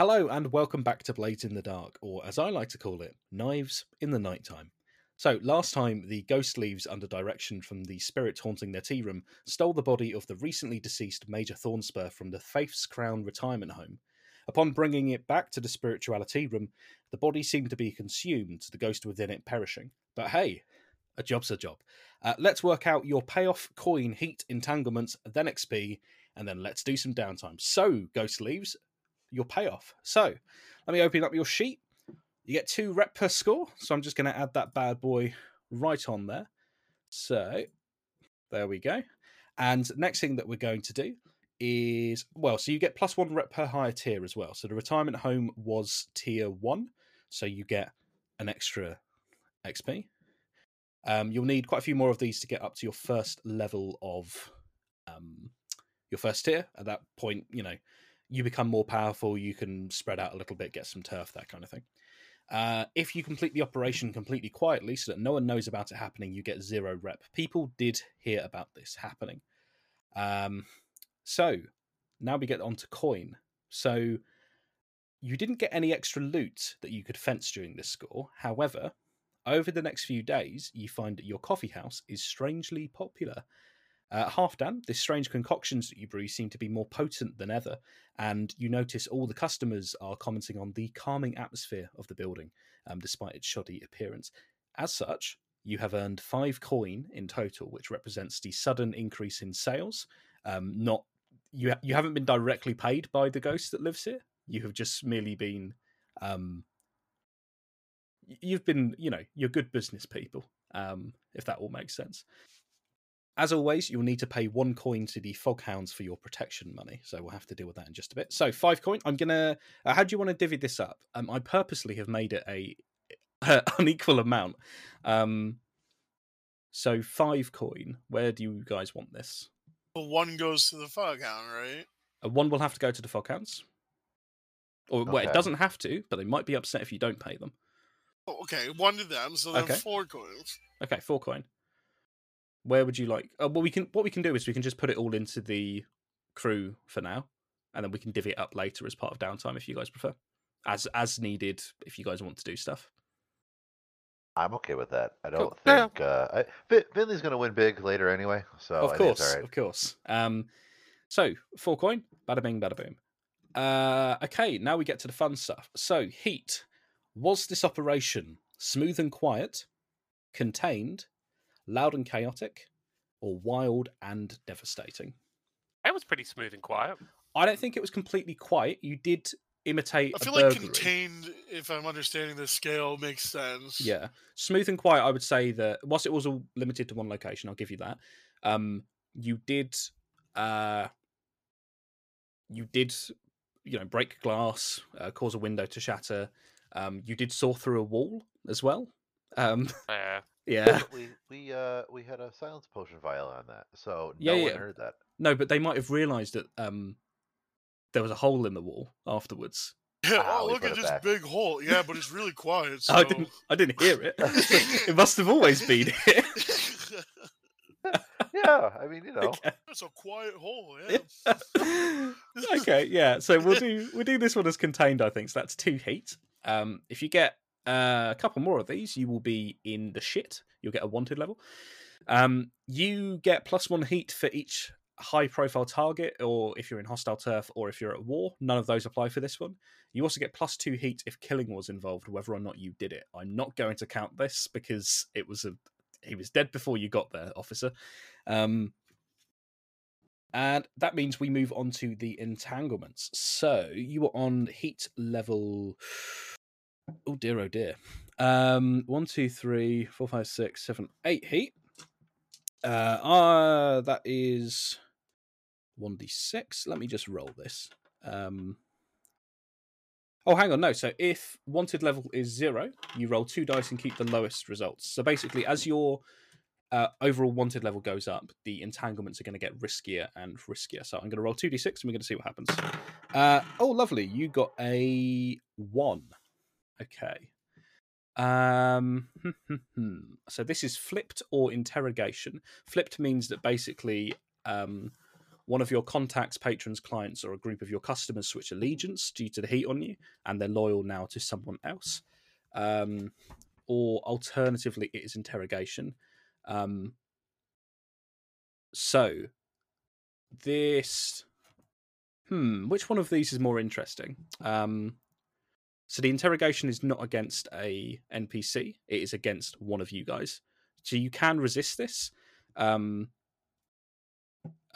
Hello and welcome back to Blades in the Dark, or as I like to call it, Knives in the Nighttime. So, last time, the ghost leaves under direction from the spirit haunting their tea room stole the body of the recently deceased Major Thornspur from the Faith's Crown retirement home. Upon bringing it back to the spirituality room, the body seemed to be consumed, the ghost within it perishing. But hey, a job's a job. Uh, let's work out your payoff, coin, heat, entanglements, then XP, and then let's do some downtime. So, Ghost Leaves, your payoff. So, let me open up your sheet. You get two rep per score, so I'm just going to add that bad boy right on there. So, there we go. And next thing that we're going to do is well, so you get plus one rep per higher tier as well. So the retirement home was tier one, so you get an extra XP. Um, you'll need quite a few more of these to get up to your first level of um, your first tier. At that point, you know, you become more powerful. You can spread out a little bit, get some turf, that kind of thing. Uh, if you complete the operation completely quietly so that no one knows about it happening, you get zero rep. People did hear about this happening. Um, so now we get on to coin. So you didn't get any extra loot that you could fence during this score. However, over the next few days, you find that your coffee house is strangely popular. Uh, Halfdan, this strange concoctions that you brew seem to be more potent than ever, and you notice all the customers are commenting on the calming atmosphere of the building, um, despite its shoddy appearance. As such, you have earned five coin in total, which represents the sudden increase in sales. Um, not you, you haven't been directly paid by the ghost that lives here. You have just merely been, um, you've been, you know, you're good business people. Um, if that all makes sense. As always, you'll need to pay one coin to the Foghounds for your protection money. So we'll have to deal with that in just a bit. So five coin. I'm gonna. Uh, how do you want to divvy this up? Um, I purposely have made it a uh, unequal amount. Um, so five coin. Where do you guys want this? Well, one goes to the Foghound, right? Uh, one will have to go to the Foghounds. Or well, it doesn't have to, but they might be upset if you don't pay them. Oh, okay, one to them, so then Okay. four coins. Okay, four coin. Where would you like? Uh, well, we can. What we can do is we can just put it all into the crew for now, and then we can divvy it up later as part of downtime if you guys prefer, as as needed if you guys want to do stuff. I'm okay with that. I don't Yeah. think uh, I, Vin- Vinly's going to win big later anyway, so of course, it's all right. of course. Um, so four coin, bada bing, bada boom. Uh, okay, now we get to the fun stuff. So heat was this operation smooth and quiet, contained, loud and chaotic, or wild and devastating? That was pretty smooth and quiet. I don't think it was completely quiet. You did imitate I feel like burglary. contained, if I'm understanding the scale, makes sense. Yeah, smooth and quiet. I would say that whilst it was all limited to one location, I'll give you that. Um, you did, uh, you did, you know, break glass, uh, cause a window to shatter. Um, you did saw through a wall as well. Um, Uh, yeah, we we uh we had a silence potion vial on that, so Yeah, no one yeah. heard that. no, but they might have realised that um, there was a hole in the wall afterwards. Yeah, Ah, oh, look at this back. big hole. Yeah, but it's really quiet. So... I didn't, I didn't hear it. it must have always been here. Yeah, I mean you know, Okay. it's a quiet hole. Yeah. okay, yeah. So we'll do we'll do this one as contained, I think. So that's two heat. Um, if you get uh, a couple more of these, you will be in the shit. You'll get a wanted level. Um, you get plus one heat for each high profile target, or if you're in hostile turf, or if you're at war. None of those apply for this one. You also get plus two heat if killing was involved, whether or not you did it. I'm not going to count this because it was a he was dead before you got there, officer. Um, and that means we move on to the entanglements. So you were on heat level. Oh dear, oh dear. Um, one, two, three, four, five, six, seven, eight heat. Uh, uh that is one d six. Let me just roll this. Um. Oh, hang on. No. So if wanted level is zero, you roll two dice and keep the lowest results. So basically, as your uh, overall wanted level goes up, the entanglements are going to get riskier and riskier. So I'm going to roll 2d6 and we're going to see what happens. Uh, oh, lovely. You got a 1. Okay. Um, so this is flipped or interrogation. Flipped means that basically um, one of your contacts, patrons, clients, or a group of your customers switch allegiance due to the heat on you, and they're loyal now to someone else. Um, or alternatively, it is interrogation. Um, so this, hmm, which one of these is more interesting? Um, so the interrogation is not against a NPC; it is against one of you guys. So you can resist this. Um,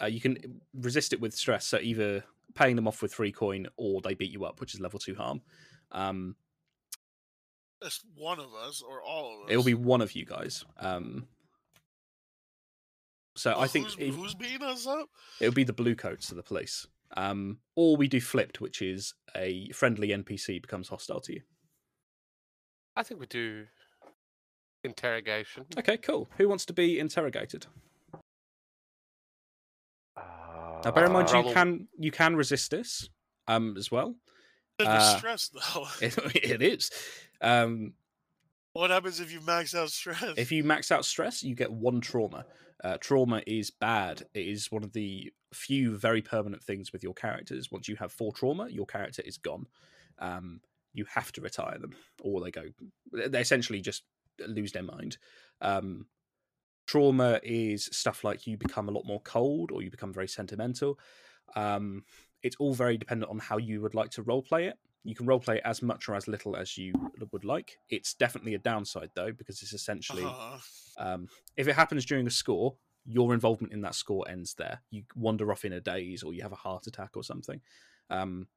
uh, you can resist it with stress. So either paying them off with free coin, or they beat you up, which is level two harm. Um, That's one of us or all of us. it'll be one of you guys. Um, so I think who's, it, who's beating us up? it'll be the blue coats of the police. Um, or we do flipped, which is a friendly NPC becomes hostile to you. I think we do interrogation. Okay, cool. Who wants to be interrogated? Uh, Now, bear in mind, you can you can resist this um, as well. It's Uh, stress though. It, it is. Um, what happens if you max out stress? if you max out stress, you get one trauma. Uh, trauma is bad. It is one of the few very permanent things with your characters. Once you have four trauma, your character is gone. Um, you have to retire them, or they go. They essentially just lose their mind. Um, trauma is stuff like you become a lot more cold, or you become very sentimental. Um, it's all very dependent on how you would like to roleplay it. You can roleplay as much or as little as you would like. It's definitely a downside though, because it's essentially Uh-huh. um, if it happens during a score, your involvement in that score ends there. You wander off in a daze, or you have a heart attack or something. Um,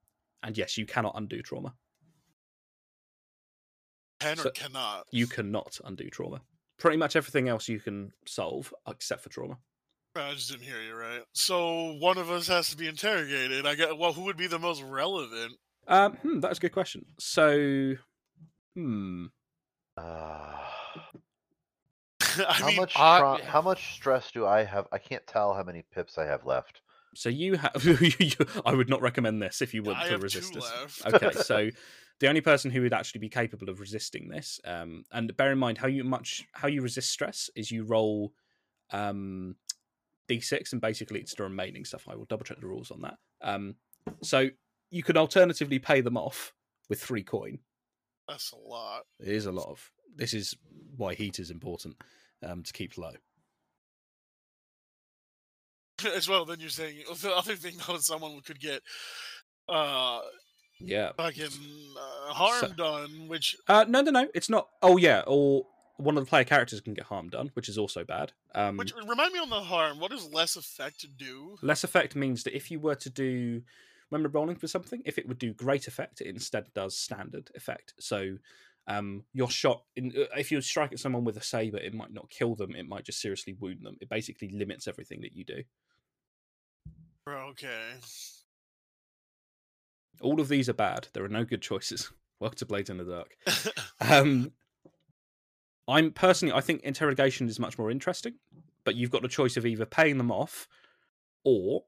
and yes, you cannot undo trauma. can or so- cannot. You cannot undo trauma. Pretty much everything else you can solve except for trauma. I just didn't hear you right. So one of us has to be interrogated. I get. Well, who would be the most relevant? Um, hmm, that's a good question. So, hmm, uh, how mean, much tra- yeah. how much stress do I have? I can't tell how many pips I have left. so you have. I would not recommend this if you want I to resist two this. okay, so the only person who would actually be capable of resisting this, um, and bear in mind how you much how you resist stress is you roll um, d6, and basically it's the remaining stuff. I will double check the rules on that. Um, so you could alternatively pay them off with three coin. That's a lot. It is a lot of. This is why heat is important um, to keep low. As well, then you're saying the other thing though, someone could get uh Yeah. fucking uh, harm done, which Uh, no, no, no. It's not. Oh, yeah. Or one of the player characters can get harm done, which is also bad. Um, which remind me on the harm. What does less effect do? Less effect means that if you were to do, remember rolling for something, if it would do great effect, it instead does standard effect. So, um, your shot, in, uh, if you strike at someone with a saber, it might not kill them; it might just seriously wound them. It basically limits everything that you do. Okay. All of these are bad. There are no good choices. Welcome to Blades in the Dark. Um, I'm personally, I think interrogation is much more interesting, but you've got the choice of either paying them off or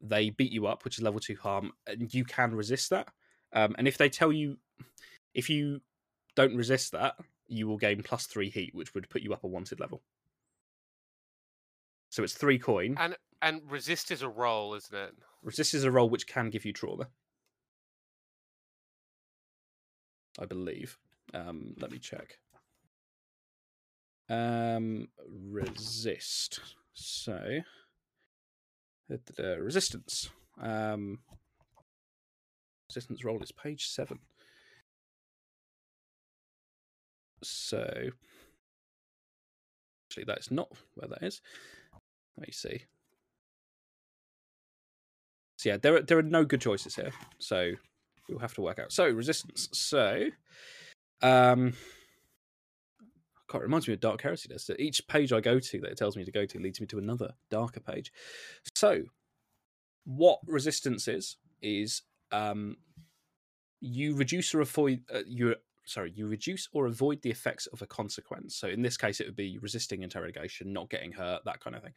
they beat you up, which is level two harm, and you can resist that. Um, and if they tell you, if you don't resist that, you will gain plus three heat, which would put you up a wanted level. So it's three coin. And and resist is a roll, isn't it? Resist is a roll which can give you trauma. I believe. Um, let me check. Um, resist. So, da-da-da, resistance. Um, resistance roll is page seven. So, actually, that's not where that is. Let me see. So yeah, there are there are no good choices here. So we'll have to work out. So resistance. So um It reminds me of Dark Heresy does. So each page I go to that it tells me to go to leads me to another darker page. So what resistance is is um you reduce or avoid uh, sorry you reduce or avoid the effects of a consequence so in this case it would be resisting interrogation not getting hurt that kind of thing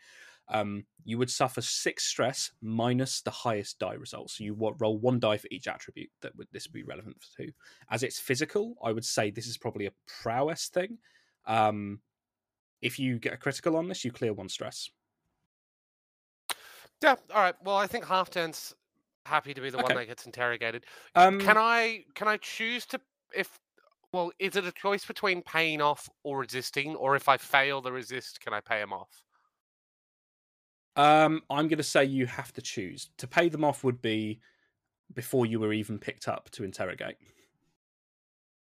um, you would suffer six stress minus the highest die result. So you roll one die for each attribute that would this would be relevant to. As it's physical, I would say this is probably a prowess thing. Um, if you get a critical on this, you clear one stress. Yeah. All right. Well, I think half Halfdan's happy to be the Okay. one that gets interrogated. Um, Can I can I choose to if well, is it a choice between paying off or resisting, or if I fail the resist, can I pay him off? Um, I'm going to say you have to choose. To pay them off would be before you were even picked up to interrogate.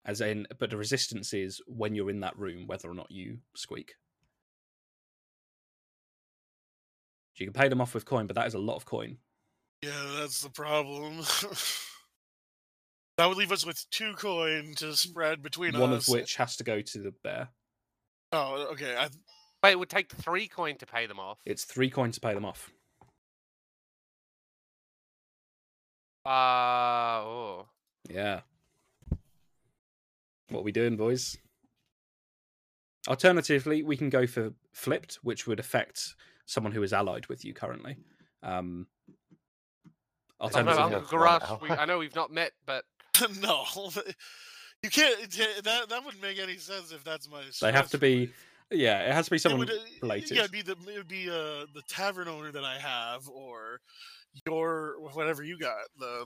As in, but the resistance is when you're in that room, whether or not you squeak. So you can pay them off with coin, but that is a lot of coin. Yeah, that's the problem. that would leave us with two coin to spread between us. One us. of which has to go to the bear. Oh, okay. I, But it would take three coin to pay them off. It's three coin to pay them off. Uh oh. Yeah. What are we doing, boys? Alternatively, we can go for flipped, which would affect someone who is allied with you currently. Um, no, Alternatively, alternatively, Uncle Garash, we, I know we've not met, but no, you can't. That that wouldn't make any sense if that's my. they have to be. Yeah, it has to be It someone would, uh, related. Yeah, it'd be the it would be uh the tavern owner that I have, or your whatever you got, the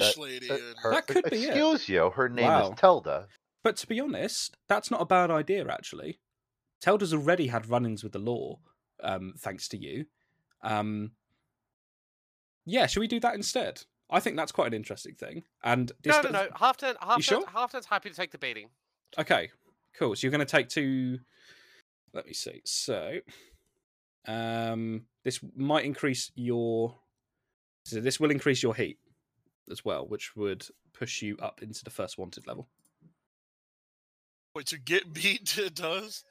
fish lady. Uh, and, her- That could be it. Excuse you, her name Wow. is Telda. But to be honest, that's not a bad idea, actually. Telda's already had run ins with the law, um, thanks to you. Um, yeah, should we do that instead? I think that's quite an interesting thing. And this no, no, does- no. Halfdan, Halfdan, sure? Halfdan's happy to take the beating. Okay, cool. So you're going to take two. Let me see. So, um, this might increase your. So this will increase your heat as well, which would push you up into the first wanted level. Wait, to get beat it does.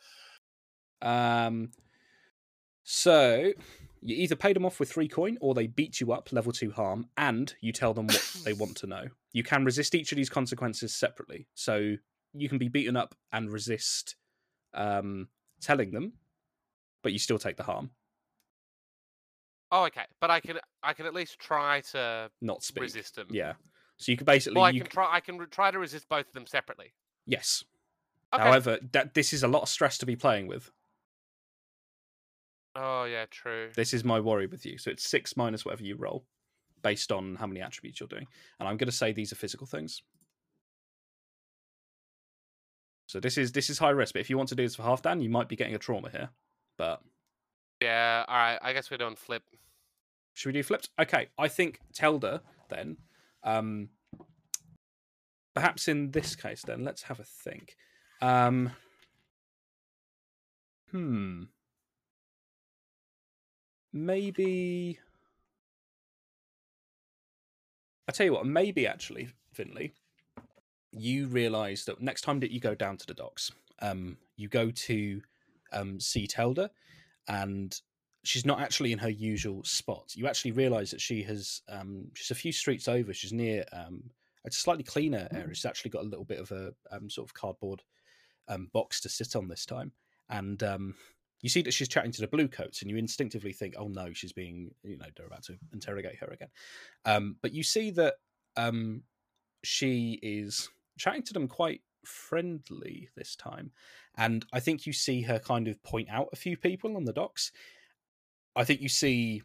Um, so you either pay them off with three coin, or they beat you up level two harm, and you tell them what they want to know. You can resist each of these consequences separately. So you can be beaten up and resist um, telling them, but you still take the harm, Oh, okay. But I can, I can at least try to not speak. resist them. Yeah. So you can basically. Well, I can c- try. I can re- try to resist both of them separately. Yes. Okay. However, that this is a lot of stress to be playing with. oh yeah, true. This is my worry with you. So it's six minus whatever you roll, based on how many attributes you're doing. And I'm going to say these are physical things. So this is this is high risk. But if you want to do this for Halfdan, you might be getting a trauma here. But Yeah. All right. I guess we're doing flip. should we do flipped? Okay, I think Telda then. Um, perhaps in this case, then let's have a think. Um, hmm. Maybe. I tell you what, maybe actually, Finley, you realise that next time that you go down to the docks, um, you go to um, see Telda, and she's not actually in her usual spot. You actually realise that she has um, she's a few streets over. She's near um, a slightly cleaner area. She's actually got a little bit of a um, sort of cardboard um, box to sit on this time, and um, you see that she's chatting to the blue coats, and you instinctively think, "Oh no, she's being you know they're about to interrogate her again." Um, but you see that um, she is chatting to them quite friendly this time, and I think you see her kind of point out a few people on the docks. I think you see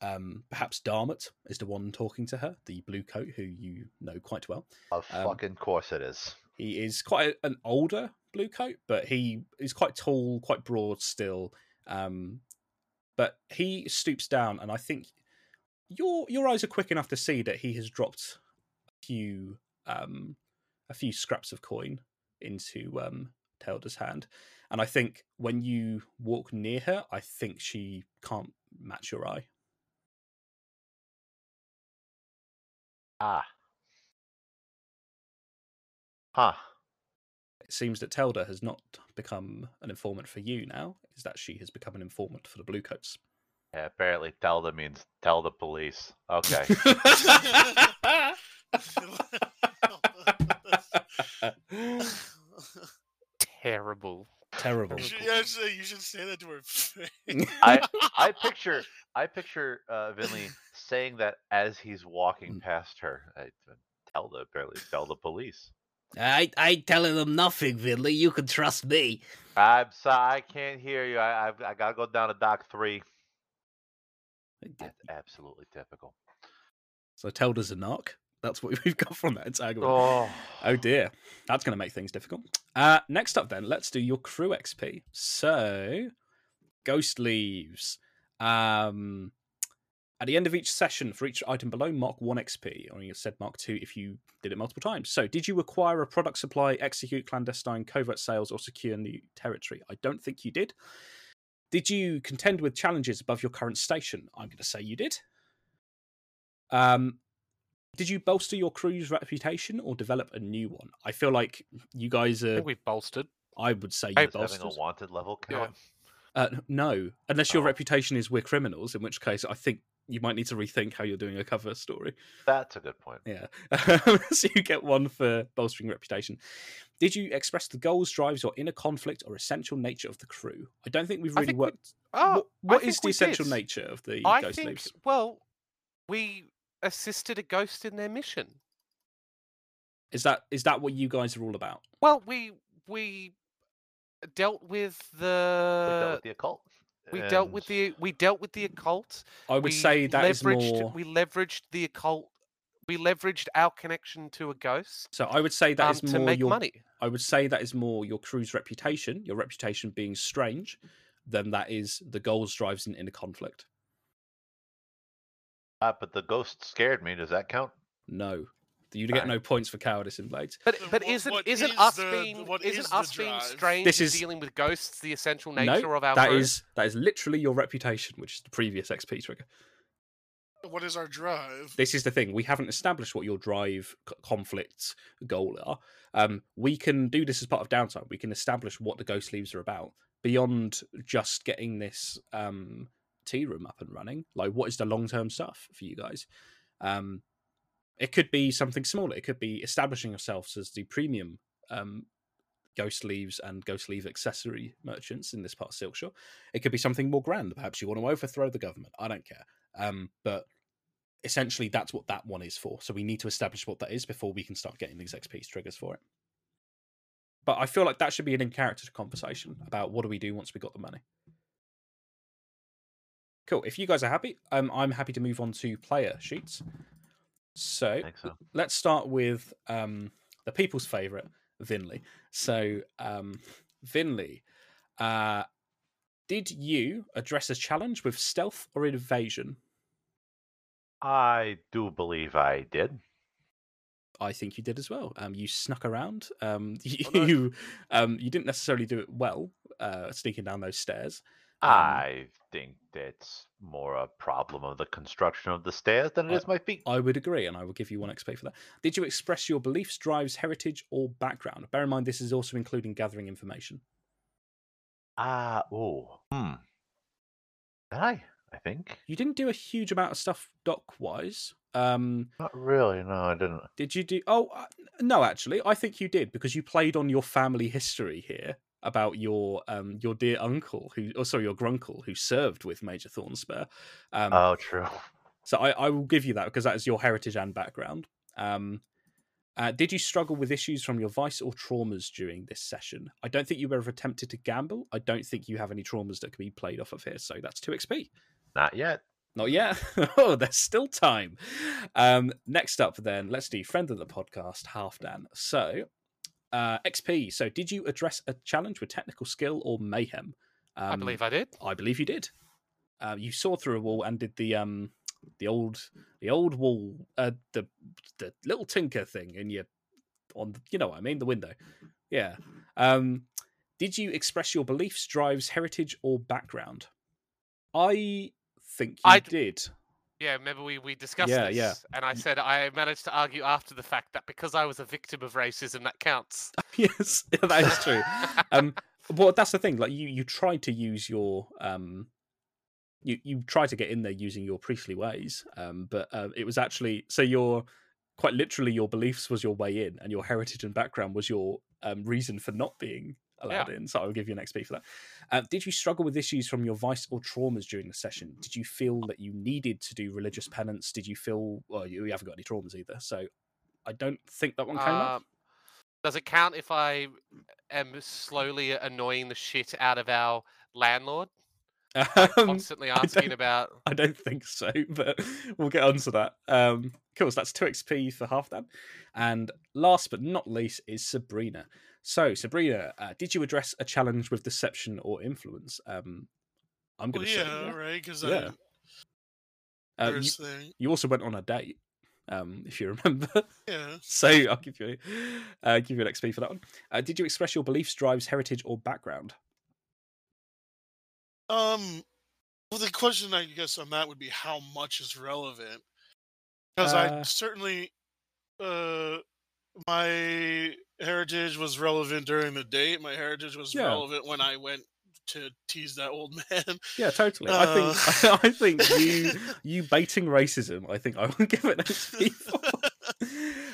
um, perhaps Darmot is the one talking to her, the blue coat who you know quite well. Of Um, fucking course it is. He is quite a- an older blue coat, but he is quite tall, quite broad still. Um, but he stoops down, and I think your your eyes are quick enough to see that he has dropped a few um, a few scraps of coin into um, Telda's hand. And I think when you walk near her, I think she can't match your eye. Ah. Huh. It seems that Telda has not become an informant for you now, is that she has become an informant for the Bluecoats. Yeah, apparently Telda means tell the police. Okay. Terrible. Terrible. You should, actually, you should say that to her face. I I picture I picture uh, Vinly saying that as he's walking Mm. past her. I, tell the apparently tell the police. I I ain't telling them nothing, Finley. You can trust me. I'm sorry, I can't hear you. I I've, I gotta go down to dock three. That's absolutely typical. So Telda's a narc. That's what we've got from that entanglement. Oh, Oh dear, that's going to make things difficult. Uh, next up, then, let's do your crew XP. So, Ghost leaves. Um, at the end of each session, for each item below, mark one XP. Or you said mark two if you did it multiple times. So, did you acquire a product supply, execute clandestine covert sales, or secure new territory? I don't think you did. Did you contend with challenges above your current station? I'm going to say you did. Um, did you bolster your crew's reputation or develop a new one? I feel like you guys I are. think we've bolstered. I would say I- you is having bolstered. a wanted level Yeah. Uh, no, unless your Oh. reputation is we're criminals, in which case I think you might need to rethink how you're doing a cover story. That's a good point. Yeah, so you get one for bolstering reputation. Did you express the goals, drives, or inner conflict or essential nature of the crew? I don't think we've really think we- worked. Oh, what I what think is the essential did. nature of the I ghost think, leaves? well, we assisted a ghost in their mission. Is that is that what you guys are all about? Well, we we dealt with the dealt with the occult. we dealt with the we dealt with the occult. I would we say that is leveraged more. we leveraged the occult. We leveraged our connection to a ghost So I would say that um, is to make your money. I would say that is more your crew's reputation, your reputation being strange, than that is the goals, drives, and inner conflict. Ah, but the ghost scared me. Does that count? No, you get no points for cowardice in Blades. But but what- isn't what isn't is us the- being what isn't is us being drive? strange This is- dealing with ghosts the essential No, nature of our that crew? is that is literally your reputation, which is the previous XP trigger. What is our drive? This is the thing: we haven't established what your drive, c- conflicts, goal are. Um, we can do this as part of downtime. We can establish what the ghost leaves are about beyond just getting this um, tea room up and running. Like, what is the long term stuff for you guys? Um, it could be something smaller. It could be establishing yourselves as the premium um, ghost leaves and ghost leave accessory merchants in this part of Silkshore. It could be something more grand. Perhaps you want to overthrow the government. I don't care. Um, but essentially, that's what that one is for. So we need to establish what that is before we can start getting these XP triggers for it. But I feel like that should be an in character conversation about what do we do once we got the money. Cool. If you guys are happy, um, I'm happy to move on to player sheets. So so. let's start with um, the people's favorite, Vinly. So, um, Vinly, uh, did you address a challenge with stealth or invasion? I do believe I did. I think you did as well. Um, you snuck around. Um, you Oh, nice. you, um, you didn't necessarily do it well, uh, sneaking down those stairs. Um, I think that's more a problem of the construction of the stairs than it I- is my feet. I would agree, and I will give you one XP for that. Did you express your beliefs, drives, heritage, or background? Bear in mind, this is also including gathering information. Ah, oh, hmm. Did I? I think. You didn't do a huge amount of stuff doc wise. Um, Not really. No, I didn't. Did you do? Oh, uh, no, actually, I think you did because you played on your family history here about your um your dear uncle who, oh sorry, your grunkle who served with Major Thornspur. Um, Oh, true. so I, I will give you that because that is your heritage and background. Um, uh, did you struggle with issues from your vice or traumas during this session? I don't think you ever attempted to gamble. I don't think you have any traumas that can be played off of here. So that's two XP. Not yet. Not yet. oh, there's still time. Um, next up, then, let's do friend of the podcast, Halfdan. So, uh, XP. So, did you address a challenge with technical skill or mayhem? Um, I believe I did. I believe you did. Uh, you saw through a wall and did the um the old the old wall uh the the little tinker thing in your on the, you know what I mean the window. Yeah. Um did you express your beliefs, drives, heritage, or background? I think you I'd- did. Yeah, remember we, we discussed Yeah, this, yeah. and I said I managed to argue after the fact that because I was a victim of racism, that counts. yes, that is true. um well that's the thing like you you tried to use your um you you tried to get in there using your priestly ways um but uh, it was actually so your quite literally your beliefs was your way in and your heritage and background was your um reason for not being allowed in so i'll give you an xp for that uh, did you struggle with issues from your vice or traumas during the session did you feel that you needed to do religious penance did you feel well you, you haven't got any traumas either so i don't think that one came up Um, does it count if I am slowly annoying the shit out of our landlord? Um, Constantly asking don't- about. I don't think so, but we'll get on to that. Um, cool. So that's two XP for Halfdan. And last but not least is Sabrina. So Sabrina, uh, did you address a challenge with deception or influence? Um, I'm going to say yeah, yeah. right. Because Yeah. Uh, you, first you also went on a date, um, if you remember. yeah. so I'll give you uh, give you an XP for that one. Uh, did you express your beliefs, drives, heritage, or background? Um, well, the question I guess on that would be how much is relevant, because I Uh, certainly, uh, my heritage was relevant during the date. My heritage was Yeah. relevant when I went to tease that old man. Yeah, totally. I think Uh. I think you you baiting racism. I think I will give it an XP. for.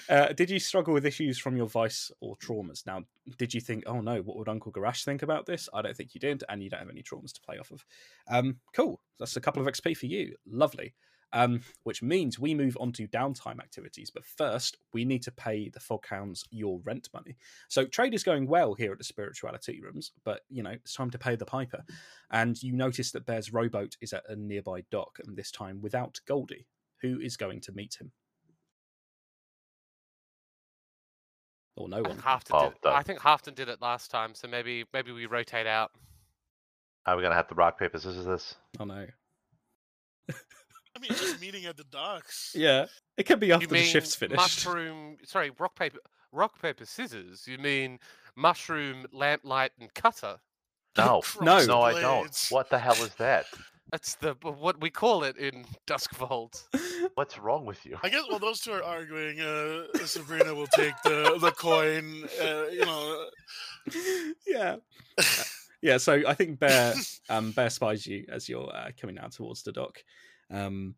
Uh, did you struggle with issues from your vice or traumas? Now, did you think, oh no, what would Uncle Garash think about this? I don't think you did, and you don't have any traumas to play off of. Um, cool. That's a couple of XP for you. Lovely. Um, which means we move on to downtime activities. But first, we need to pay the Foghounds your rent money. So trade is going well here at the spirituality rooms, but you know it's time to pay the piper. And you notice that Bear's rowboat is at a nearby dock, and this time without Goldie, who is going to meet him. Or no I one. think Oh, did. I think Halfdan did it last time, so maybe maybe we rotate out. Are we gonna have to rock paper scissors this? Oh no. I mean, just meeting at the docks. Yeah, it can be after you the shift's finished. mushroom? Sorry, rock paper, rock paper scissors. You mean mushroom, lamplight, and cutter? No, No. no, I don't. What the hell is that? That's the what we call it in Doskvol. What's wrong with you? I guess while those two are arguing, uh, Sabrina will take the the coin. Uh, you know, yeah. Uh, yeah, so I think Bear um Bear spies you as you're uh, coming down towards the dock. Um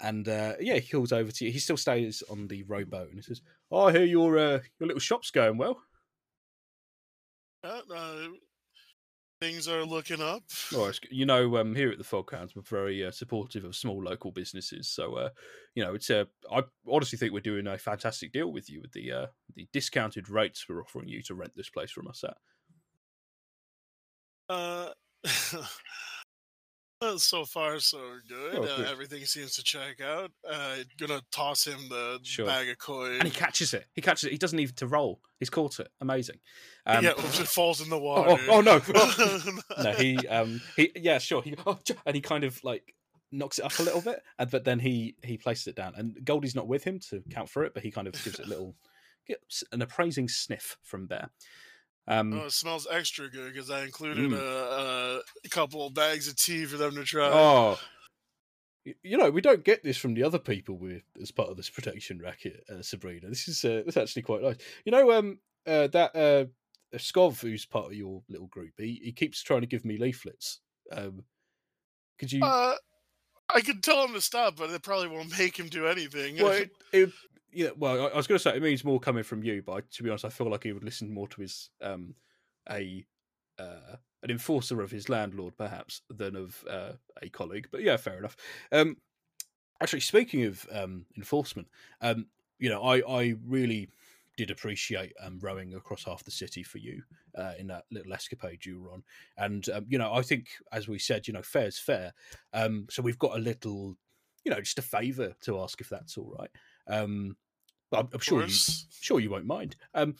and uh, yeah, he calls over to you. He still stays on the rowboat and he says, Oh, I hear your uh, your little shop's going well. uh, things are looking up. Well, you know, um, here at the Foghounds, we're very uh, supportive of small local businesses. So, uh, you know, it's uh, I honestly think we're doing a fantastic deal with you with the uh, the discounted rates we're offering you to rent this place from us at. Uh, well, so far, so good. Oh, uh, everything seems to check out. Uh, gonna toss him the Sure. bag of coins, And he catches it. He catches it. He doesn't need to roll. He's caught it. Amazing. Um, yeah, oops, it falls in the oh, water. oh, oh, no! no, he um he yeah sure he oh, and he kind of like knocks it up a little bit, and but then he he places it down, and Goldie's not with him to count for it, but he kind of gives it a little an appraising sniff from Bear. Um, Oh, it smells extra good because I included Mm. a, a couple of bags of tea for them to try. Oh, you know, we don't get this from the other people with as part of this protection racket, uh, Sabrina. This is uh, this is actually quite nice. You know, um, uh, that uh, Scov, who's part of your little group, he, he keeps trying to give me leaflets. Um, could you? Uh, I could tell him to stop, but it probably won't make him do anything. well, it, it, yeah. Well, I, I was going to say it means more coming from you, but I, to be honest, I feel like he would listen more to his um, a uh, an enforcer of his landlord, perhaps, than of uh, a colleague. But yeah, fair enough. Um, actually, speaking of um, enforcement, um, you know, I I really did appreciate um, rowing across half the city for you uh, in that little escapade you were on, and um, you know, I think as we said, you know, fair's fair. Um, so we've got a little, you know, just a favour to ask if that's all right. Um, but I'm, I'm sure you, sure you won't mind. Um,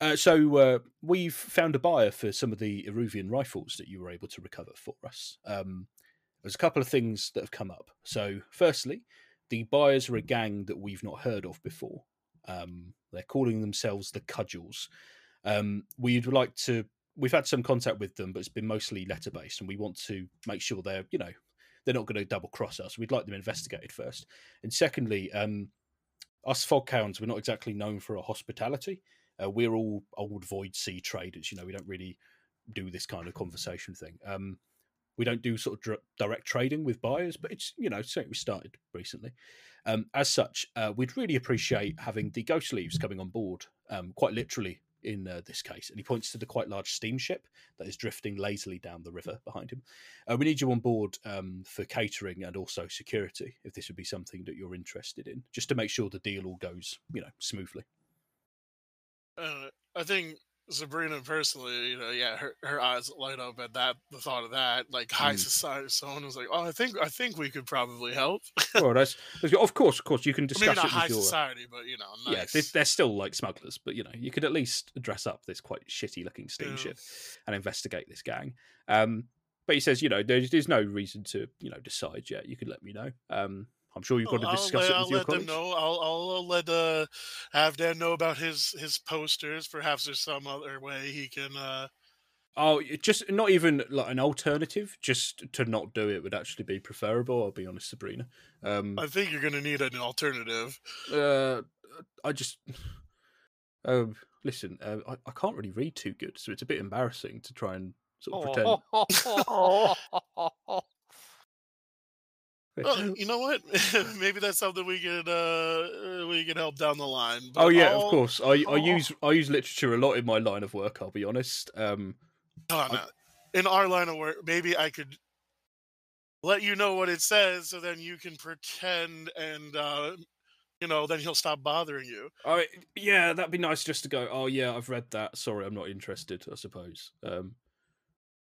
uh, so uh, we've found a buyer for some of the Iruvian rifles that you were able to recover for us. Um, there's a couple of things that have come up. So, firstly, the buyers are a gang that we've not heard of before. Um, they're calling themselves the Cudgels. Um, we'd like to. We've had some contact with them, but it's been mostly letter based, and we want to make sure they're, you know, they're not going to double cross us. We'd like them investigated first. And secondly, um, us Foghounds, we're not exactly known for our hospitality. Uh, we're all old void sea traders. You know, we don't really do this kind of conversation thing. Um, we don't do sort of dir- direct trading with buyers, but it's you know something we started recently. Um, as such, uh, we'd really appreciate having the ghost leaves coming on board, um, quite literally in uh, this case. And he points to the quite large steamship that is drifting lazily down the river behind him. Uh, we need you on board um, for catering and also security, if this would be something that you're interested in, just to make sure the deal all goes, you know, smoothly. Uh, I think Sabrina personally, you know, yeah, her, her eyes light up at that the thought of that. Like high Mm. society, someone was like, "Oh, I think I think we could probably help." well, that's, of course, of course, you can Maybe discuss not it high with your. society, but you know, nice. Yeah, they, they're still like smugglers, but you know, you could at least dress up this quite shitty looking Yeah. steamship and investigate this gang. Um, but he says, you know, there's, there's no reason to, you know, decide yet. You could let me know. Um, I'm sure you've got to discuss I'll it I'll your let them know. I'll, I'll, I'll let uh, Halfdan know about his his posters. Perhaps there's some other way he can. Uh, Oh, just not even like an alternative. Just to not do it would actually be preferable. I'll be honest, Sabrina. Um, I think you're gonna need an alternative. uh, I just, um, listen. Uh, I, I can't really read too good, so it's a bit embarrassing to try and sort of pretend. Oh. Well, you know what? Maybe that's something we could uh, we can help down the line. But Oh yeah, I'll- of course. I, I use I use literature a lot in my line of work. I'll be honest. Um, uh, in our line of work, maybe I could let you know what it says, so then you can pretend, and uh, you know, then he'll stop bothering you. I yeah, that'd be nice just to go. Oh yeah, I've read that. Sorry, I'm not interested. I suppose. Um,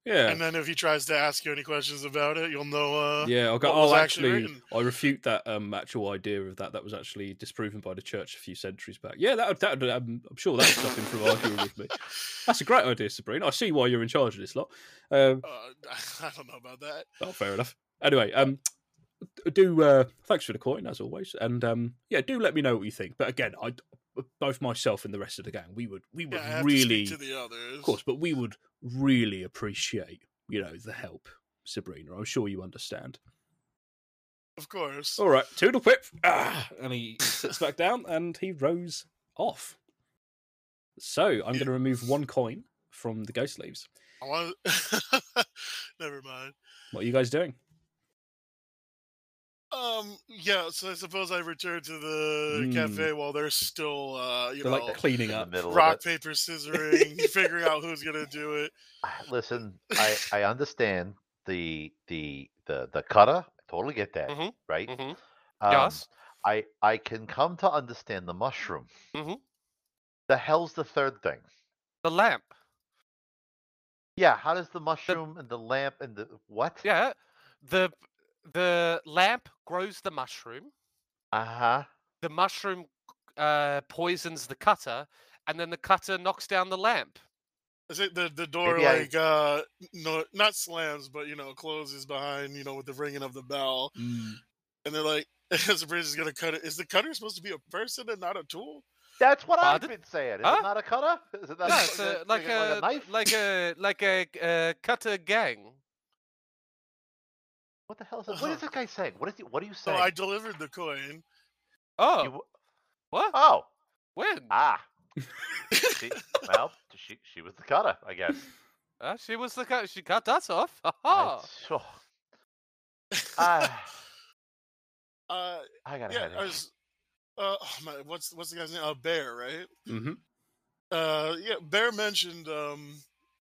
yeah, And then if he tries to ask you any questions about it, you'll know. Uh, yeah. I'll go. Oh, actually actually. I refute that um actual idea of that. That was actually disproven by the church a few centuries back. Yeah, that that would, um, I'm sure that would stop him from arguing with me. That's a great idea, Sabrina. I see why you're in charge of this lot. Um, Uh, I don't know about that. Oh, fair enough. Anyway, um, do uh, thanks for the coin as always, and um, yeah, do let me know what you think. But again, I both myself and the rest of the gang, we would we would Yeah, really, to to the others. of course, but we would really appreciate you know the help, Sabrina. I'm sure you understand. Of course. All right, toodle pip, ah, and he sits back down and he rows off. So I'm going to remove one coin from the ghost leaves. I want. Never mind. What are you guys doing? Um. Yeah. So I suppose I return to the Mm. cafe while they're still, uh, you They're know, like cleaning up. middle rock of it. paper scissoring, figuring out who's gonna do it. Listen, I I understand the the the the cutter. I totally get that, Mhm, right? mhm. Um, Yes. I I can come to understand the mushroom. Mm-hmm. The hell's the third thing? The lamp. Yeah, how does the mushroom and the lamp and the what? Yeah. The the lamp grows the mushroom. Uh huh. The mushroom uh, poisons the cutter, and then the cutter knocks down the lamp. Is it the the door Maybe I- like uh no not slams but you know closes behind you know with the ringing of the bell Mm. and they're like Sabrina's is gonna cut it. Is the cutter supposed to be a person and not a tool? That's what I've been saying. Is Huh? it not a cutter? Is it not No, a, it's is a, like, a, knife? like a like a uh, cutter gang. What the hell is it? What is this guy saying? What is he? What are you So saying? I delivered the coin. Oh, You what? oh, When? ah. she, well, she she was the cutter, I guess. Uh, she was the cut. She cut us off. I, Ha sure. Ah, Uh, I got a yeah, headache. I was. Uh, oh my, what's what's the guy's name? Uh, Bear, right? hmm Uh, yeah, Bear mentioned um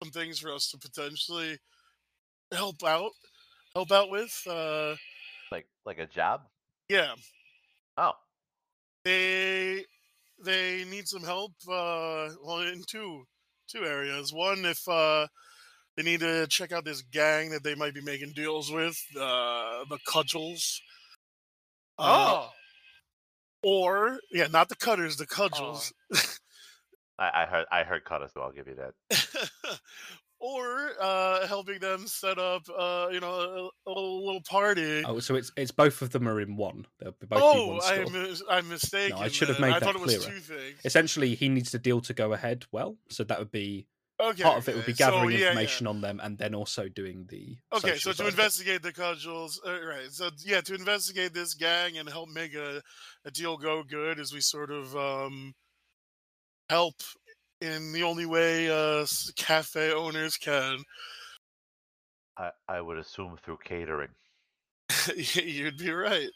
some things for us to potentially help out, help out with. Uh, Like like a job? yeah, Oh, they they need some help. Uh, well, in two two areas. One, if uh they need to check out this gang that they might be making deals with, uh, the Cudgels. Uh, Oh, or yeah, not the Cutters, the Cudgels. I, I heard I heard Cutters, so I'll give you that. or uh, helping them set up, uh, you know, a, a little, party. Oh, so it's it's both of them are in one. They'll be both Oh, one I store. mis- I'm mistaken. I should have made I that thought it was clearer. two things. Essentially, he needs the deal to go ahead well. So that would be Okay, part of it would be okay, so, gathering yeah, yeah. information on them and then also doing the. Okay, so to investigate the cudgels, uh, right? So yeah, to investigate this gang and help make a, a deal go good, as we sort of um, help in the only way uh, cafe owners can. I, I would assume through catering. You'd be right.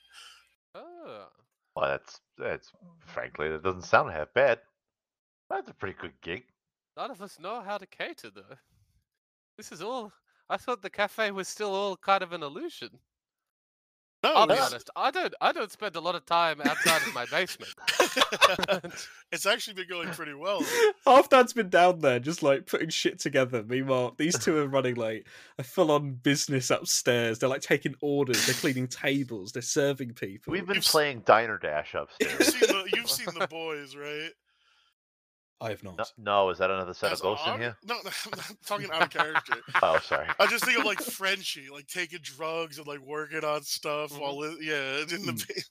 oh. Well, that's that's frankly that doesn't sound half bad. That's a pretty good gig. None of us know how to cater, though. This is all. I thought the cafe was still all kind of an illusion. No, I'll be honest. I don't. I don't spend a lot of time outside of my basement. it's actually been going pretty well. Halfdan's been down there just like putting shit together. Meanwhile, these two are running like a full on business upstairs. They're like taking orders, they're cleaning tables, they're serving people. We've been You've s- playing Diner Dash You've upstairs. seen the, you've seen the boys, right? I have not. no, no, is that another set That's of ghosts in here? No, no, I'm not talking out of character. Oh, sorry. I just think of like Frenchie, like taking drugs and like working on stuff Mhm. while yeah, in the. ba-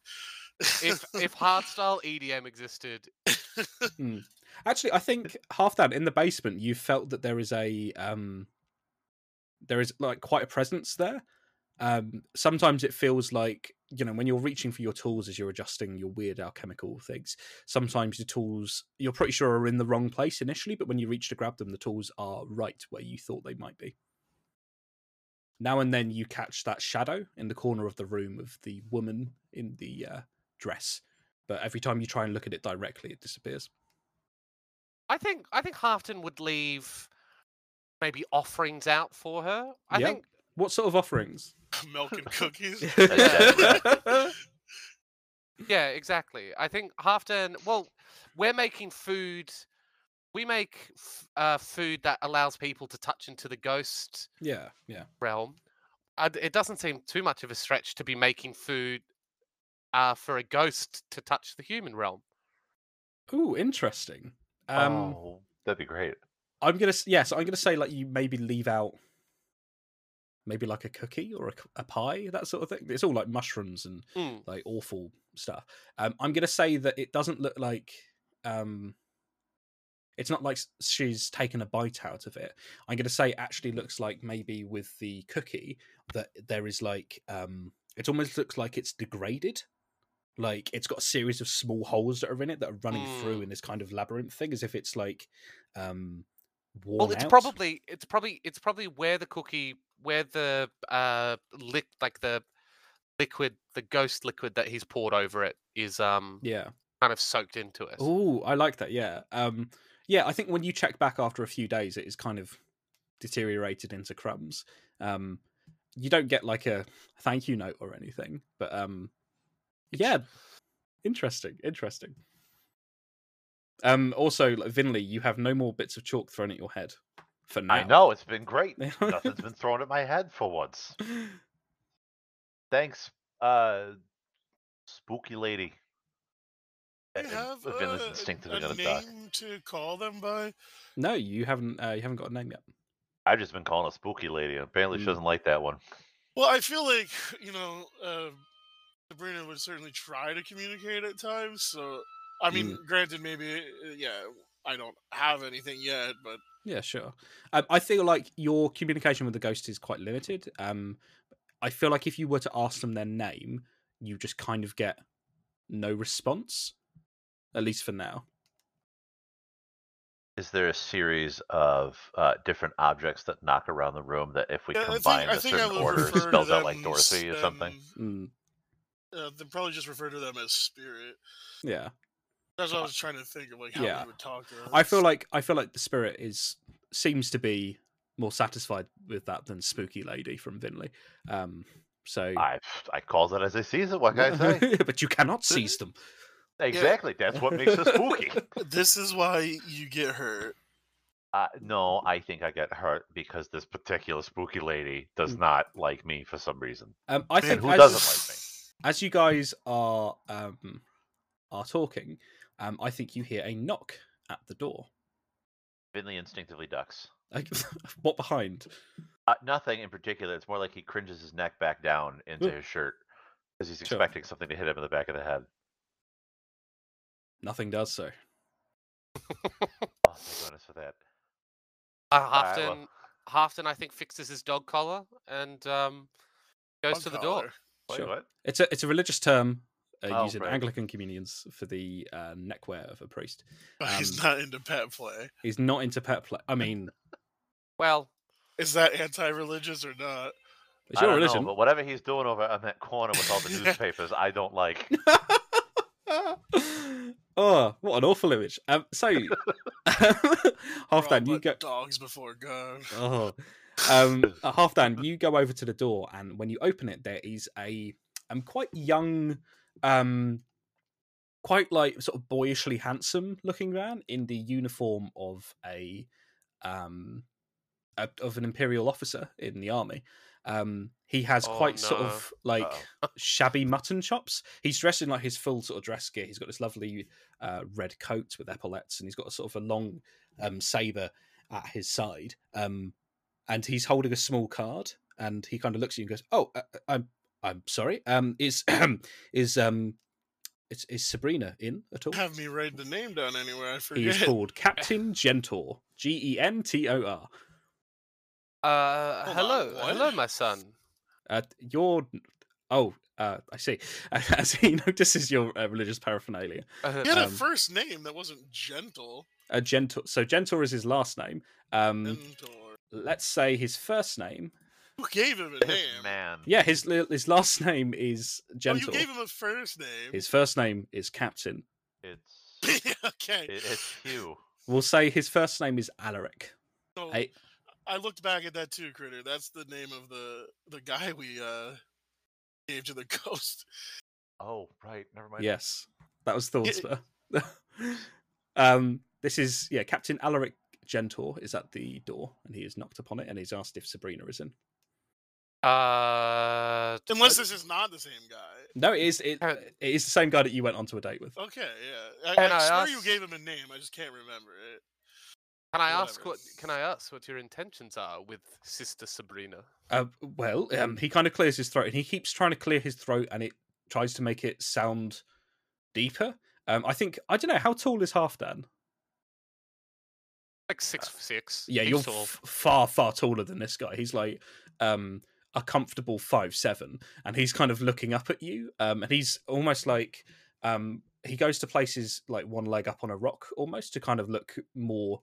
if if hardstyle EDM existed, Actually, I think Halfdan in the basement, you felt that there is a um, there is like quite a presence there. Um, sometimes it feels like you know when you're reaching for your tools as you're adjusting your weird alchemical things. Sometimes the tools you're pretty sure are in the wrong place initially, but when you reach to grab them, the tools are right where you thought they might be. Now and then you catch that shadow in the corner of the room of the woman in the uh, dress, but every time you try and look at it directly, it disappears. I think I think Halfdan would leave maybe offerings out for her. I Yeah. think What sort of offerings? Milk and cookies. yeah, exactly. I think Halfdan. Well, we're making food. We make f- uh, food that allows people to touch into the ghost yeah, yeah. realm. Uh, it doesn't seem too much of a stretch to be making food uh, for a ghost to touch the human realm. Ooh, interesting. Um, oh, that'd be great. I'm gonna yes, I'm gonna say like you maybe leave out maybe like a cookie or a pie, that sort of thing. It's all like mushrooms and Mm. like awful stuff. Um, I'm gonna say that it doesn't look like um, it's not like she's taken a bite out of it. I'm gonna say it actually looks like maybe with the cookie that there is like um, it almost looks like it's degraded. Like it's got a series of small holes that are in it that are running through Mm. in this kind of labyrinth thing, as if it's like um, Well, it's out. probably it's probably it's probably where the cookie where the uh lick like the liquid the ghost liquid that he's poured over it is um yeah. kind of soaked into it. Oh, I like that. Yeah. Um, yeah, I think when you check back after a few days, it is kind of deteriorated into crumbs. Um, you don't get like a thank you note or anything, but um, yeah, interesting, interesting. Um, also, like, Vinly, you have no more bits of chalk thrown at your head for now. I know it's been great. Nothing's been thrown at my head for once. Thanks, uh, spooky lady. they have and Vinly's uh, instinctively a gonna die. name to call them by? no, you haven't. Uh, you haven't got a name yet. I've just been calling a spooky lady, and apparently she Mm. doesn't like that one. Well, I feel like you know, uh, Sabrina would certainly try to communicate at times. So, I mean, granted, maybe uh, yeah, I don't have anything yet, but Yeah, sure. Um, I feel like your communication with the ghost is quite limited. Um, I feel like if you were to ask them their name, you just kind of get no response, at least for now. Is there a series of uh, different objects that knock around the room that if we Yeah, I think- combine I a think I certain order spells out like Dorothy or something? Mm, uh, they probably just refer to them as spirit. yeah, That's what I was trying to think of, like how Yeah. we would talk to them. I feel like I feel like the spirit is seems to be more satisfied with that than Spooky Lady from Vinly. Um, so, I I call that as I sees it. What can I say? but you cannot seize them. exactly. That's what makes it spooky. this is why you get hurt. Uh, no, I think I get hurt because this particular spooky lady does Mm. not like me for some reason. Um, I Man, think who as, doesn't like me? As you guys are um, are talking, um, I think you hear a knock at the door. Vinly instinctively ducks. Like, what behind? Uh, nothing in particular. It's more like he cringes his neck back down into Ooh. his shirt because he's Sure. expecting something to hit him in the back of the head. Nothing does so. Oh, thank goodness for that. Uh, Alright, Halfdan, well. Halfdan, I think fixes his dog collar and um, goes Dog to the door. Collar. Wait, Sure. what? It's a it's a religious term uh, Oh, used in. Anglican communions for the uh, neckwear of a priest. But he's Um, not into pet play. He's not into pet play. I mean, Well, Is that anti-religious or not? it's I your don't religion. know, but whatever he's doing over on that corner with all the newspapers, I don't like. oh, what an awful image. Um, so, We're all Halfdan, you but go. dogs before God. Oh, um, uh, Halfdan, you go over to the door, and when you open it, there is a um quite young, um, quite like sort of boyishly handsome looking man in the uniform of a um a, of an imperial officer in the army. Um, he has Oh, quite sort of like shabby mutton chops. He's dressed in like his full sort of dress gear. He's got this lovely uh, red coat with epaulettes, and he's got a sort of a long um, saber at his side. Um, and he's holding a small card, and he kind of looks at you and goes, "Oh, uh, uh, I'm I'm sorry. Um, is is um." Is, is Sabrina in at all? Have me write the name down anywhere. I He forget. is called Captain Gentor. G E N T O R. Uh, Hold on, hello, hello, my son. Uh, you're. Oh, uh, I see. As he notices your uh, religious paraphernalia. Uh, He had a um, first name that wasn't gentle. Uh, Gentor. So Gentor is his last name. Um, Gentle. Let's say his first name. Who gave him a name? man. Yeah, his his last name is Gentle. Oh, you gave him a first name. His first name is Captain. It's okay. it, it's Hugh. We'll say his first name is Alaric. So Hey. I looked back at that too, Critter. That's the name of the the guy we uh gave to the ghost. Oh, right. Never mind. Yes, that was Thorspur. um, this is yeah, Captain Alaric Gentor is at the door, and he has knocked upon it, and he's asked if Sabrina is in. uh, Unless this is not the same guy. No, it is. It, it is the same guy that you went on to a date with. Okay, yeah. I, Can I, I swear you gave him a name. I just can't remember it. can I ask what? Can I ask what your intentions are with Sister Sabrina? Uh, well, um, he kind of clears his throat, and he keeps trying to clear his throat, and it tries to make it sound deeper. Um, I think I don't know how tall is Halfdan. Like six six. Yeah, he's you're f- far far taller than this guy. He's like um, a comfortable five seven, and he's kind of looking up at you, um, and he's almost like um, he goes to places like one leg up on a rock almost to kind of look more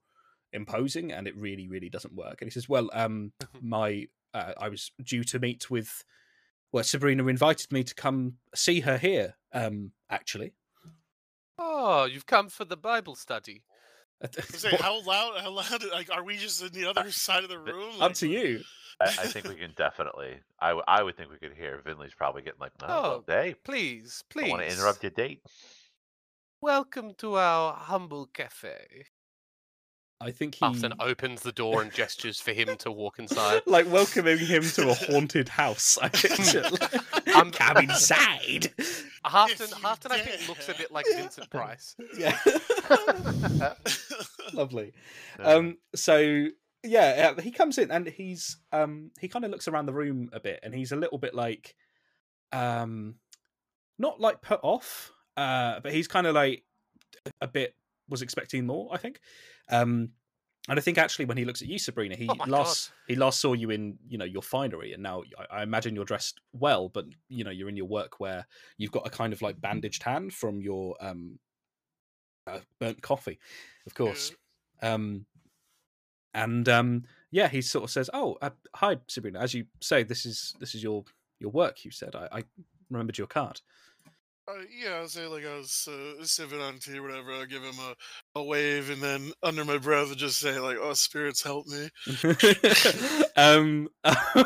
imposing, and it really really doesn't work. And he says, "Well, um, my uh, I was due to meet with." Well, Sabrina invited me to come see her here. Um, actually, Oh, you've come for the Bible study. I say, how loud? How loud? Like, are we just in the other side of the room? up to you. I, I think we can definitely. I, w- I would think we could hear. Vinly's probably getting like, oh, well, Oh, hey, Please, I please. want to interrupt your date. Welcome to our humble cafe. I think he Halfdan opens the door and gestures for him to walk inside. like welcoming him to a haunted house. I picture. I'm- Come inside. Halfdan, you Halfdan, I think looks a bit like Vincent Price. Yeah. Lovely. Um. So yeah, uh, he comes in and he's um he kind of looks around the room a bit and he's a little bit like um not like put off uh but he's kind of like a bit was expecting more I think. Um and I think actually when he looks at you Sabrina he Oh my God. last he last saw you in you know your finery and now I, I imagine you're dressed well but you know you're in your work where you've got a kind of like bandaged hand from your um uh, burnt coffee of course. Um and um yeah he sort of says oh uh, hi sabrina. As you say this is this is your your work you said. I, I remembered your card Uh, yeah, I'll say like I was uh, sipping on tea, or whatever. I'll give him a, a wave, and then under my breath, I'll just say like, "Oh, spirits help me." um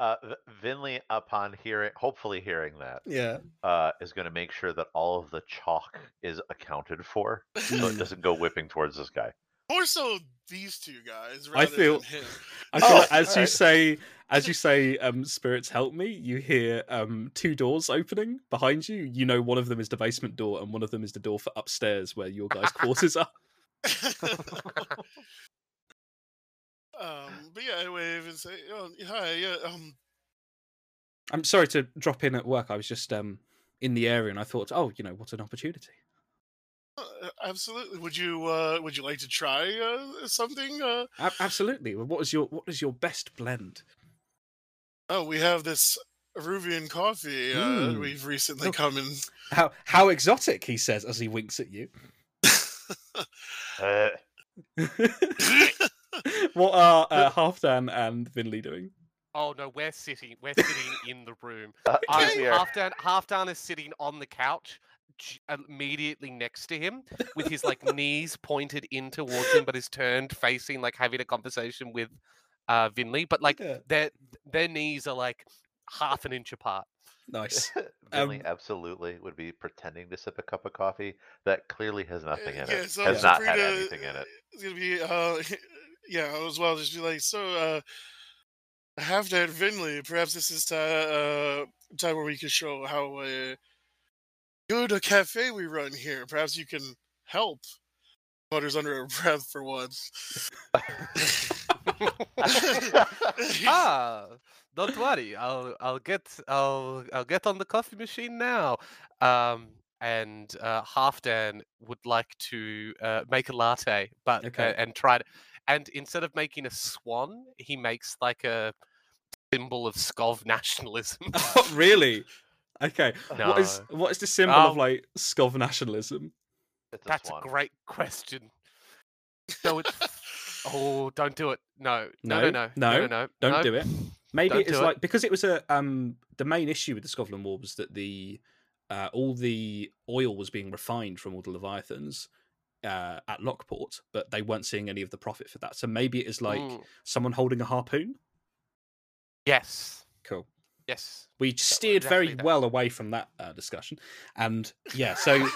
Uh, Vinly, upon hearing, hopefully hearing that, yeah uh, is going to make sure that all of the chalk is accounted for, so it Mm. doesn't go whipping towards this guy. More so these two guys. I feel- than him. I feel Oh, like as you alright. say as you say um spirits help me you hear um two doors opening behind you you know one of them is the basement door and one of them is the door for upstairs where your guys quarters are um, but yeah, I wave and say, "Oh, hi, yeah, um, i'm sorry to drop in at work i was just um in the area and i thought oh you know what an opportunity uh, absolutely. Would you, uh, would you like to try uh, something? Uh, A- absolutely. What is your what is your best blend? oh, we have this Iruvian coffee. Uh, Mm. We've recently Oh. come in. How how exotic? He says as he winks at you. Uh, what are uh, Halfdan and Vinly doing? Oh no, we're sitting. We're sitting in the room. uh, I, we are- Halfdan, Halfdan is sitting on the couch, j- immediately next to him, with his like knees pointed in towards him, but is turned facing, like having a conversation with uh, Vinly. But like Yeah. their their knees are like half an inch apart. Nice. Vinly Um, absolutely would be pretending to sip a cup of coffee that clearly has nothing in Uh, yeah, it. so has not had Sabrina- anything in it. It's gonna be uh yeah, as well just be like, so uh have that Vinly, perhaps this is ti- uh time where we can show how uh, good a cafe we run here. Perhaps you can help. Mutters under her breath for once. ah, don't worry. I'll I'll get I'll I'll get on the coffee machine now. Um, and uh, Halfdan would like to uh, make a latte, but Okay. uh, and try it. And instead of making a swan, he makes like a symbol of Skov nationalism. oh, really? Okay. What is No. what is the symbol of Um, like Skov nationalism? It's a That's swan. a great question. So it's oh, don't do it. No, no, No, no, no, no, no, no. Don't no. do it. Maybe Don't it's do it. like because it was a um the main issue with the Skovlan War was that the uh, all the oil was being refined from all the leviathans uh, at Lockport, but they weren't seeing any of the profit for that. So maybe it is like Mm, someone holding a harpoon. yes, Cool. Yes. We steered very that. well away from that uh, discussion, and yeah, so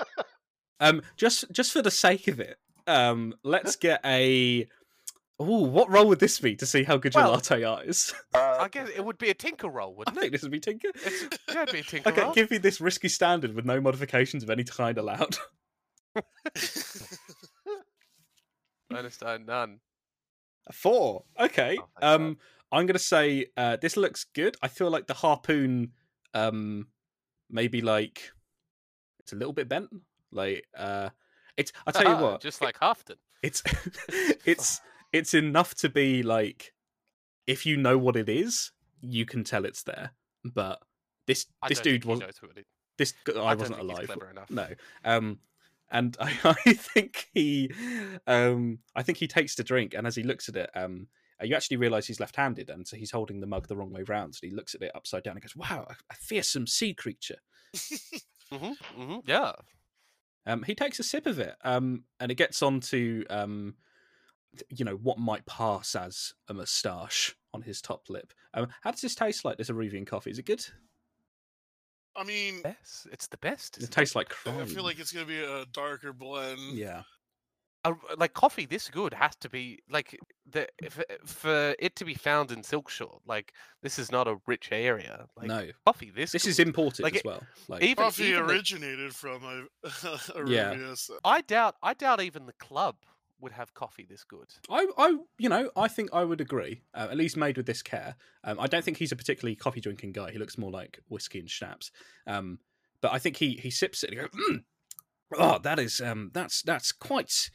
um, just just for the sake of it, um, let's get a. Oh, what role would this be to see how good your Well, latte art is? Uh, I guess it would be a tinker roll, wouldn't think it? this would be Tinker. It's, yeah, it'd be a tinker Okay, roll. give me this risky standard with no modifications of any kind allowed. Einstein, none. A four. Okay. Oh, thank God. um, I'm gonna say uh, this looks good. I feel like the harpoon, um, maybe like it's a little bit bent. Like, uh, it's. I tell you what, just like Halfdan. it's it's it's enough to be like, if you know what it is, you can tell it's there. But this I this don't dude think he was knows who it is. this g- I, I don't wasn't alive. clever enough. No. Um and I, I think he um I think he takes the drink and as he looks at it, um uh, you actually realise he's left-handed, and so he's holding the mug the wrong way round. So he looks at it upside down and goes, "Wow, a, a fearsome sea creature." hmm hmm yeah. Um, he takes a sip of it, um, and it gets on to, um, you know, what might pass as a moustache on his top lip. Um, how does this taste like? This Iruvian coffee is it good? I mean, Yes, it's the best. It isn't tastes like I feel like it's gonna be a darker blend. yeah, A- like coffee this good has to be like the if, for it to be found in Silkshore. Like this is not a rich area. Like no, coffee this. this is good. imported Like as well. Like, even Coffee even the- originated from uh, Yeah. So- I doubt. I doubt even the club would have coffee this good. I, I, you know, I think I would agree. Uh, at least made with this care. Um, I don't think he's a particularly coffee drinking guy. He looks more like whiskey and schnapps. Um, but I think he he sips it and goes, mm, "Oh, that is um, that's that's quite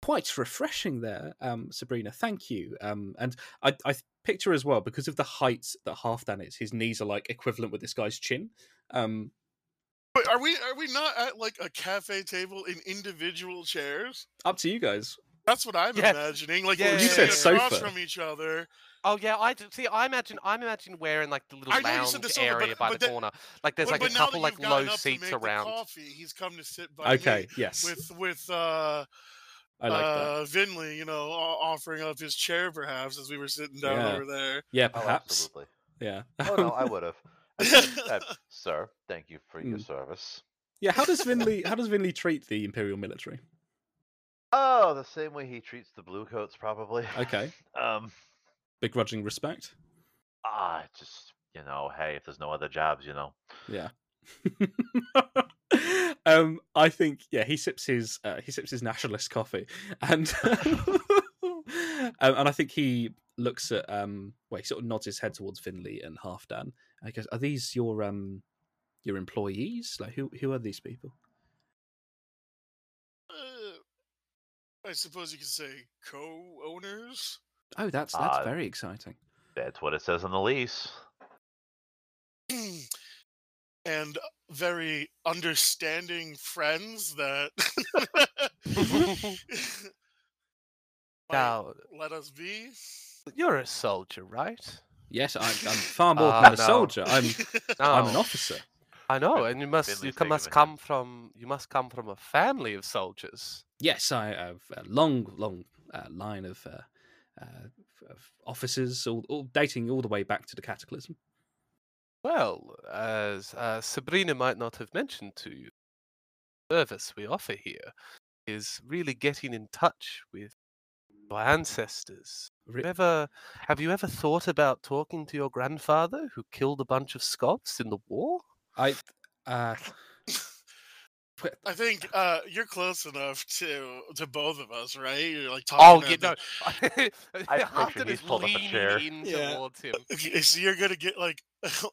quite refreshing there, um, Sabrina. Thank you." Um, and I I picture as well because of the height that Halfdan is, his knees are like equivalent with this guy's chin. Um, But are we are we not at like a cafe table in individual chairs? up to you guys. That's what I'm Yeah. imagining. Like Yeah, You said across sofa. from each other. Oh yeah, I d- see. I imagine. I imagine we're in like the little I lounge the sofa, but- area by but the that- corner. Like there's but, like a couple that like low up to seats make the around. coffee, he's come to sit by Okay, me yes, with with uh, I like that. uh Vinly, you know, offering up his chair perhaps as we were sitting down Yeah. over there. Yeah, Oh, perhaps. absolutely. Yeah. Oh no, I would have. uh, sir, thank you for your Mm. service. Yeah, how does Vinly how does Vinly treat the Imperial military? Oh, the same way he treats the bluecoats, probably. Okay. Um. Begrudging respect. Ah, just you know, hey, if there's no other jobs, you know. Yeah. um, I think yeah, he sips his uh, he sips his nationalist coffee, and um, and I think he looks at um, well, he sort of nods his head towards Vinly and Halfdan. And he goes, "Are these your um your employees? Like who who are these people?" Uh, I suppose you could say co-owners. Oh, that's that's Ah. very exciting. That's what it says on the lease. and very understanding friends that now let us be. you're a soldier, right? Yes, I'm, I'm far more Ah, than a no. soldier. I'm I'm an officer. I know, and you must you come, must the hint. come from you must come from a family of soldiers. Yes, I have a long, long uh, line of, uh, uh, of officers, all, all dating all the way back to the Cataclysm. Well, as uh, Sabrina might not have mentioned to you, the service we offer here is really getting in touch with your ancestors. Re- You ever, have you ever thought about talking to your grandfather who killed a bunch of Scots in the war? I uh I think uh, you're close enough to to both of us, right? You're like talking. Oh, yeah, the- no. I Halfdan is pulled up a chair. leaning Yeah. towards him. Okay, so you're gonna get like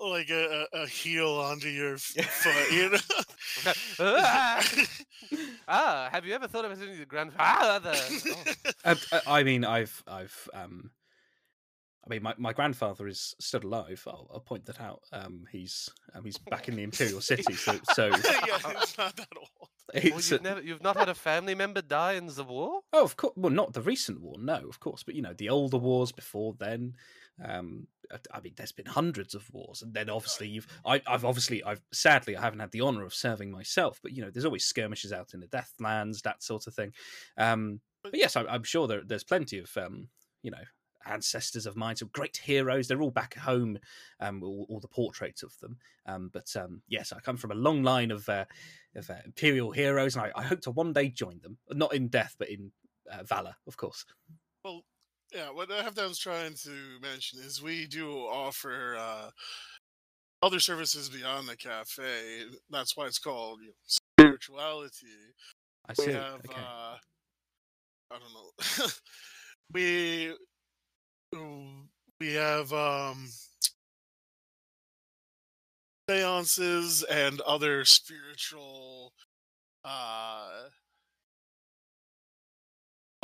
like a, a, a heel onto your foot, you know? Ah, ah, have you ever thought of visiting your grandfather? Oh. Uh, uh, I mean, I've, I've, um, I mean, my, my grandfather is still alive. I'll, I'll point that out. Um, he's, um, he's back in the Imperial City. So, so yeah, it's not that old. Well, you've, never, you've not had a family member die in the war? oh, of course. Well, not the recent war, no, of course, but you know, the older wars before then. Um, I- I mean, there's been hundreds of wars, and then obviously you've, I, I've obviously, I've sadly, I haven't had the honor of serving myself, but you know, there's always skirmishes out in the Deathlands, that sort of thing. Um, but yes, I, I'm sure there, there's plenty of, um, you know, ancestors of mine, some great heroes. They're all back home, um, all, all the portraits of them. Um, but um, yes, I come from a long line of uh, of uh, imperial heroes, and I, I hope to one day join them, not in death, but in uh, valor, of course. Yeah. What Halfdan's trying to mention is we do offer uh, other services beyond the cafe. That's why it's called you know, spirituality. I we see. have okay. uh i don't know we we have um seances and other spiritual uh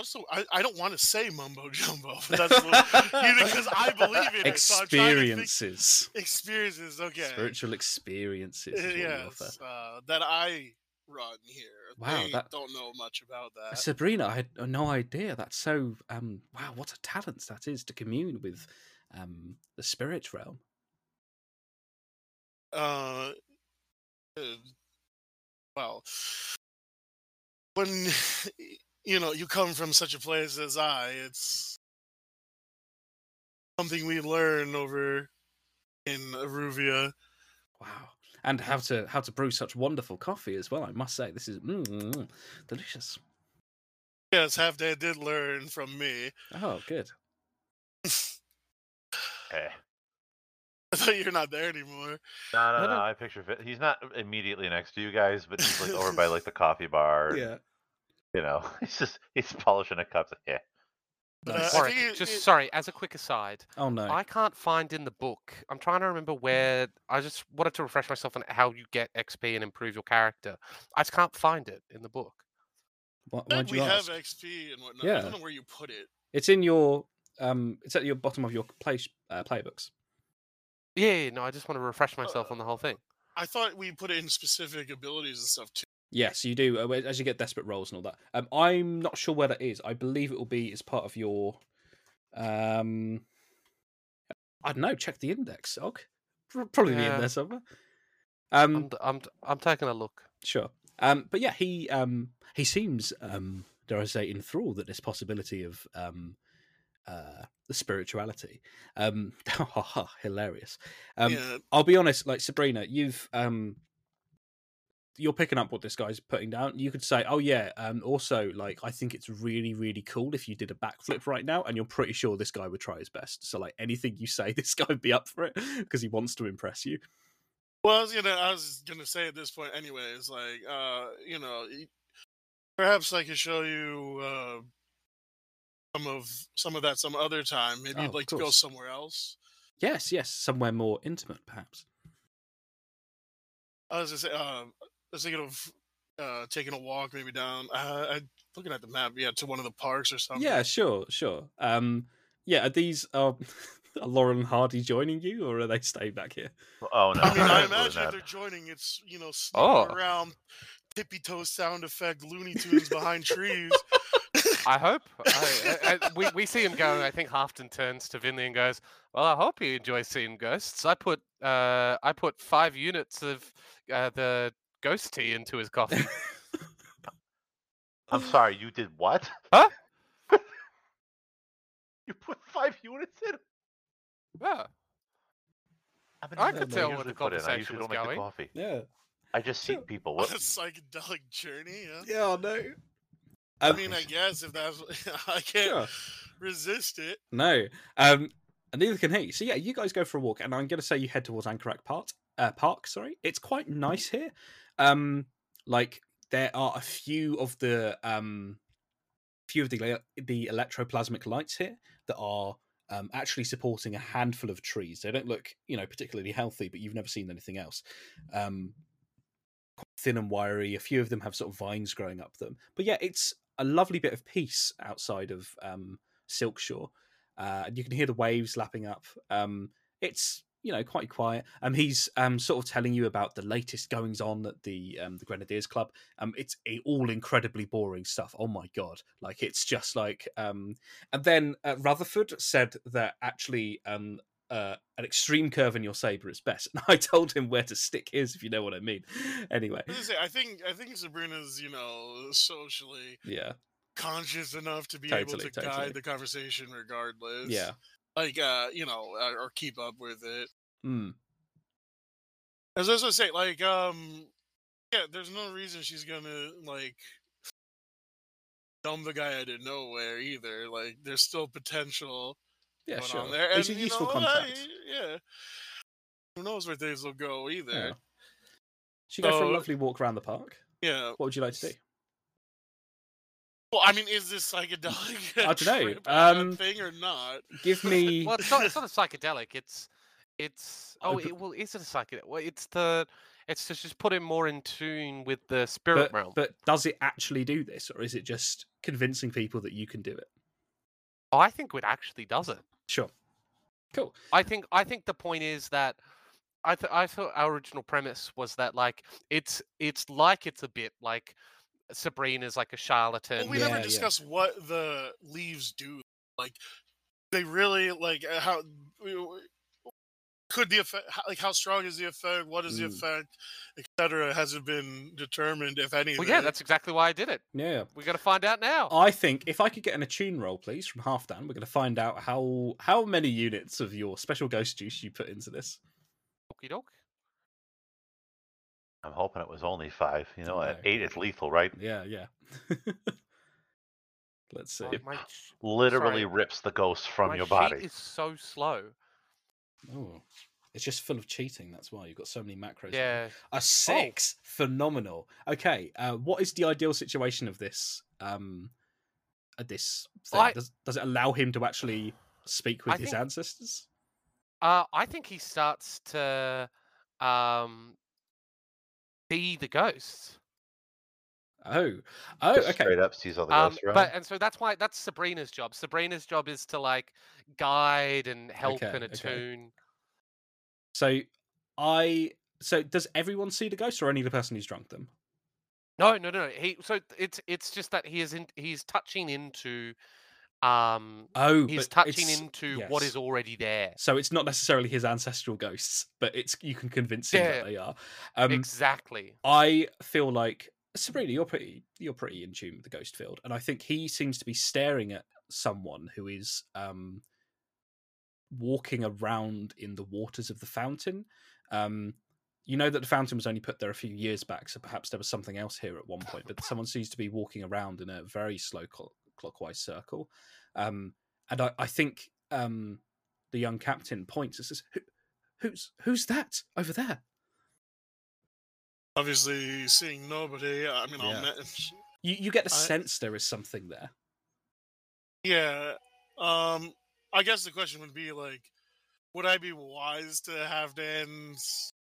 also I, I don't want to say mumbo jumbo but that's because i believe in it so trying to think- experiences, experiences okay spiritual experiences. Uh, Is what offer. yes uh, that i run here Wow, they that- don't know much about that Sabrina, I had no idea. That's so um wow, what a talent that is to commune with um the spirit realm. uh, uh, well, when you know you come from such a place as I, it's something we learn over in Iruvia. Wow. And how to how to brew such wonderful coffee as well. I must say, this is mm, mm, mm, delicious. Yes, Halfdan did learn from me. Oh, good. Eh. I thought you're not there anymore. No, no, No, no. no. I picture he's not immediately next to you guys, but he's like over by like the coffee bar. Yeah. You know, he's just he's polishing a cup. Yeah. But, uh, I Warwick, think just it- sorry, as a quick aside, Oh no. I can't find in the book. I'm trying to remember where. I just wanted to refresh myself on how you get XP and improve your character. I just can't find it in the book. Why, I why'd you we ask? have XP and whatnot. I Yeah. don't know where you put it. It's in your um it's at your bottom of your play uh, playbooks. Yeah, yeah, no, I just want to refresh myself on the whole thing. I thought we put it in specific abilities and stuff too. Yes, you do. uh, As you get desperate rolls and all that. Um, I'm not sure where that is. I believe it will be as part of your. Um, I don't know. Check the index. Og. Pro- Probably be in Yeah. there somewhere. Um, I'm, I'm, I'm taking a look. sure. Um, but yeah, he um he seems um dare I say enthralled at this possibility of um uh the spirituality. Um, hilarious. Um, yeah, I'll be honest, like Sabrina, you've um you're picking up what this guy's putting down. You could say, "Oh yeah, um also like I think it's really really cool if you did a backflip right now and you're pretty sure this guy would try his best." So like anything you say this guy would be up for it because he wants to impress you. Well, I was gonna, I was gonna say at this point, anyways, like, uh, you know, perhaps I could show you uh, some of some of that some other time. Maybe Oh, you'd like to go somewhere else. Yes, yes, somewhere more intimate perhaps. I was just say, I was thinking of uh, taking a walk, maybe down. Uh, I looking at the map, yeah, to one of the parks or something. Yeah, sure, sure. Um yeah, are these are, are Laurel and Hardy joining you or are they staying back here? Oh no. I mean, I imagine if they're joining, it's you know, sneaking Oh. around, tippy toe sound effect, Looney Tunes behind trees. I hope. I, I, I- we, we see him go. I think Halfdan turns to Vinly and goes, "Well, I hope you enjoy seeing ghosts. I put uh, I put five units of uh, the ghost tea into his coffee. I'm sorry. You did what? Huh? you put five units in. yeah. How many I minutes could tell where usually the put in? I conversation usually was don't make the going. coffee. Yeah. I just see Sure. people. a What? psychedelic journey. Yeah. Yeah, I know. I mean, I guess if that's, I can't sure. resist it. No. Um, and neither can he. So yeah, you guys go for a walk, and I'm going to say you head towards Anchorak Park. Uh, park, sorry. It's quite nice here. Um, like there are a few of the um, few of the the electroplasmic lights here that are um, actually supporting a handful of trees. They don't look, you know, particularly healthy, but you've never seen anything else. Um, thin and wiry. A few of them have sort of vines growing up them. But yeah, it's a lovely bit of peace outside of um, Silkshore. Uh, and you can hear the waves lapping up. Um, it's you know quite quiet. Um, he's um sort of telling you about the latest goings on at the um the Grenadiers Club. Um, it's a- all incredibly boring stuff. Oh my god, like it's just like um. And then uh, Rutherford said that actually um uh, an extreme curve in your saber is best. And I told him where to stick his, if you know what I mean. Anyway, I, think I think Sabrina's you know socially yeah, conscious enough to be able to totally. guide the conversation regardless. yeah. Like uh, you know, uh, or keep up with it. Mm. As I was gonna say, like um, yeah, there's no reason she's gonna like dumb the guy out of nowhere either. Like, there's still potential Yeah, going sure. on there. He's a and, you useful know, contact. I- yeah. Who knows where things will go either. Yeah. Should you go for a lovely walk around the park? Yeah. What would you like to do? Well, I mean, is this psychedelic? I dunno, trip a bad um, thing or not? Give me. Well, it's not. It's not a psychedelic. It's. It's. Oh, Oh, it, well, is it a psychedelic? Well, it's the. It's to just put him more in tune with the spirit but, realm. but does it actually do this, or is it just convincing people that you can do it? Oh, I think it actually does it. Sure. Cool. I think. I think the point is that. I th- I thought our original premise was that like it's it's like it's a bit like Sabrina's like a charlatan. Well, we Yeah, never yeah. discussed what the leaves do. Like, they really like uh, how could the effect? Like, how strong is the effect? What is the Mm. effect, etc. Hasn't been determined, if any. well, yeah, that's exactly why I did it. Yeah. We got to find out now. I think if I could get an attune roll, please, from Halfdan, we're going to find out how how many units of your special ghost juice you put into this. Okie doke. I'm hoping it was only five. You know, at eight it's lethal, right? Yeah, yeah. Let's see. Oh, my Literally Sorry. rips the ghost from my your body. is so slow. Oh, it's just full of cheating. That's why you've got so many macros. now. Yeah. A six, phenomenal. Okay, uh, what is the ideal situation of this? Um, uh, this thing? I- Does, does it allow him to actually speak with I his think- ancestors? Uh, I think he starts to um, be the ghosts. Oh, oh, Just okay. Straight up sees all the Um, ghosts around. but and so that's why that's Sabrina's job. Sabrina's job is to like guide and help Okay, and okay. attune. So, I so does everyone see the ghost, or only the person who's drunk them? No, no, no. He so it's it's just that he is in he's touching into um Oh, he's touching into what yes. is already there. So it's not necessarily his ancestral ghosts, but it's you can convince him Yeah. that they are. Um, exactly. I feel like Sabrina, you're pretty you're pretty in tune with the ghost field, and I think he seems to be staring at someone who is um walking around in the waters of the fountain. Um you know that the fountain was only put there a few years back, so perhaps there was something else here at one point. But someone seems to be walking around in a very slow clockwise circle, um, and I, I think um, the young captain points and says, Who, "Who's who's that over there?" obviously seeing nobody. I mean, Yeah. I'll ma- You you get the I- sense there is something there. yeah. Um, I guess the question would be like, would I be wise to Halfdan's?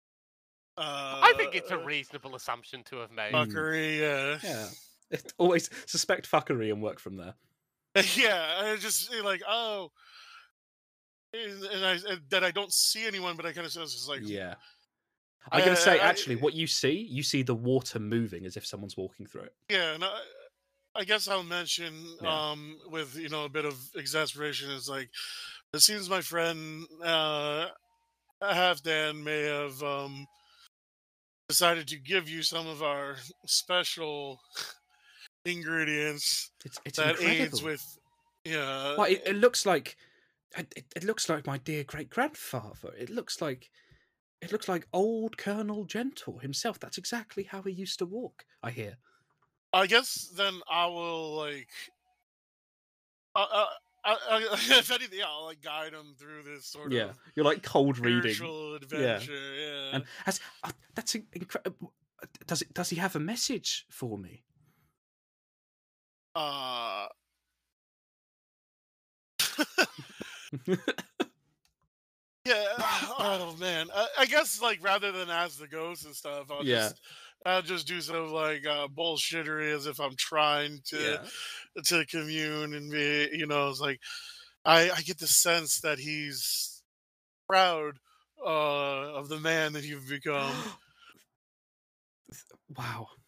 Uh, I think it's a uh, reasonable assumption to have made. Mm. fuckery. Yeah. Yeah. Always suspect fuckery and work from there. yeah, I just eh, like oh, and, I and that I don't see anyone, but I kind of it's like Yeah. I'm going to say, Uh, I- actually, what you see, you see the water moving as if someone's walking through it. yeah. And I, I guess I'll mention Yeah. um with you know a bit of exasperation is like it seems my friend uh Halfdan may have um decided to give you some of our special ingredients It's, it's that incredible. aids with yeah Well, it, it looks like it, it- looks like my dear great grandfather. It looks like it looks like old Colonel Gentle himself. That's exactly how he used to walk. I hear. I guess then I will like. Uh, uh, I, I, if anything, I'll like guide him through this sort Yeah, of Yeah, you're like cold reading. adventure. Yeah. And has uh, that's incredible. Does it? Does he have a message for me? Uh, yeah. Oh man. I, I guess like rather than ask the ghosts and stuff, I'll Yeah. just I'll just do some like uh, bullshittery as if I'm trying to to commune and be. You know, it's like I I get the sense that he's proud uh, of the man that you've become. Wow.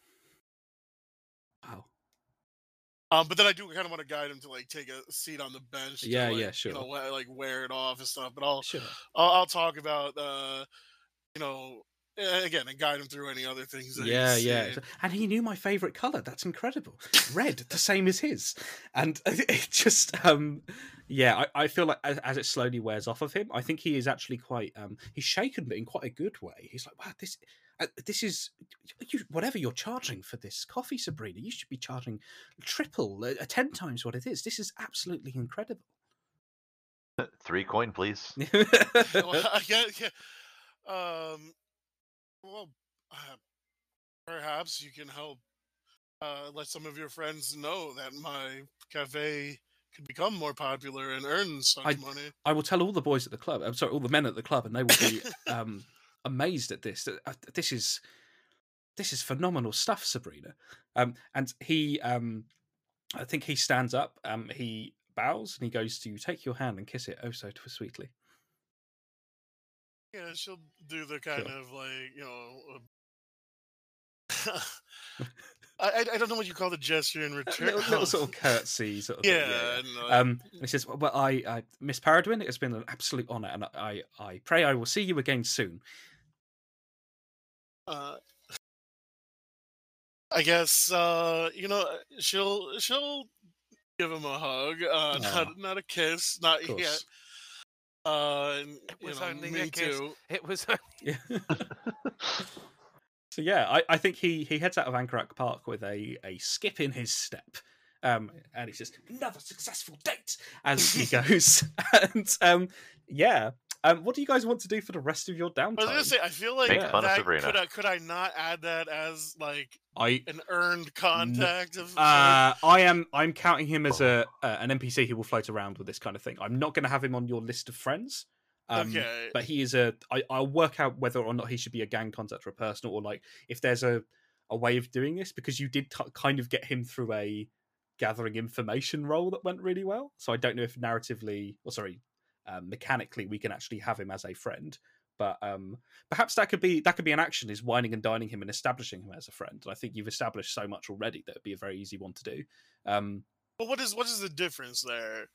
Um, but then I do kind of want to guide him to like take a seat on the bench. to, Yeah, like, yeah, sure. You know, like wear it off and stuff. But I'll Sure. I'll, I'll talk about uh, you know, again and guide him through any other things. That Yeah, yeah. And he knew my favorite color. That's incredible. Red, the same as his. And it just, um, yeah, I, I feel like as, as it slowly wears off of him, I think he is actually quite, um, he's shaken, but in quite a good way. He's like, wow, this, this is you, whatever you're charging for this coffee, Sabrina. You should be charging triple, uh, ten times what it is. This is absolutely incredible. Three coin, please. well, I yeah. Um, well, uh, perhaps you can help uh, let some of your friends know that my cafe could become more popular and earn some I- money. I will tell all the boys at the club. I'm sorry, all the men at the club, and they will be um, amazed at this. Uh, This is this is phenomenal stuff, Sabrina. Um, and he, um, I think he stands up. Um, he bows and he goes to take your hand and kiss it oh so sweetly. Yeah, she'll do the kind Sure. of like you know. uh, I I don't know what you call the gesture in return. little, little sort of curtsy, sort of. thing, yeah, and, yeah. Um, he says, "Well, I, I, Miss Paradwin, it has been an absolute honour, and I, I pray I will see you again soon." Uh, I guess uh, you know she'll she'll give him a hug, uh, Aw. not not a kiss, not yet. course. Uh, and, It you was know, only me a kiss. too. It was. Yeah. so yeah, I, I think he he heads out of Anchorack Park with a a skip in his step. Um, and he says, "Another successful date," as he goes. and um, yeah, um, what do you guys want to do for the rest of your downtime? I was gonna say, I feel like Make fun of that Sabrina. could I could I not add that as like I an earned contact of? uh, I am I'm counting him as a uh, an NPC who will float around with this kind of thing. I'm not going to have him on your list of friends. Um, okay, but he is a I, i'll work out whether or not he should be a gang contact or a personal or like if there's a a way of doing this because you did t- kind of get him through a gathering information roll that went really well so i don't know if narratively or sorry um, mechanically we can actually have him as a friend but um perhaps that could be that could be an action is whining and dining him and establishing him as a friend and i think you've established so much already that would be a very easy one to do um but what is what is the difference there?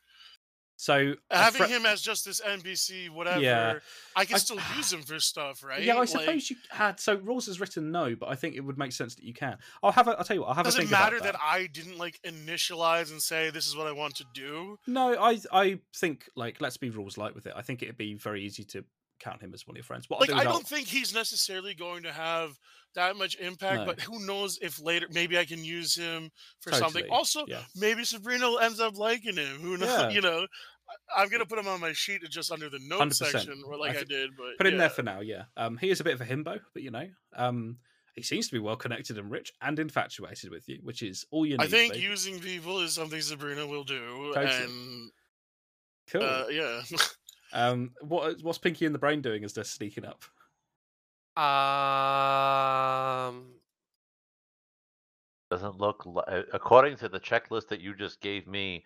So Having fri- him as just this NPC, whatever, I can I- still use him for stuff, right? Yeah, I Like, suppose you had. So rules has written no, but I think it would make sense that you can. I'll have. A, I'll tell you what. I'll have does a it matter about that. I didn't like initialize and say this is what I want to do? No, I. I think like let's be rules light with it. I think it'd be very easy to count him as one of your friends. What Like do I I'll- don't think he's necessarily going to have that much impact, No. but who knows if later maybe I can use him for something. Also, yeah. maybe Sabrina ends up liking him. Who knows? Yeah. You know, I'm gonna put him on my sheet just under the notes 100%. section, or like I I, did. But put him there for now. Yeah. Um, he is a bit of a himbo, but you know, um, he seems to be well connected and rich and infatuated with you, which is all you need. I think using people is something Sabrina will do, Totally. and Cool. uh, yeah. um, what what's Pinky and the Brain doing as they're sneaking up? Um. Doesn't look li- uh, according to the checklist that you just gave me.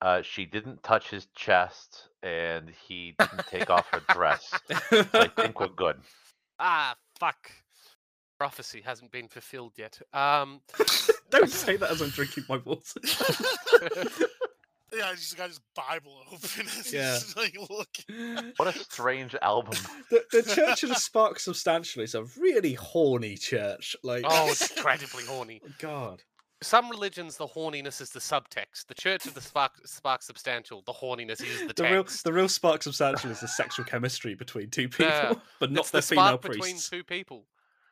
Uh, she didn't touch his chest, and he didn't take off her dress. So I think we're good. Ah, fuck. Prophecy hasn't been fulfilled yet. Um. Don't say that as I'm drinking my water. Yeah, I just got his Bible open. It's Yeah. just like look. What a strange album. the, the Church of the Spark Substantially is a really horny church. Like, Oh, it's incredibly horny. Oh, God. Some religions, the horniness is the subtext. The Church of the Spark, Spark Substantial, the horniness is the The real, the real spark substantial is the sexual chemistry between two people, Yeah, but not it's the, the female spark between two people.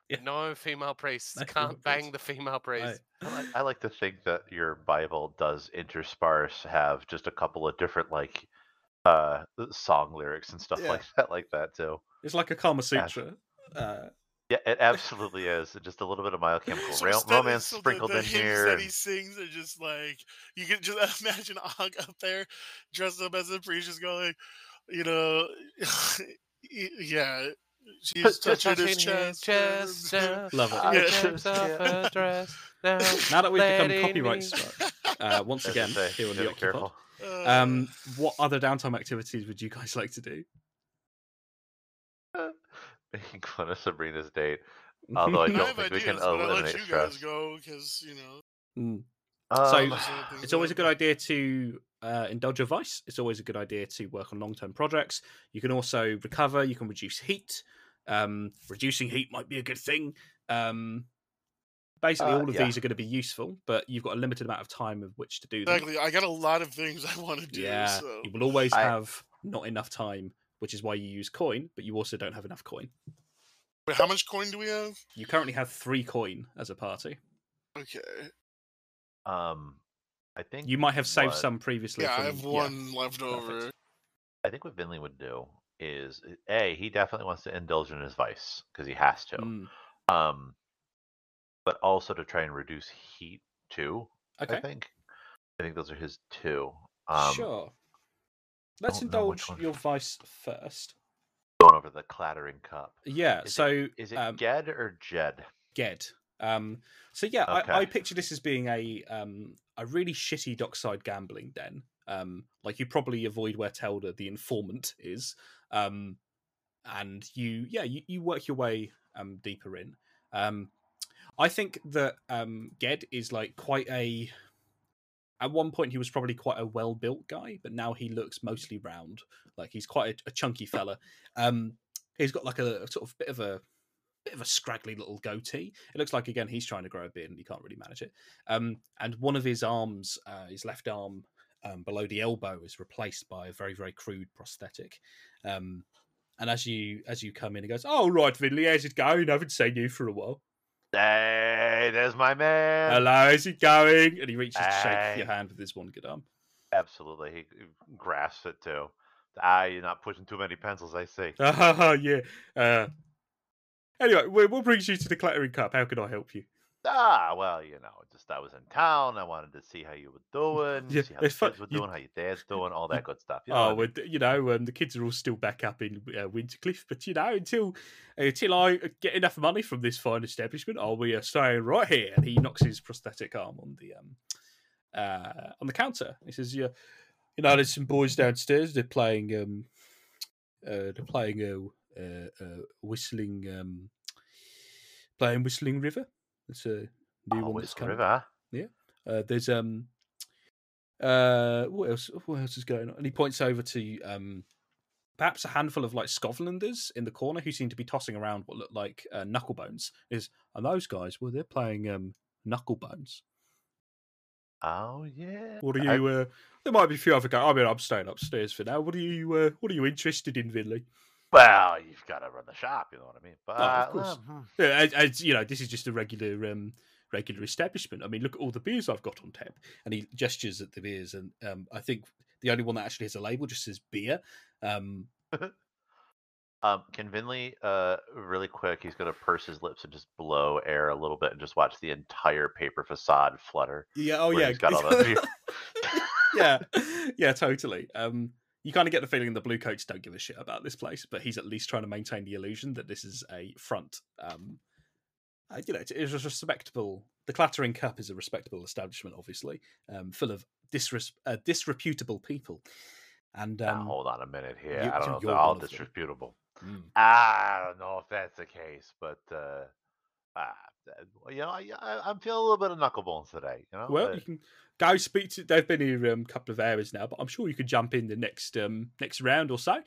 Yeah. No female priests No can't bang priests. the female priest. Right. I like, I like to think that your Bible does intersparse have just a couple of different like uh song lyrics and stuff Yeah. like that like that too. It's like a Kama Yeah. Sutra. Uh, Yeah, it absolutely is. Just a little bit of biochemical So ro- instead- romance so the- sprinkled the in hymns here. that and- he sings are just like you can just imagine Og up there dressed up as a priest, just going, you know, y- yeah, she's touching his Touching his chest. chest, and- love it. Yeah. Arms off her dress, now now that we've become letting copyright struck, uh, once again say, here on the be careful. Octopod. Uh, Um, what other downtime activities would you guys like to do? Making fun of Sabrina's date. Although I I don't have think we ideas, can but I'll let eliminate you stress. guys go because you know. Mm. Um, those sort of things it's always a good idea to uh, indulge your vice. It's always a good idea to work on long term projects. You can also recover. You can reduce heat. Um, reducing heat might be a good thing. Um, basically, Uh, all of yeah. these are going to be useful, but you've got a limited amount of time of which to do them. Exactly. I got a lot of things I want to do. Yeah, So. you will always I- have not enough time, which is why you use coin. But you also don't have enough coin. Wait, how much coin do we have? You currently have three coin as a party. Okay. um, I think You might have saved what- some previously. Yeah, I from- have one left over. I think what Vinly would do is a he definitely wants to indulge in his vice because he has to. Mm, Um, but also to try and reduce heat too. okay. I think. I think those are his two. Um, sure. Let's don't know which indulge your vice first. Going over the clattering cup. Yeah. Is so Is it um, Ged or Jed? Ged. Um, so yeah, I, I picture this as being a um, a really shitty dockside gambling den. Um, like you probably avoid where Telda the informant is, um, and you yeah you, you work your way um, deeper in. Um, I think that um, Ged is like quite a. At one point, he was probably quite a well-built guy, but now he looks mostly round. Like he's quite a, a chunky fella. Um, he's got like a, sort of bit of a bit of a scraggly little goatee. It looks like again he's trying to grow a beard and he can't really manage it. Um, and one of his arms, uh, his left arm um, below the elbow, is replaced by a very very crude prosthetic. Um, and as you as you come in, he goes, "Oh right, Vinly, how's it going? I haven't seen you for a while. Hey, there's my man. Hello, how's it going?" And he reaches to shake your hand with his one good arm. Absolutely, he grasps it too. Ah, you're not pushing too many pencils, I see. Ah, yeah. Uh, anyway, wh- what brings you to the clattering cup? How can I help you? Ah, well, you know, just I was in town. I wanted to see how you were doing, Yeah, see how the fun- kids were you- doing, how your dad's doing, all that good stuff. You know what I oh, mean? well, you know, um, the kids are all still back up in uh, Wintercliff, but you know, until until I get enough money from this fine establishment, I'll be uh, staying right here. And he knocks his prosthetic arm on the um uh on the counter. He says, "Yeah, you know, there's some boys downstairs. They're playing um uh they're playing a uh, whistling um playing whistling river. It's a new Oh, one that's coming. River, huh? Uh, there's um uh what else what else is going on? And he points over to um perhaps a handful of like Skovlanders in the corner who seem to be tossing around what look like uh, knucklebones. Is and those guys? Well, they're playing um knucklebones. Oh yeah. What are I- you? Uh, there might be a few other guys. I mean, I'm staying upstairs for now. What are you? Uh, what are you interested in, Vinly? Well, you've got to run the shop. You know what I mean? But Oh, of uh, course. um, Yeah, as, you know, this is just a regular um regular establishment. I mean, look at all the beers I've got on tap. And he gestures at the beers, and um, I think the only one that actually has a label just says beer. Um, Um, can Vinly, uh, really quick, he's gonna purse his lips and just blow air a little bit and just watch the entire paper facade flutter. yeah, oh yeah, he's got all that yeah, yeah, totally. Um, you kind of get the feeling the blue coats don't give a shit about this place, but he's at least trying to maintain the illusion that this is a front. Um, uh, you know, it's, it's a respectable. The Clattering Cup is a respectable establishment, obviously, um, full of disres- uh, disreputable people. And Now, um, hold on a minute here. you- I don't know if they're all one of them. disreputable. mm, I don't know if that's the case, but uh, ah, uh, you know, I, I, I'm feeling a little bit of knucklebones today. You know, well, uh, you can go speak to. They've been here um, a couple of hours now, but I'm sure you could jump in the next um, next round or so.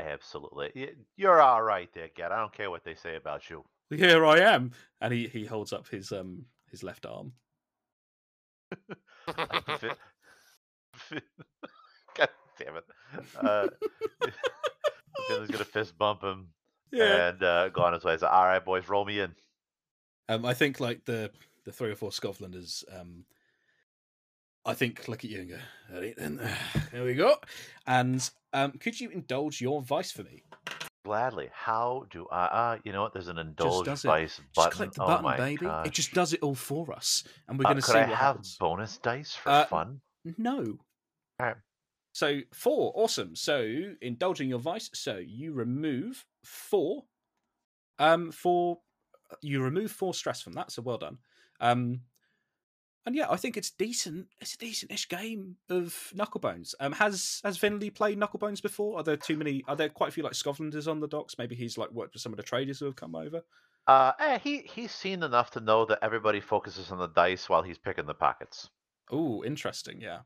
absolutely. You're all right there, Ged. I don't care what they say about you. Here I am, and he, he holds up his um his left arm. God damn it. Uh, Vinly's gonna fist bump him and uh, go on his way. So, all right, boys, roll me in. Um, I think like the the three or four Skovlanders, um, I think look at you and go, all right then, there we go. And um, could you indulge your vice for me? Gladly. How do I? Uh, you know what? There's an indulge vice Just click the oh button, my baby. gosh. It just does it all for us, and we're Uh, going to could see I what have happens. bonus dice for Uh, fun? No. Alright. So four, awesome. So indulging your vice, so you remove four. Um, for you remove four stress from that. So well done. Um, and yeah, I think it's decent. It's a decent-ish game of Knucklebones. Um, has has Vinly played Knucklebones before? Are there too many? Are there quite a few like Skovlanders on the docks? Maybe he's like worked with some of the traders who have come over. Uh, eh, he he's seen enough to know that everybody focuses on the dice while he's picking the pockets. Oh, interesting. Yeah,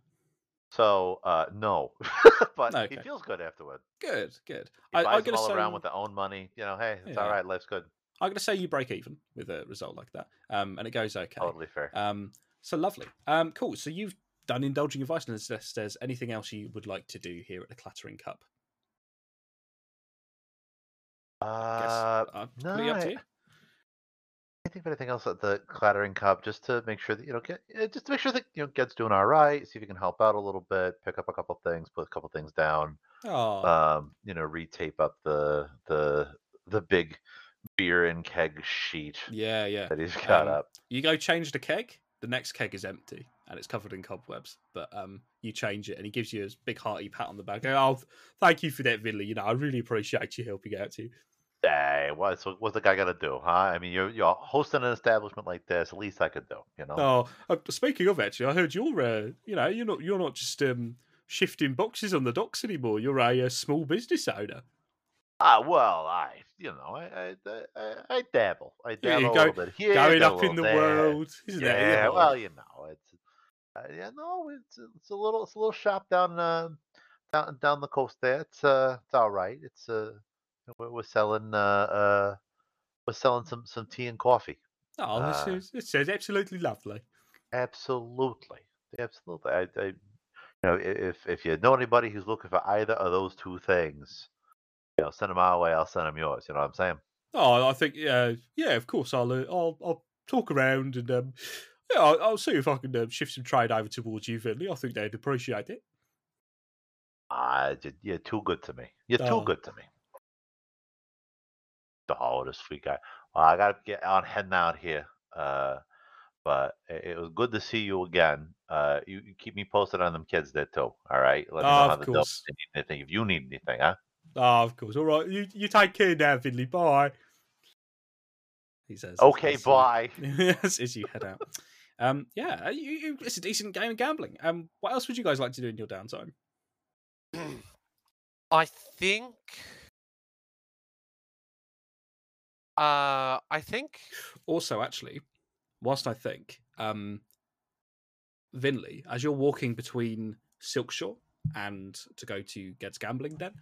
So, uh, no, but he feels good afterward. good, good. He I, buys I'm them gonna all say around with their own money. You know, hey, it's Yeah. all right. Life's good. I'm gonna say you break even with a result like that. Um, and it goes okay. Totally fair. Um, so lovely. Um, cool. So you've done indulging your vice, and unless there's anything else you would like to do here at the Clattering Cup. Guess Uh, no, to I- think of anything else at the clattering cup just to make sure that you know get eh, just to make sure that you know Ged's doing all right. See if you can help out a little bit, pick up a couple things, put a couple things down. Oh, Um, you know, retape up the the the big beer and keg sheet yeah, yeah. that he's got Um, up. You go change the keg. The next keg is empty and it's covered in cobwebs. But um, you change it, and he gives you a big hearty pat on the back. Oh, thank you for that, Vinly. You know, I really appreciate you helping out too. Hey, what's what's the guy got to do, huh? I mean, you're you're hosting an establishment like this. At least I could do, you know. Oh, uh, speaking of actually, I heard you're, uh, you know, you're not, you're not just um, shifting boxes on the docks anymore. You're a, uh small business owner. Ah, well, I, you know, I I, I, I dabble. I Yeah, you dabble go- a little bit here, Going up in the there. world, isn't yeah, it? You know? well, you know, it's uh, yeah, no, it's it's a little it's a little shop down uh, down down the coast there. It's uh it's all right. It's uh we're, we're selling uh uh we're selling some some tea and coffee. Oh, this Uh, is, it says absolutely lovely. Absolutely, absolutely. I, I you know if if you know anybody who's looking for either of those two things, you know, send them our way. I'll send them yours. You know what I'm saying? Oh, I think, yeah, yeah, of course. I'll, uh, I'll, I'll talk around and, um, yeah, I'll, I'll see if I can um, shift some trade over towards you, Vinly. I think they'd appreciate it. Ah, you're too good to me. You're too Oh. good to me. Oh, this sweet guy. Well, I gotta get on heading out here. Uh, but it, it was good to see you again. Uh, you, you keep me posted on them kids there too. All right. Let me Oh, know of how the dope course. they need anything. If you need anything, huh? Oh, of course. All right. You, you take care now, Vinly. Bye. He says. Okay, as bye. as, as you head out. Um, yeah, you, you, it's a decent game of gambling. Um, what else would you guys like to do in your downtime? I think. Uh, I think. Also, actually, whilst I think, um, Vinly, as you're walking between Silkshore and to go to Ged's Gambling Den,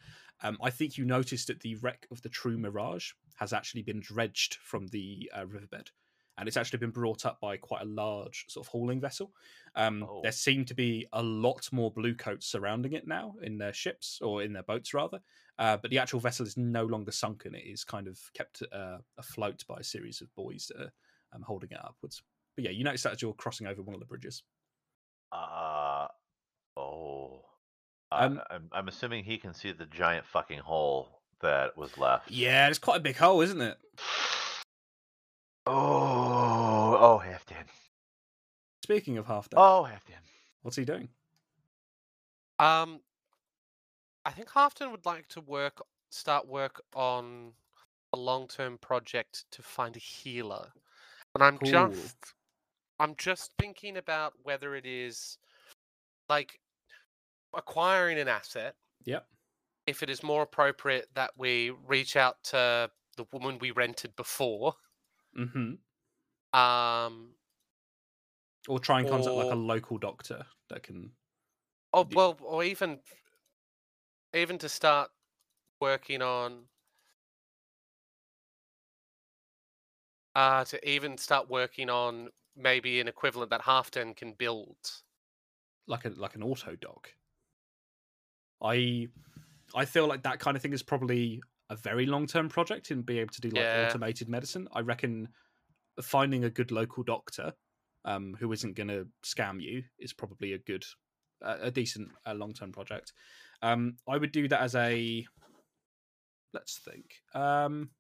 um, I think you noticed that the wreck of the True Mirage has actually been dredged from the uh, riverbed. And it's actually been brought up by quite a large sort of hauling vessel. Um, Oh. There seem to be a lot more blue coats surrounding it now in their ships or in their boats, rather. Uh, but the actual vessel is no longer sunken. It is kind of kept uh, afloat by a series of buoys that are um, holding it upwards. But yeah, you notice that as you're crossing over one of the bridges. Uh oh. Um, I'm I'm assuming he can see the giant fucking hole that was left. Yeah, it's quite a big hole, isn't it? Oh, oh, Halfdan. Speaking of half done, Oh, Halfdan. what's he doing? Um, I think Halfdan would like to work, start work on a long-term project to find a healer, and I'm Cool. just, I'm just thinking about whether it is like acquiring an asset. Yep. If it is more appropriate that we reach out to the woman we rented before, hmm um, Or try and contact like a local doctor that can. Oh Y- well, or even even to start working on uh to even start working on maybe an equivalent that Halfdan can build. like a like an auto dog. I I feel like that kind of thing is probably a very long term project in being able to do like Yeah. automated medicine. I reckon finding a good local doctor um, who isn't going to scam you is probably a good, uh, a decent uh, long term project. Um, I would do that as a. Let's think. Um,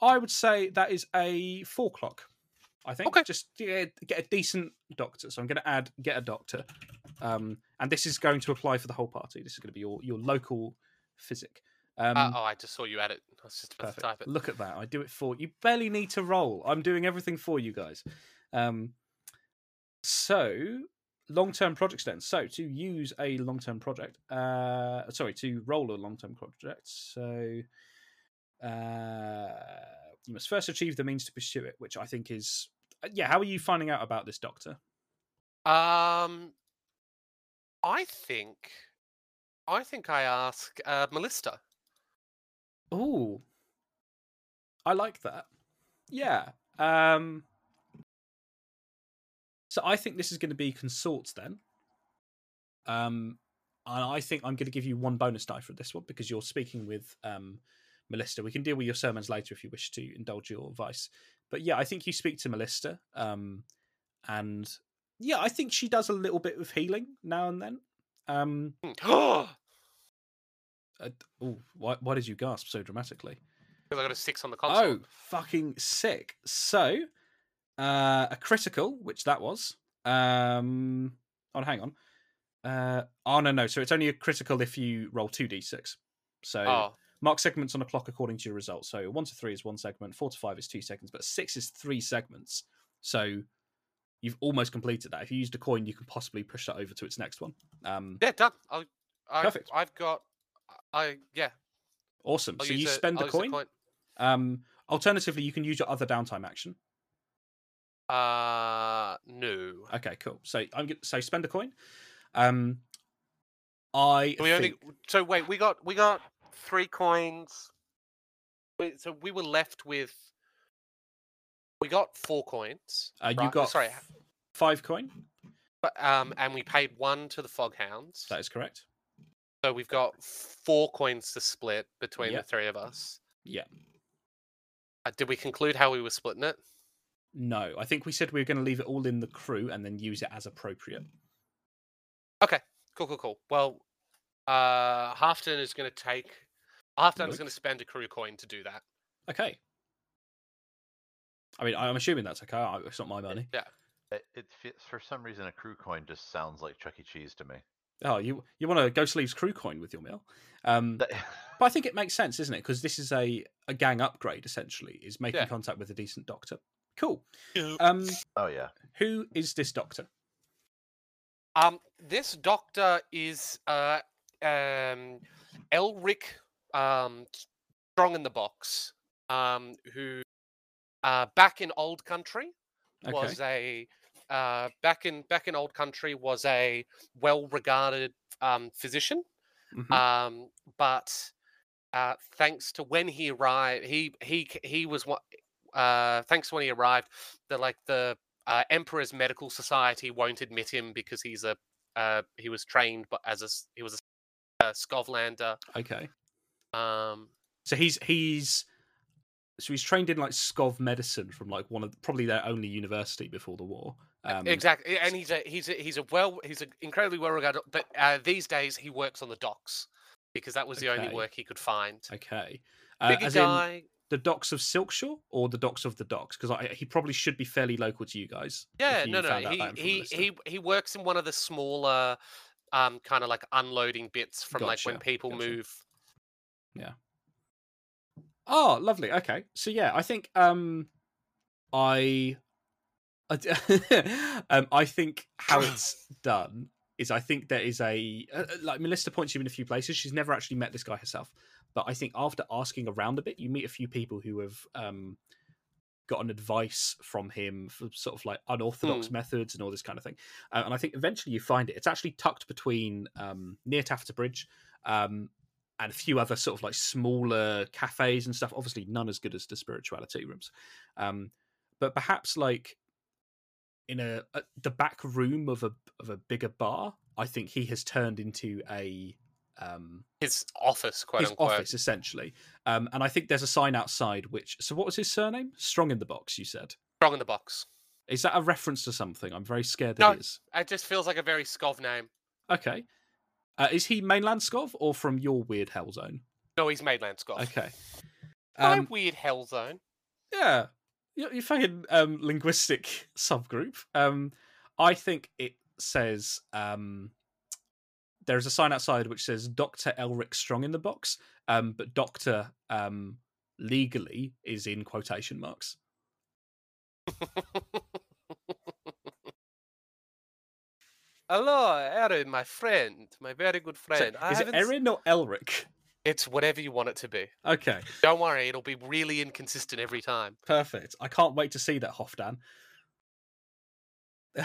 I would say that is a four o'clock. I think Okay. just get, get a decent doctor. So I'm going to add get a doctor, um, and this is going to apply for the whole party. This is going to be your your local physic. Um, uh, oh, I just saw you add it. I was just about Perfect. to type it. Look at that. I do it for you. Barely need to roll. I'm doing everything for you guys. Um, so long term projects then. So to use a long term project, uh, sorry, to roll a long term project. So uh, you must first achieve the means to pursue it, which I think is uh, yeah. How are you finding out about this doctor? Um, I think, I think I ask uh, Melista. Oh, I like that. Yeah. Um. So I think this is going to be consorts then. Um, and I think I'm going to give you one bonus die for this one because you're speaking with um, Melista. We can deal with your sermons later if you wish to indulge your vice. But yeah, I think you speak to Melista. Um, and yeah, I think she does a little bit of healing now and then. Um, Because uh, oh, why, why did you gasp so dramatically? Because I got a six on the console. Oh, fucking sick. So, uh, a critical, which that was. Um, oh, hang on. Uh, oh no, no. So it's only a critical if you roll two d6. So Oh, mark segments on a clock according to your results. So one to three is one segment, four to five is two seconds, but six is three segments. So you've almost completed that. If you used a coin, you can possibly push that over to its next one. Um, yeah, done. I'll, I, Perfect. I've got. I yeah. awesome. I'll so you spend use the coin. Um, alternatively, you can use your other downtime action. Uh, no. Okay, cool. So I'm gonna so spend a coin. Um, I We only. So wait, we got we got three coins. Wait, so we were left with. We got four coins. uh, you got sorry, five coin. but, um, and we paid one to the Foghounds. That is correct. So we've got four coins to split between Yep. the three of us. Yeah. Uh, did we conclude how we were splitting it? No, I think we said we were going to leave it all in the crew and then use it as appropriate. Okay, cool, cool, cool. Well, uh, Halfdan is going to take. Halfdan is going to spend a crew coin to do that. Okay. I mean, I'm assuming that's okay. It's not my money. Yeah. It, it for some reason a crew coin just sounds like Chuck E. Cheese to me. Oh, you you want a Ghost Leaves crew coin with your meal? Um, but I think it makes sense, isn't it? Because this is a, a gang upgrade essentially. Is making Yeah. contact with a decent doctor. Cool. Um, oh yeah. who is this doctor? Um, this doctor is uh um Elric um strong in the box um who uh back in old country Okay. was a uh back in back in old country was a well regarded um physician Mhm. um but uh thanks to when he arrived he he he was what uh thanks to when he arrived the like the uh, emperor's medical society won't admit him because he's a uh he was trained but as a he was a, a Skovlander okay. um So he's he's so he's trained in like Skov medicine from like one of probably their only university before the war. Um, exactly and he's a he's a he's a well he's an incredibly well regarded but uh, these days he works on the docks because that was the only work he could find Okay. Uh, bigger guy the docks of Silkshore or the docks of the docks? Because he probably should be fairly local to you guys. Yeah, you no, no. He about him from he he he works in one of the smaller, um, kind of like unloading bits from like when people gotcha. move. Yeah. Oh, lovely. Okay. So yeah, I think um I um I think how it's done is I think there is a uh, uh, like Melissa points you in a few places. She's never actually met this guy herself, but I think after asking around a bit, you meet a few people who have um gotten advice from him for sort of like unorthodox methods and all this kind of thing. Uh, and I think eventually you find it. It's actually tucked between um near Tafter Bridge um and a few other sort of like smaller cafes and stuff. Obviously, none as good as the spirituality rooms. Um, but perhaps like in a, a the back room of a of a bigger bar. I think he has turned into a um His office, quote his unquote. office essentially. Um, and I think there's a sign outside which. So what was his surname? Strong in the box. You said. Strong in the box. Is that a reference to something? I'm very scared that No. it is. It just feels like a very Skov name. Okay. Uh, is he mainland Skov or from your weird hell zone? No, he's mainland Skov. Okay. My Um, weird hell zone. yeah, your, your fucking um, linguistic subgroup. Um, I think it says um, there's a sign outside which says Doctor Elric Strong in the box, um, but Doctor um, legally is in quotation marks. Hello, Erin, my friend, my very good So, friend. I is it Erin or Elric? It's whatever you want it to be. Okay, Don't worry, it'll be really inconsistent every time. perfect. I can't wait to see that Halfdan.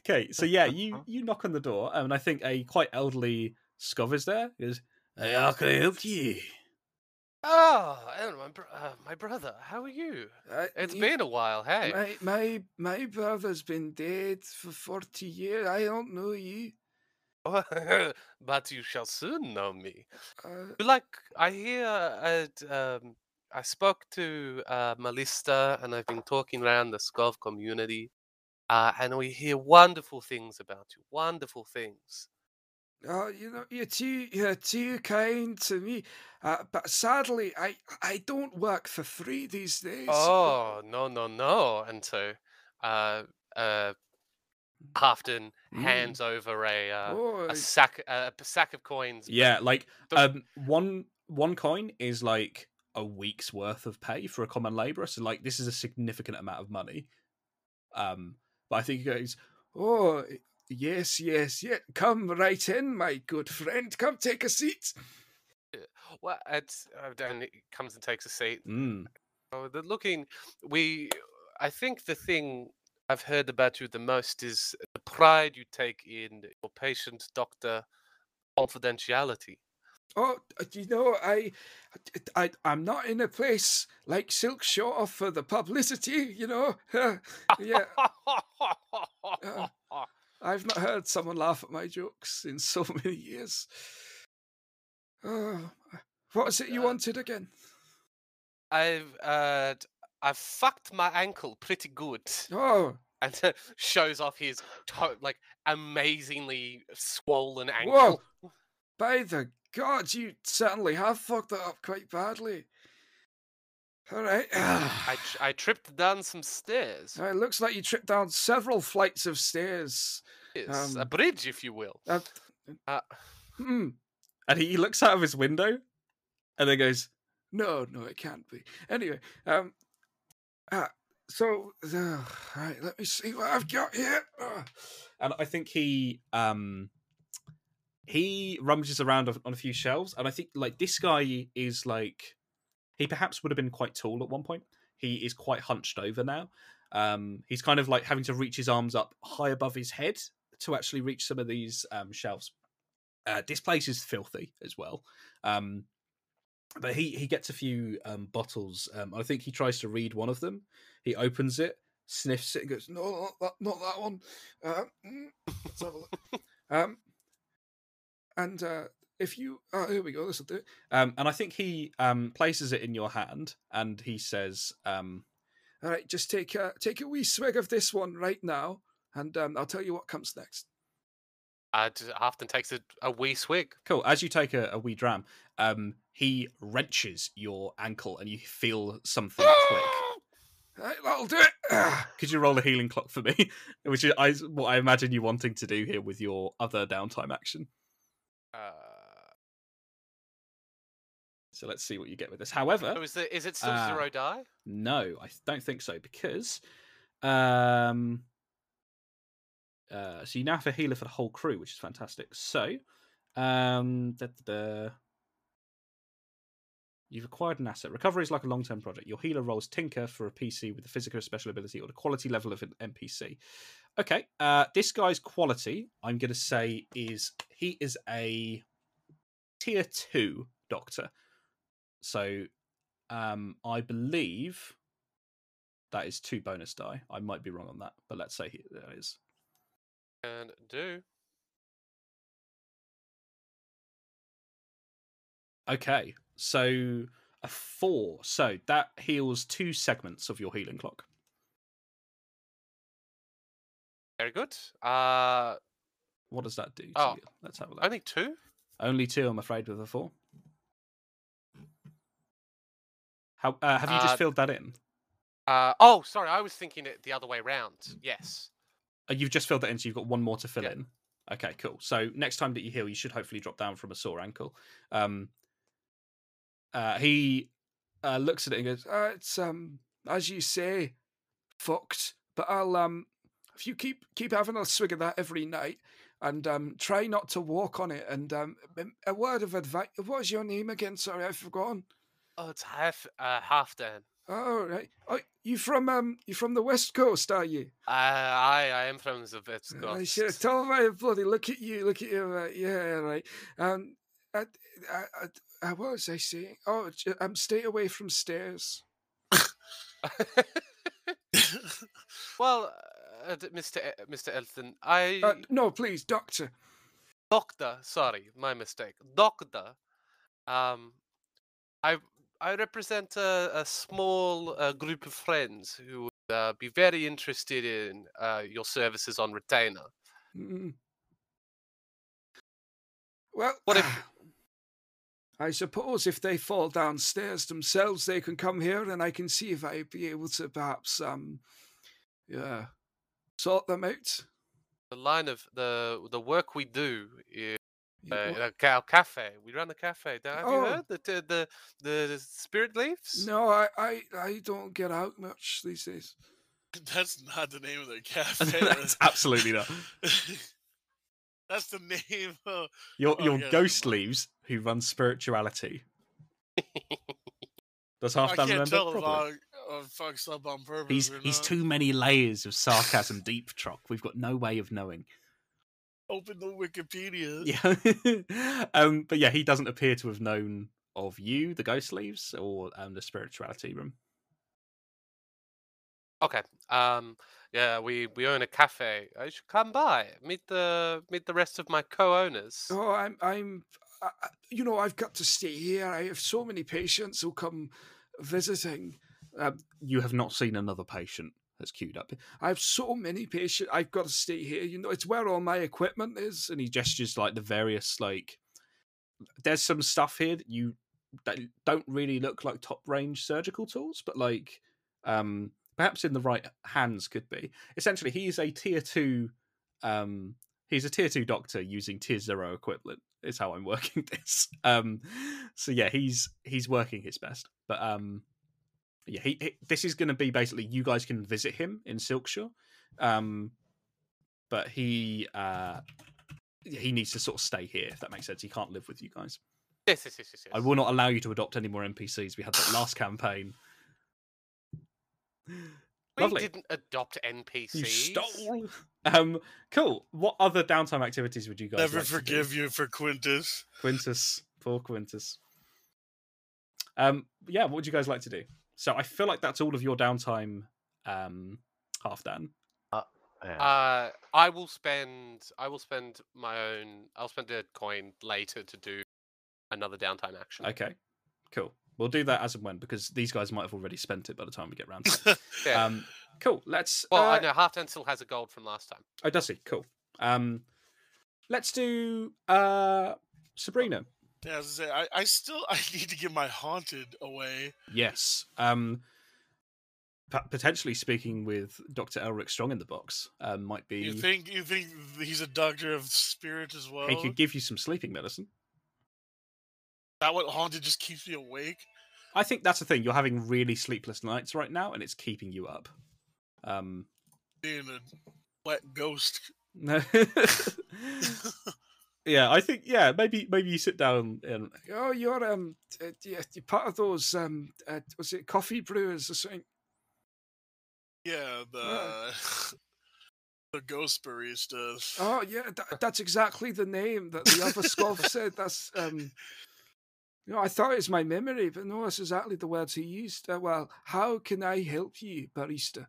okay, so yeah, you you knock on the door, and I think a quite elderly Skov is there. He goes, "Hey, how can I help you?" Oh, Erin, my, br- uh, my brother, how are you? Uh, It's you- been a while, hey. My, my my brother's been dead for forty years. I don't know you. but you shall soon know me. Uh, Like, I hear, uh, d- um, I spoke to uh, Malista, and I've been talking around the Skov community, uh, and we hear wonderful things about you. Wonderful things. oh, you know, you're too you're too kind to me. Uh, but sadly, I I don't work for free these days. Oh no no no! And so, uh, uh, Halfdan Mm. hands over a uh, oh, a sack uh, a sack of coins. Yeah, like the- um, one one coin is like a week's worth of pay for a common labourer. So like this is a significant amount of money. Um, but I think he goes, oh, yes, yes, yes. Come right in, my good friend. Come take a seat. Well, it's uh, and he comes and takes a seat. mm, Oh, the looking, we, I think the thing I've heard about you the most is the pride you take in your patient doctor confidentiality. Oh, uh, you know, I, I, I'm not in a place like Silkshore for the publicity. You know, yeah. I've not heard someone laugh at my jokes in so many years. Oh, what is it you Uh, wanted again? I've uh, I've fucked my ankle pretty good, Oh, and shows off his to- like amazingly swollen ankle. whoa! By the gods, you certainly have fucked that up quite badly. All right. I tr- I tripped down some stairs. Uh, it looks like you tripped down several flights of stairs. Yes, a um, bridge, if you will. Uh, Uh, hmm. and he looks out of his window, and then goes, No, no, it can't be. Anyway, um, uh, so, uh, right, let me see what I've got here. Uh, and I think he um he rummages around on a few shelves, and I think like this guy is like he perhaps would have been quite tall at one point. He is quite hunched over now. Um, he's kind of like having to reach his arms up high above his head to actually reach some of these um, shelves. Uh, this place is filthy as well. Um, but he he gets a few um, bottles. Um, I think he tries to read one of them. He opens it, sniffs it, and goes, no, not that, not that one. Uh, mm, let's have a look. Um, and uh, if you, oh, here we go. This will do it. Um, and I think he um, places it in your hand, and he says, um, All right, just take a take a wee swig of this one right now, and um, I'll tell you what comes next. I often takes a, a wee swig. "Cool." As you take a, a wee dram, um, he wrenches your ankle, and you feel something click. Right, that'll do it. Could you roll a healing clock for me? Which is I, what I imagine you wanting to do here with your other downtime action. Uh, So let's see what you get with this. However, oh, is, it, is it still uh, zero die? No, I don't think so because um uh so you now have a healer for the whole crew, which is fantastic. So um da, da, da. You've acquired an asset. Recovery is like a long term project. Your healer rolls Tinker for a PC with the physical special ability or the quality level of an NPC. Okay, uh, this guy's quality, I'm going to say, is he is a tier two doctor. So um, I believe that is two bonus die. I might be wrong on that, but let's say it is. And do. Okay, so a four. So that heals two segments of your healing clock. Very good. Uh, What does that do? Oh, you? Let's have a look. only two. Only two, I'm afraid, with a four. How uh, have you just Uh, filled that in? Uh, oh, sorry, I was thinking it the other way round. Yes. Uh, you've just filled that in, so you've got one more to fill Yeah. in. Okay, cool. So next time that you heal, you should hopefully drop down from a sore ankle. Um, uh, he uh, looks at it and goes, Uh, it's um as you say, fucked. But I'll um if you keep keep having a swig of that every night and um try not to walk on it and um a word of advice. What is your name again? Sorry, I've forgotten. Oh, it's half uh, half Dan. Oh right. Oh, you from um you from the west coast, are you? Uh, I I am from the West I should have Coast. told my bloody look at you, look at you. Uh, yeah, right. Um, I, I, I, I, what was I saying? Oh, um, stay away from stairs. well, uh, Mr. E- Mr. Elton, I Uh, no, please, doctor. doctor. Sorry, my mistake. Doctor. Um, I I represent a, a small uh, group of friends who would uh, be very interested in uh, your services on retainer. Mm. Well, What if- I suppose if they fall downstairs themselves, they can come here, and I can see if I'd be able to perhaps um, yeah, sort them out. The line of the the work we do is uh, a cafe. We run the cafe. Have you Oh. heard the the the, the spirit leaves? no, I, I, I don't get out much these days. That's not the name of the cafe. That's absolutely not. That's the name of. Your Oh, your yeah, ghost leaves who runs spirituality. Does half I can't remember? tell if Probably. I uh, fucks up on purpose He's he's not. too many layers of sarcasm deep, truck. We've got no way of knowing. Open the Wikipedia. Yeah. um, but yeah, he doesn't appear to have known of you, the ghost leaves, or um, the spirituality room. Okay. Um. Yeah. We we own a cafe. I should come by. Meet the meet the rest of my co-owners. Oh, I'm, I'm, I, I- you know, I've got to stay here. I have so many patients who come visiting. Um, You have not seen another patient that's queued up. I have so many patients. I've got to stay here. You know, it's where all my equipment is. And he gestures like the various like. There's some stuff here that you that don't really look like top range surgical tools, but like um perhaps in the right hands could be. Essentially, he's a tier two. Um, he's a tier two doctor using tier zero equivalent. Is how I'm working this. Um, so yeah, he's he's working his best, but um, yeah, he, he this is going to be basically you guys can visit him in Silkshore, um, but he uh he needs to sort of stay here if that makes sense. He can't live with you guys. Yes, yes, yes, yes. yes. I will not allow you to adopt any more NPCs. We had that last campaign. We Lovely. didn't adopt NPCs. You stole. Um, cool. What other downtime activities would you guys Never like to do? forgive you for Quintus. Quintus? Poor Quintus. Um, yeah. What would you guys like to do? So I feel like that's all of your downtime. Um, half done. Yeah. Uh, I will spend. I will spend my own. I'll spend a coin later to do another downtime action. Okay. Cool. We'll do that as and when because these guys might have already spent it by the time we get round to it. Yeah. Um, cool. Let's. well, uh, I know half Halfdan still has a gold from last time. Oh, does he? Cool. Um, let's do uh Sabrina. Yeah, I, was gonna say, I, I still I need to get my haunted away. Yes. Um, potentially speaking with Doctor Elric Strong in the box um, might be. You think you think he's a doctor of spirit as well? he could give you some sleeping medicine. that what haunted just keeps me awake? I think that's the thing. You're having really sleepless nights right now, and it's keeping you up. Um, Being a wet ghost. no. yeah, I think yeah. Maybe maybe you sit down and oh, you're um, uh, yeah, you're part of those um, uh, was it coffee brewers or something? Yeah, the the ghost baristas. Oh, yeah, that, that's exactly the name that the other Skov said. That's um, You know, I thought it was my memory, but no, that's exactly the words he used. Uh, well, how can I help you, barista?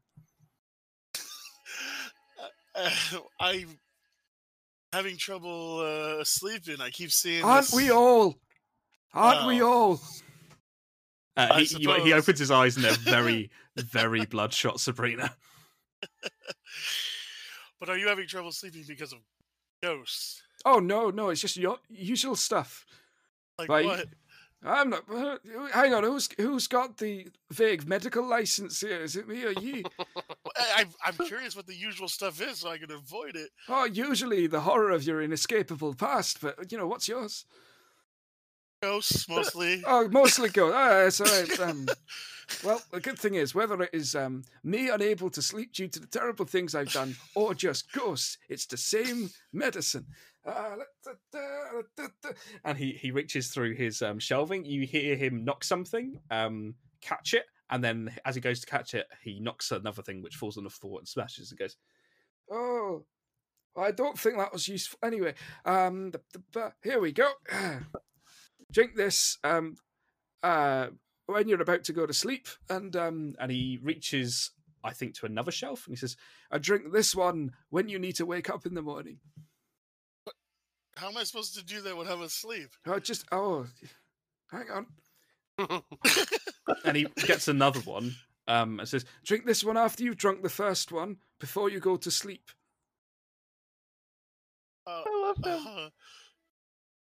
I'm having trouble uh, sleeping. I keep seeing. Aren't this- we all? Aren't we Oh. all? Uh, he, he, he opens his eyes and they're very, very bloodshot, Sabrina. But are you having trouble sleeping because of ghosts? Oh no, no, it's just your usual stuff. Like Right. what? I'm not. uh, Hang on, who's who's got the vague medical license here? Is it me or you? I'm, I'm curious what the usual stuff is, so I can avoid it. oh, usually the horror of your inescapable past, but you know what's yours? Ghosts mostly. Oh, mostly ghosts. Ah, it's all right. Um, well, the good thing is, whether it is um, me unable to sleep due to the terrible things I've done, or just ghosts, it's the same medicine. Ah, And he, he reaches through his um, shelving. You hear him knock something, um, catch it, and then as he goes to catch it, he knocks another thing which falls on the floor and smashes and goes, Oh, I don't think that was useful. Anyway, um, the, the, the- here we go. Drink this um, uh, when you're about to go to sleep, and um, and he reaches, I think, to another shelf and he says, I drink this one when you need to wake up in the morning. How am I supposed to do that when I'm asleep? Oh, just oh, hang on. and he gets another one um, and says, Drink this one after you've drunk the first one before you go to sleep. Uh, I love them.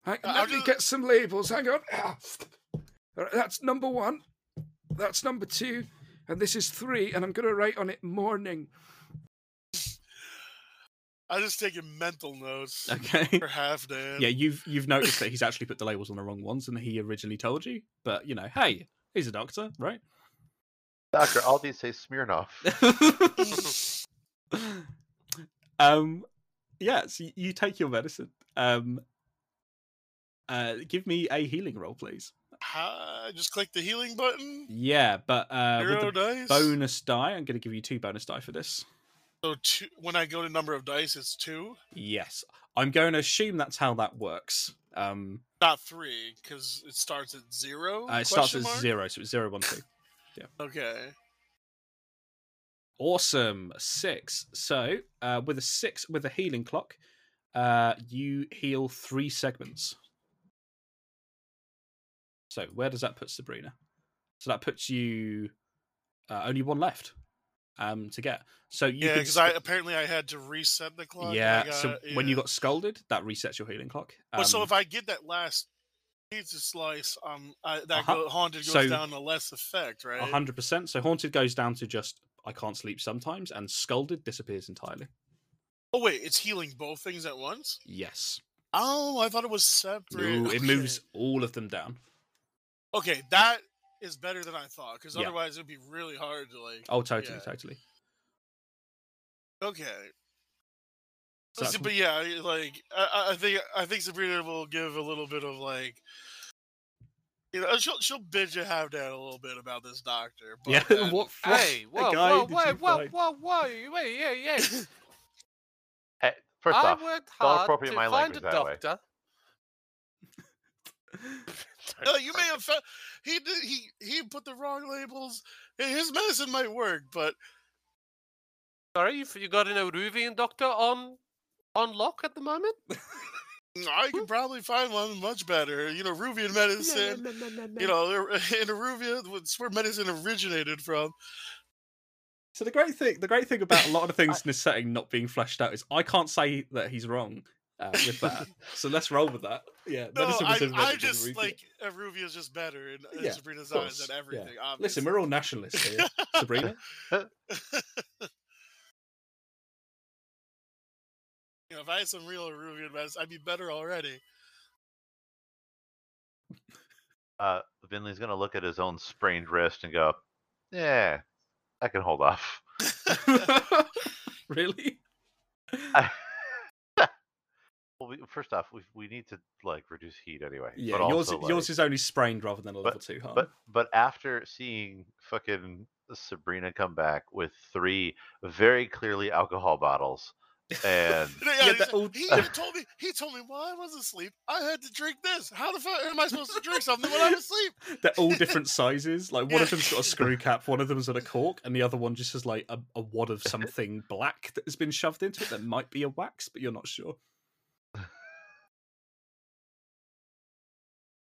Hang, Uh, let I'll me just- get some labels. Hang on. Ah. That's number one. That's number two. And this is three. And I'm going to write on it morning. I just taking mental notes "Okay." for Halfdan. Yeah, you've you've noticed that he's actually put the labels on the wrong ones than he originally told you. But you know, hey, he's a doctor, right? Doctor, all these say Smirnoff. um, yeah. So you take your medicine. Um, uh, give me a healing roll, please. Ha- just click the healing button. Yeah, but uh, Zero with the dice. bonus die, I'm going to give you two bonus die for this. So two, when I go to number of dice, it's two, Yes, I'm going to assume that's how that works. Um, not three, because it starts at zero. uh, it starts question at mark? zero, so it's zero, one, two. Okay. Awesome, six. So uh, with a six, with a healing clock, uh, you heal three segments. So where does that put Sabrina? So that puts you uh, only one left um, to get. So you yeah, because I apparently I had to reset the clock. yeah. got- so when you got scolded, that resets your healing clock. Well, so Um, if I get that last pizza slice, um, I, that Uh-huh. go, haunted goes So- down to less effect, right? Hundred percent. So haunted goes down to just I can't sleep sometimes, and scolded disappears entirely. Oh wait, it's healing both things at once. Yes. Oh, I thought it was separate. No, it Okay. moves all of them down. Okay, that is better than I thought. Because Yeah. otherwise, it'd be really hard to like. Oh, totally, Yeah. totally. Okay. So Let's see, but yeah, like I, I- I think I think Sabrina will give a little bit of like, you know, she'll she'll bitch at have that a little bit about this doctor. But yeah. then- what? what Hey, a whoa, whoa, whoa, whoa, whoa, whoa, wait, yeah, yeah. Hey, first I off, worked hard to my find a language that way. doctor. No, you may have found he did he he put the wrong labels. His medicine might work, but Sorry, you, you got an Iruvian doctor on on lock at the moment? I could probably find one much better. You know, Ruvian medicine. You know, in Iruvia, that's where medicine originated from. So the great thing, the great thing about a lot of the things in this setting not being fleshed out is I can't say that he's wrong uh, with that. so let's roll with that. Yeah, No, medicine I, I just Iruvia. like Iruvia is just better in, in Yeah, Sabrina's of eyes course, than yeah. everything. Listen, we're all nationalists here, Sabrina. you know, if I had some real Iruvian medicine, I'd be better already. uh, Vinly's gonna look at his own sprained wrist and go, "Yeah, I can hold off." really? I- well, we, first off, we we need to like reduce heat anyway. Yeah, but yours also, yours like- is only sprained rather than a level two harm. But but after seeing fucking Sabrina come back with three very clearly alcohol bottles and Yeah, Yeah, he, they're said- all- he even told me. He told me while I was asleep, I had to drink this. How the fuck am I supposed to drink something when I'm asleep? They're all different sizes. Like one of them's got a screw cap, one of them's got a cork, and the other one just has like a, a wad of something black that has been shoved into it that might be a wax, but you're not sure.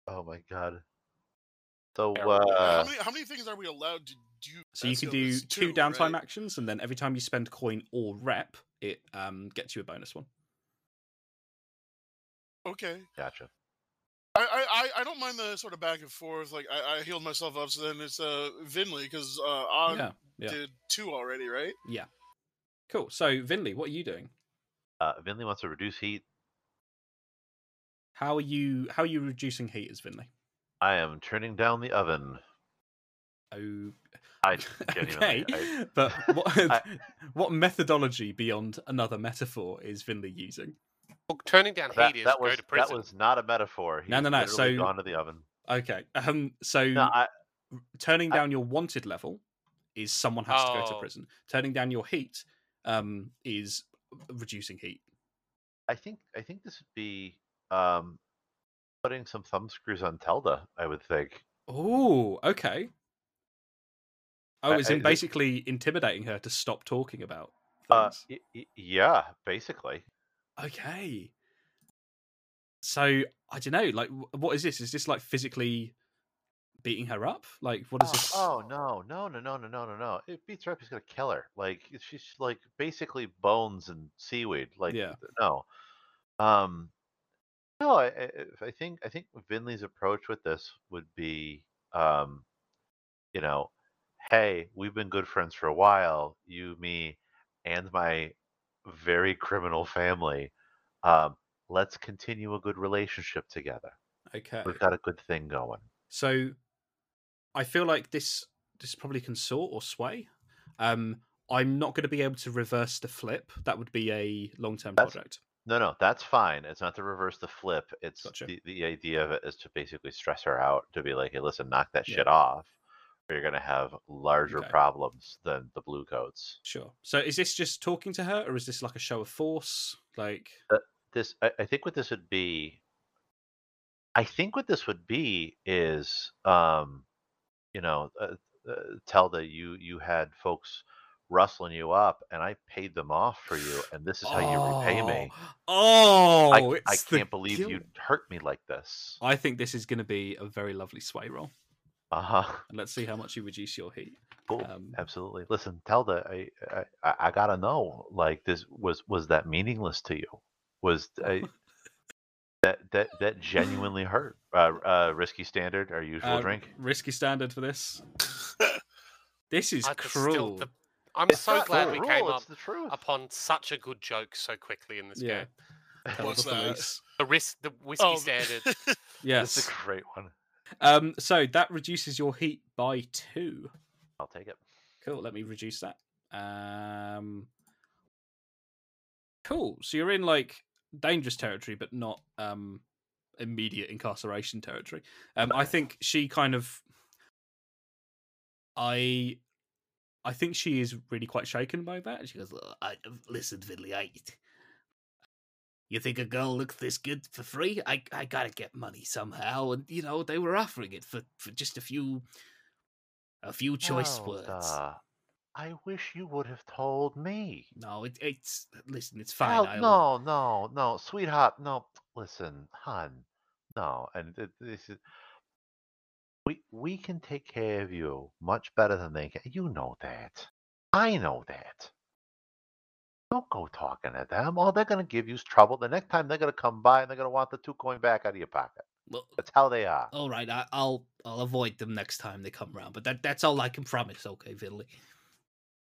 Oh my god. So Terrible. uh, how many how many things are we allowed to do? So you can do this two too, downtime right? actions, and then every time you spend coin or rep, it um gets you a bonus one. Okay. gotcha. I, I, I- I don't mind the sort of back and forth. Like I, I healed myself up, so then it's uh Vinly because uh Og Yeah, yeah. did two already, right? Yeah. Cool. So Vinly, what are you doing? Uh, Vinly wants to reduce heat. How are you? How are you reducing heat as Vinly? I am turning down the oven. Oh, I okay. genuinely, I- but what I- what methodology beyond another metaphor is Vinly using? Well, turning down that, heat is that go was to that was not a metaphor. No, He's no, no, literally so- gone to the oven. Okay. Um. So No, I, turning I- down your wanted level is someone has to go to Oh. prison. Turning down your heat um is reducing heat. I think I think this would be um, putting some thumb screws on Telda. I would think. Oh, okay. Oh, is I- in the- basically intimidating her to stop talking about Uh, things. y- y- yeah, basically. okay. So I don't know. Like, what is this? Is this like physically beating her up? Like, what is oh, this? oh no, no, no, no, no, no, no, no! It beats her up. He's gonna kill her. Like she's like basically bones and seaweed. Like Yeah. no, um, no. I, I, I think I think Vinly's approach with this would be, um, you know, hey, we've been good friends for a while. You, me, and my very criminal family. Um, let's continue a good relationship together. Okay. We've got a good thing going. So I feel like this this probably can sort or sway. Um, I'm not going to be able to reverse the flip. That would be a long term project. No, no, that's fine. It's not to reverse the flip. It's Gotcha. the, the idea of it is to basically stress her out to be like, hey, listen, knock that Yeah. shit off, or you're gonna have larger Okay. problems than the blue coats. Sure. So is this just talking to her, or is this like a show of force? Like, This, I, I think, what this would be. I think what this would be is, um, you know, uh, uh, tell that you you had folks rustling you up, and I paid them off for you, and this is how you repay me. Oh, I, I can't believe you guilt. hurt me like this. I think this is going to be a very lovely sway roll, Uh huh. and let's see how much you reduce your heat. Cool. Um, Absolutely. Listen, Telda I I I gotta know. Like, this was was that meaningless to you? Was I, that that that genuinely hurt? Uh, uh, risky standard, our usual uh, drink. risky standard for this. This is I could cruel. still- the- I'm It's so glad we rule, came up upon such a good joke so quickly in this Yeah. game. What's the that? The risk, the whiskey Oh, standard. It's Yes. a great one. Um. So that reduces your heat by two. I'll take it. Cool. Let me reduce that. Um. Cool. So you're in like dangerous territory, but not um immediate incarceration territory. Um. I think she kind of. I. I think she is really quite shaken by that. She goes, I, listen, Vinly, I. You think a girl looks this good for free? I I gotta get money somehow, and you know they were offering it for, for just a few, a few choice oh, words. Telda, I wish you would have told me. No, it, it's listen, it's fine. I'll, no, no, no, sweetheart. No, listen, hon. No, and this is. We we can take care of you much better than they can. You know that. I know that. Don't go talking to them. All they're gonna give you is trouble. The next time they're gonna come by and they're gonna want the two coin back out of your pocket. Well, That's how they are. all right, I, I'll I'll avoid them next time they come around. But that that's all I can promise. Okay, Vinly.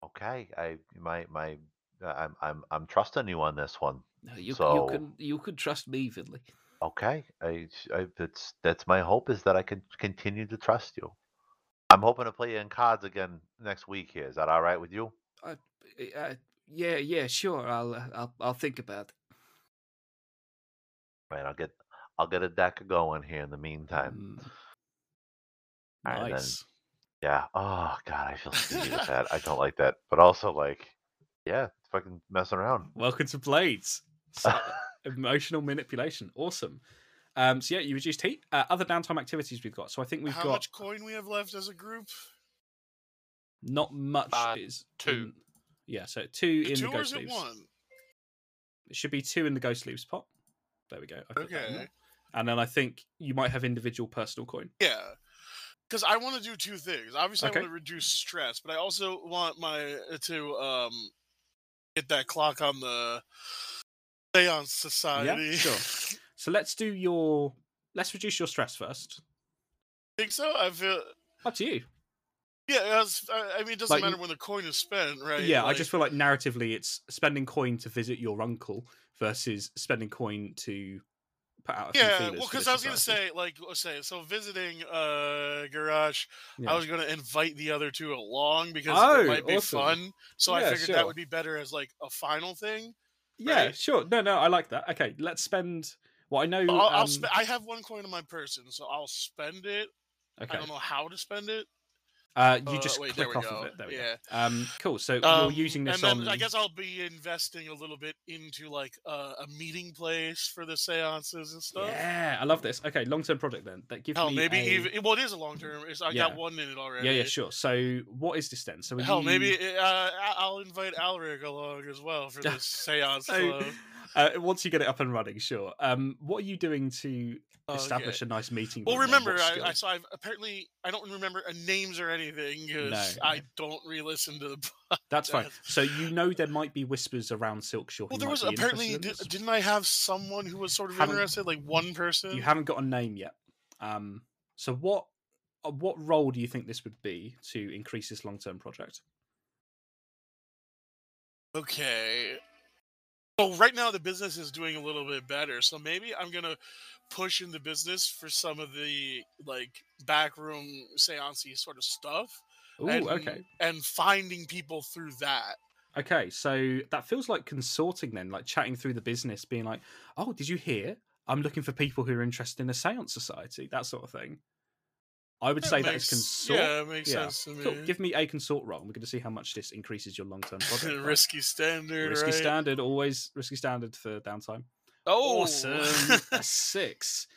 Okay, I my my. I'm I'm I'm trusting you on this one. No, you So- you can you can trust me, Vinly. Okay, I, I that's that's my hope is that I can continue to trust you. I'm hoping to play you in cards again next week. Here, is that all right with you? Uh, uh, yeah, yeah, sure. I'll, uh, I'll, I'll think about it. Right, I'll get I'll get a deck going here in the meantime. mm, Alright, then. nice. Yeah. Oh God, I feel sleepy with that. I don't like that, but also like, yeah, fucking messing around. Welcome to Blades. So, emotional manipulation. Awesome. Um, so yeah, you reduced heat. Uh, other downtime activities we've got. So I think we've How got much coin we have left as a group? not much. Uh, is two. in- yeah, so two in Two the or ghost is it leaves. one? It should be two in the ghost leaves pot. There we go. I put that in Okay. And then I think you might have individual personal coin. Yeah. Because I want to do two things. Obviously, Okay. I want to reduce stress, but I also want my to um get that clock on the Seance Society. sure. So let's do your. Let's reduce your stress first. Think so? I feel. Up to you. Yeah, I I mean, it doesn't Like, matter when the coin is spent, right? Yeah, I just feel like narratively, it's spending coin to visit your uncle versus spending coin to put out. A Yeah, well, because I was gonna say, like, say, so visiting uh Garash, Yeah. I was gonna invite the other two along because Oh, it might be awesome. fun. So I figured sure. that would be better as like a final thing. Yeah, right? sure. No, no, I like that. Okay, let's spend. Well, I know. I'll, I'll um, sp- I have one coin in my person, so I'll spend it. okay. I don't know how to spend it. Uh, you Uh, just wait, click off go. of it. There we Yeah. go. Um, cool. So Um, you're using this and on. I guess I'll be investing a little bit into like uh, a meeting place for the seances and stuff. Yeah, I love this. Okay, long term project then. That gives Hell, me maybe a- even well, it is a long term. I Yeah. got one in it already. Yeah, yeah, sure. So what is this then? So Hell, you... maybe uh, I'll invite Alric along as well for this seance. So. Uh, once you get it up and running, sure. Um, what are you doing to establish Okay. a nice meeting? Well, remember, I, I so I've apparently I don't remember names or anything because No, I don't re-listen to the. That's fine. So you know there might be whispers around Silkshore. Well, there was apparently in did, didn't I have someone who was sort of Haven't- interested, like one person? You haven't got a name yet. Um, so what uh, what role do you think this would be to increase this long term project? Okay. So right now the business is doing a little bit better. So maybe I'm gonna push in the business for some of the like backroom seancey sort of stuff. Ooh, and, okay. And finding people through that. Okay, so that feels like consorting then, like chatting through the business, being like, "Oh, did you hear? I'm looking for people who are interested in a seance society, that sort of thing." I would That say that makes- is consort. Yeah, it makes Yeah. sense to me. Cool. Give me a consort roll. We're going to see how much this increases your long-term project. Risky standard, risky right? standard, always risky standard for downtime. Oh, Awesome. six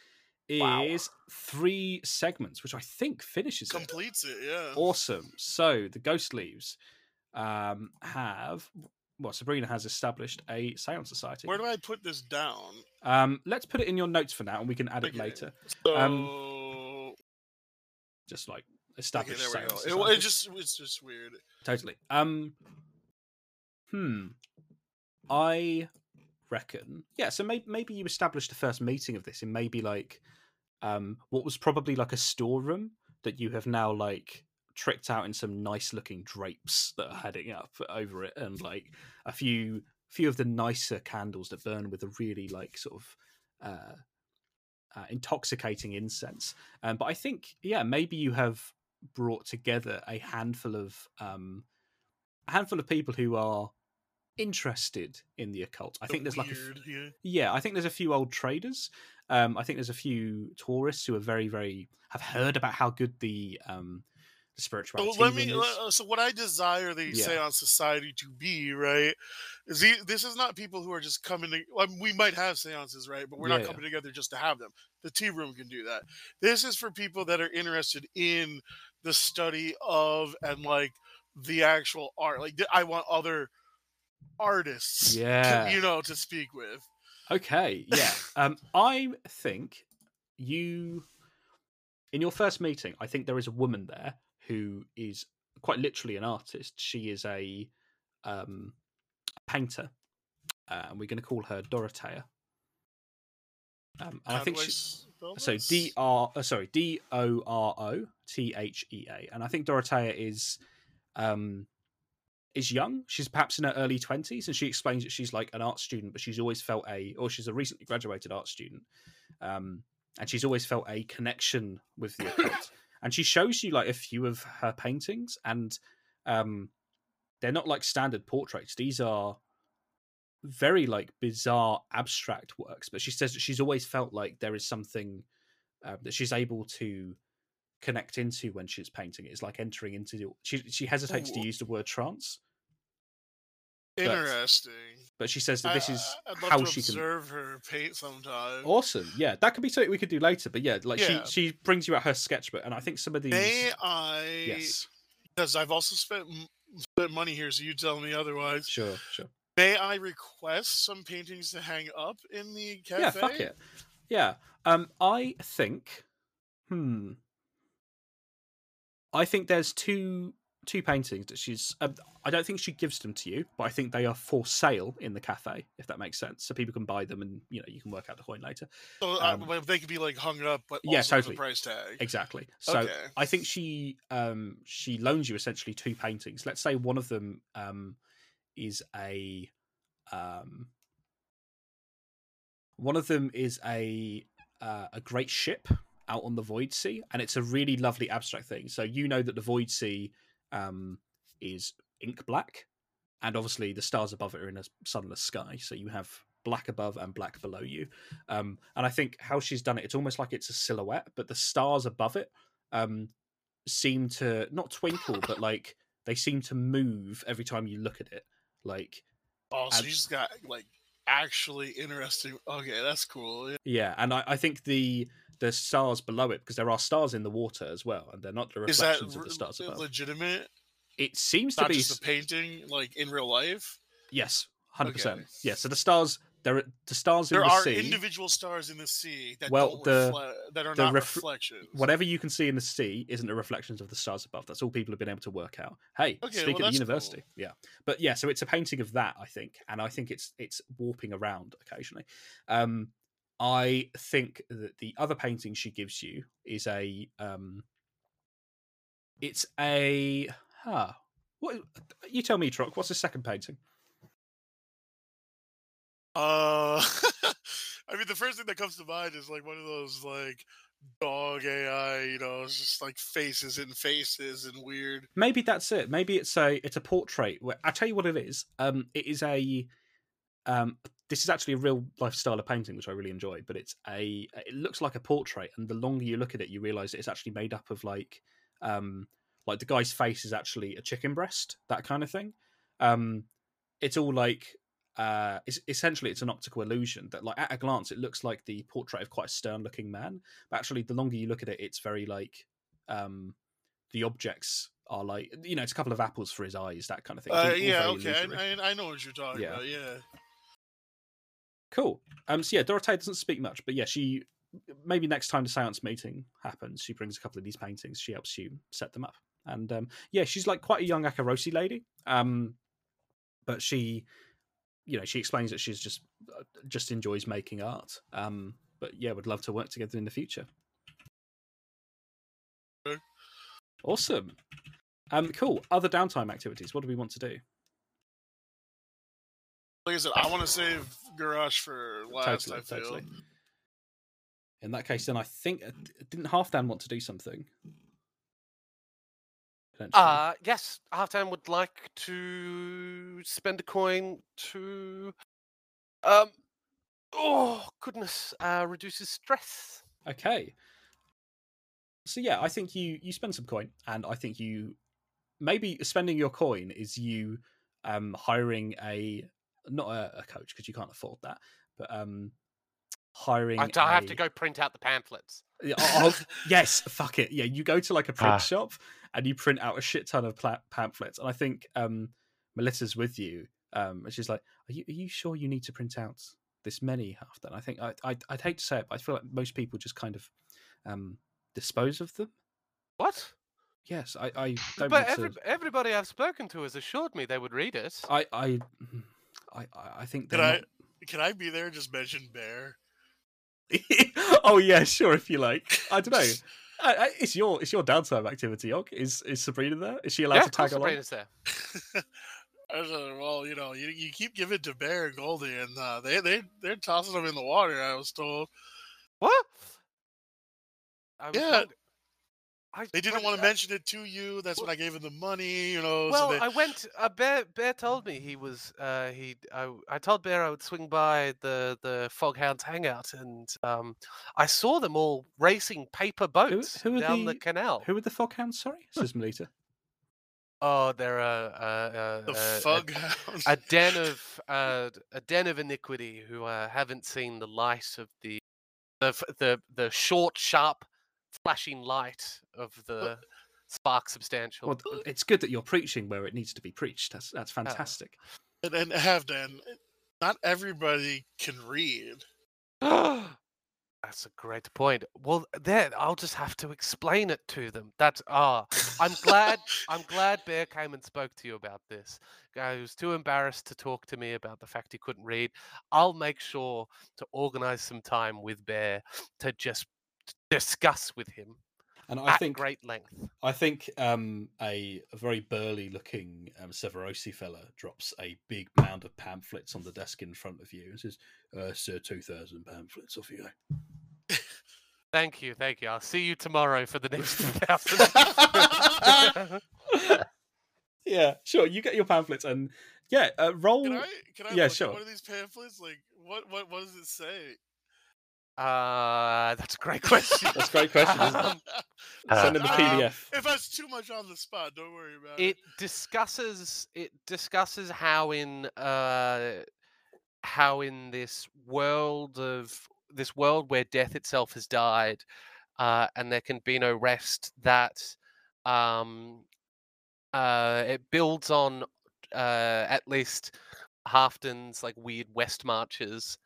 Wow. is three segments, which I think finishes it. completes it. Yeah. Awesome. So the Ghost Leaves um, have well, Sabrina has established a Seance Society. Where do I put this down? Um, let's put it in your notes for now, and we can add it later. So, Um, Just like okay, establish there we go. It, it just it's just weird. totally. Um, hmm. I reckon. Yeah. So maybe maybe you established the first meeting of this in maybe like um what was probably like a storeroom that you have now like tricked out in some nice looking drapes that are heading up over it and like a few few of the nicer candles that burn with a really like sort of uh, uh intoxicating incense um but i think yeah maybe you have brought together a handful of um a handful of people who are interested in the occult i The think there's like a yeah. yeah, I think there's a few old traders. Um, I think there's a few tourists who are very, very have heard about how good the um the So spirituality let me. uh, So what I desire the Yeah. Seance Society to be, right? Is the, this is not people who are just coming to. I mean, we might have seances, right? But we're Yeah, not yeah. coming together just to have them. The tea room can do that. This is for people that are interested in the study of and like the actual art. Like I want other artists, to- Yeah. you know, to speak with. Okay, yeah. um, I think you in your first meeting, I think there is a woman there who is quite literally an artist. She is a um, painter, uh, and we're going to call her Dorothea. Um, and I think so? D R uh, sorry D O R O T H E A, and I think Dorothea is um is young. She's perhaps in her early twenties, and she explains that she's like an art student, but she's always felt a or she's a recently graduated art student, um, and she's always felt a connection with the occult. And she shows you like a few of her paintings, and um, they're not like standard portraits. These are very like bizarre abstract works but she says that she's always felt like there is something uh, that she's able to connect into when she's painting. It's like entering into the, she she hesitates to use the word trance Interesting. But she says that this is I- I'd love how to she can. observe her paint sometime. Awesome. Yeah, that could be something we could do later. But yeah, like Yeah. she she brings you out her sketchbook, and I think some of these. May I? Yes. Because I've also spent spent money here, so you tell me otherwise. Sure. Sure. May I request some paintings to hang up in the cafe? Yeah. Fuck it. Yeah. Um. I think. Hmm. I think there's two two paintings that she's. Um, I don't think she gives them to you, but I think they are for sale in the cafe, if that makes sense. So people can buy them, and you know you can work out the coin later. So uh, Um, they could be like hung up, but yeah, totally. price tag. Exactly. So Okay. I think she um she loans you essentially two paintings. Let's say one of them um is a um one of them is a uh, a great ship out on the void sea and it's a really lovely abstract thing. So you know that the void sea um is ink black and obviously the stars above it are in a sunless sky so you have black above and black below you um, and I think how she's done it, it's almost like it's a silhouette, but the stars above it um, seem to not twinkle, but like they seem to move every time you look at it. Like, Oh, so and- she's got like actually interesting. Okay, that's cool. Yeah. yeah, and I, I think the the stars below it because there are stars in the water as well, and they're not the reflections of the stars above. legitimate? it seems to be just a painting, like in real life. yes, hundred percent. Yeah, so the stars there are the stars in the. There are sea. individual stars in the sea that Well, the- refle- that are the not ref- reflections. Whatever you can see in the sea isn't the reflections of the stars above. That's all people have been able to work out. Hey, Okay, speak well, at the university. Yeah, but yeah, so it's a painting of that, I think, and I think it's it's warping around occasionally. Um, I think that the other painting she gives you is a um, it's a huh. What you tell me, Trock? What's the second painting? Uh, I mean, the first thing that comes to mind is like one of those like dog AI, you know, it's just like faces and faces and weird. Maybe that's it. Maybe it's a it's a portrait. Where, I tell you what it is. Um, it is a um. This is actually a real lifestyle of painting, which I really enjoy. But it's a it looks like a portrait, and the longer you look at it, you realize it's actually made up of like um like the guy's face is actually a chicken breast, that kind of thing. Um, it's all like uh, it's, essentially it's an optical illusion that like at a glance it looks like the portrait of quite a stern looking man, but actually the longer you look at it, it's very like um the objects are like you know it's a couple of apples for his eyes that kind of thing Uh, yeah, okay. I, I, I know what you're talking Yeah. about. Yeah. Cool. Um so yeah dorothea doesn't speak much but yeah she maybe next time the seance meeting happens she brings a couple of these paintings she helps you set them up. And um yeah she's like quite a young akorosi lady um but she you know she explains that she's just uh, just enjoys making art um but yeah would love to work together in the future. Awesome. Um cool. Other downtime activities what do we want to do Like I said, I want to save Garash for last. totally, I feel. totally. In that case, then I think uh, didn't Halfdan want to do something? Potentially. Uh, yes, Halfdan would like to spend a coin to, um, oh goodness, uh, reduces stress. okay. So yeah, I think you you spend some coin, and I think you maybe spending your coin is you um hiring a not a, a coach because you can't afford that, but um hiring. I, have to go print out the pamphlets. Yes, fuck it. Yeah, you go to like a print Ah. shop and you print out a shit ton of pla- pamphlets. And I think um, Melissa's with you. Um, and she's like, are you, are you sure you need to print out this many Halfdan? I think I, I, I'd hate to say it, but I feel like most people just kind of um, dispose of them. What? Yes, I, I don't But every, to. everybody I've spoken to has assured me they would read it. I, I, I, I think Can I not- can I be there? and Just mention Bear. oh yeah, sure. If you like, I don't know. I, I, it's your it's your downtime activity. Og. Is is Sabrina there? Is she allowed yeah, to tag along? Sabrina's there. I was like, well, you know, you, you keep giving to Bear and Goldie, and uh, they they they're tossing them in the water. I was told What? I was Yeah, told- I, they didn't want to uh, mention it to you. That's when I gave him the money. You know, Well, so they, I went. Uh, Bear Bear told me he was. Uh, he. I, I told Bear I would swing by the the Foghounds hangout, and um, I saw them all racing paper boats who are down the, the- canal. Who were the Foghounds? Sorry, says Melita. Oh, they're a a, The a, a, a den of uh, a den of iniquity who uh, haven't seen the light of the the the the short, sharp, flashing light of the spark substantial. Well, it's good that you're preaching where it needs to be preached. That's that's fantastic. and, and have Dan. Not everybody can read. That's a great point. Well, then I'll just have to explain it to them. That's ah, I'm glad. I'm glad Bear came and spoke to you about this. Guy was too embarrassed to talk to me about the fact he couldn't read. I'll make sure to organize some time with Bear to just discuss with him And I at think great length. I think um, a, a very burly looking um, Severosi fella drops a big mound of pamphlets on the desk in front of you and says, uh, Sir, 2,000 pamphlets off you go. Thank you, thank you. I'll see you tomorrow for the next thousand. yeah, sure. You get your pamphlets and yeah, uh, roll. Can I? Can I Yeah, look sure. at one of these pamphlets? Like, what? What? What does it say? Uh, that's a great question. That's a great question, isn't it? Um, Send in the Um, PDF. If that's too much on the spot, don't worry about it it. discusses it discusses how in uh how in this world of this world where death itself has died uh and there can be no rest that um uh it builds on uh at least Halfdan's like weird west marches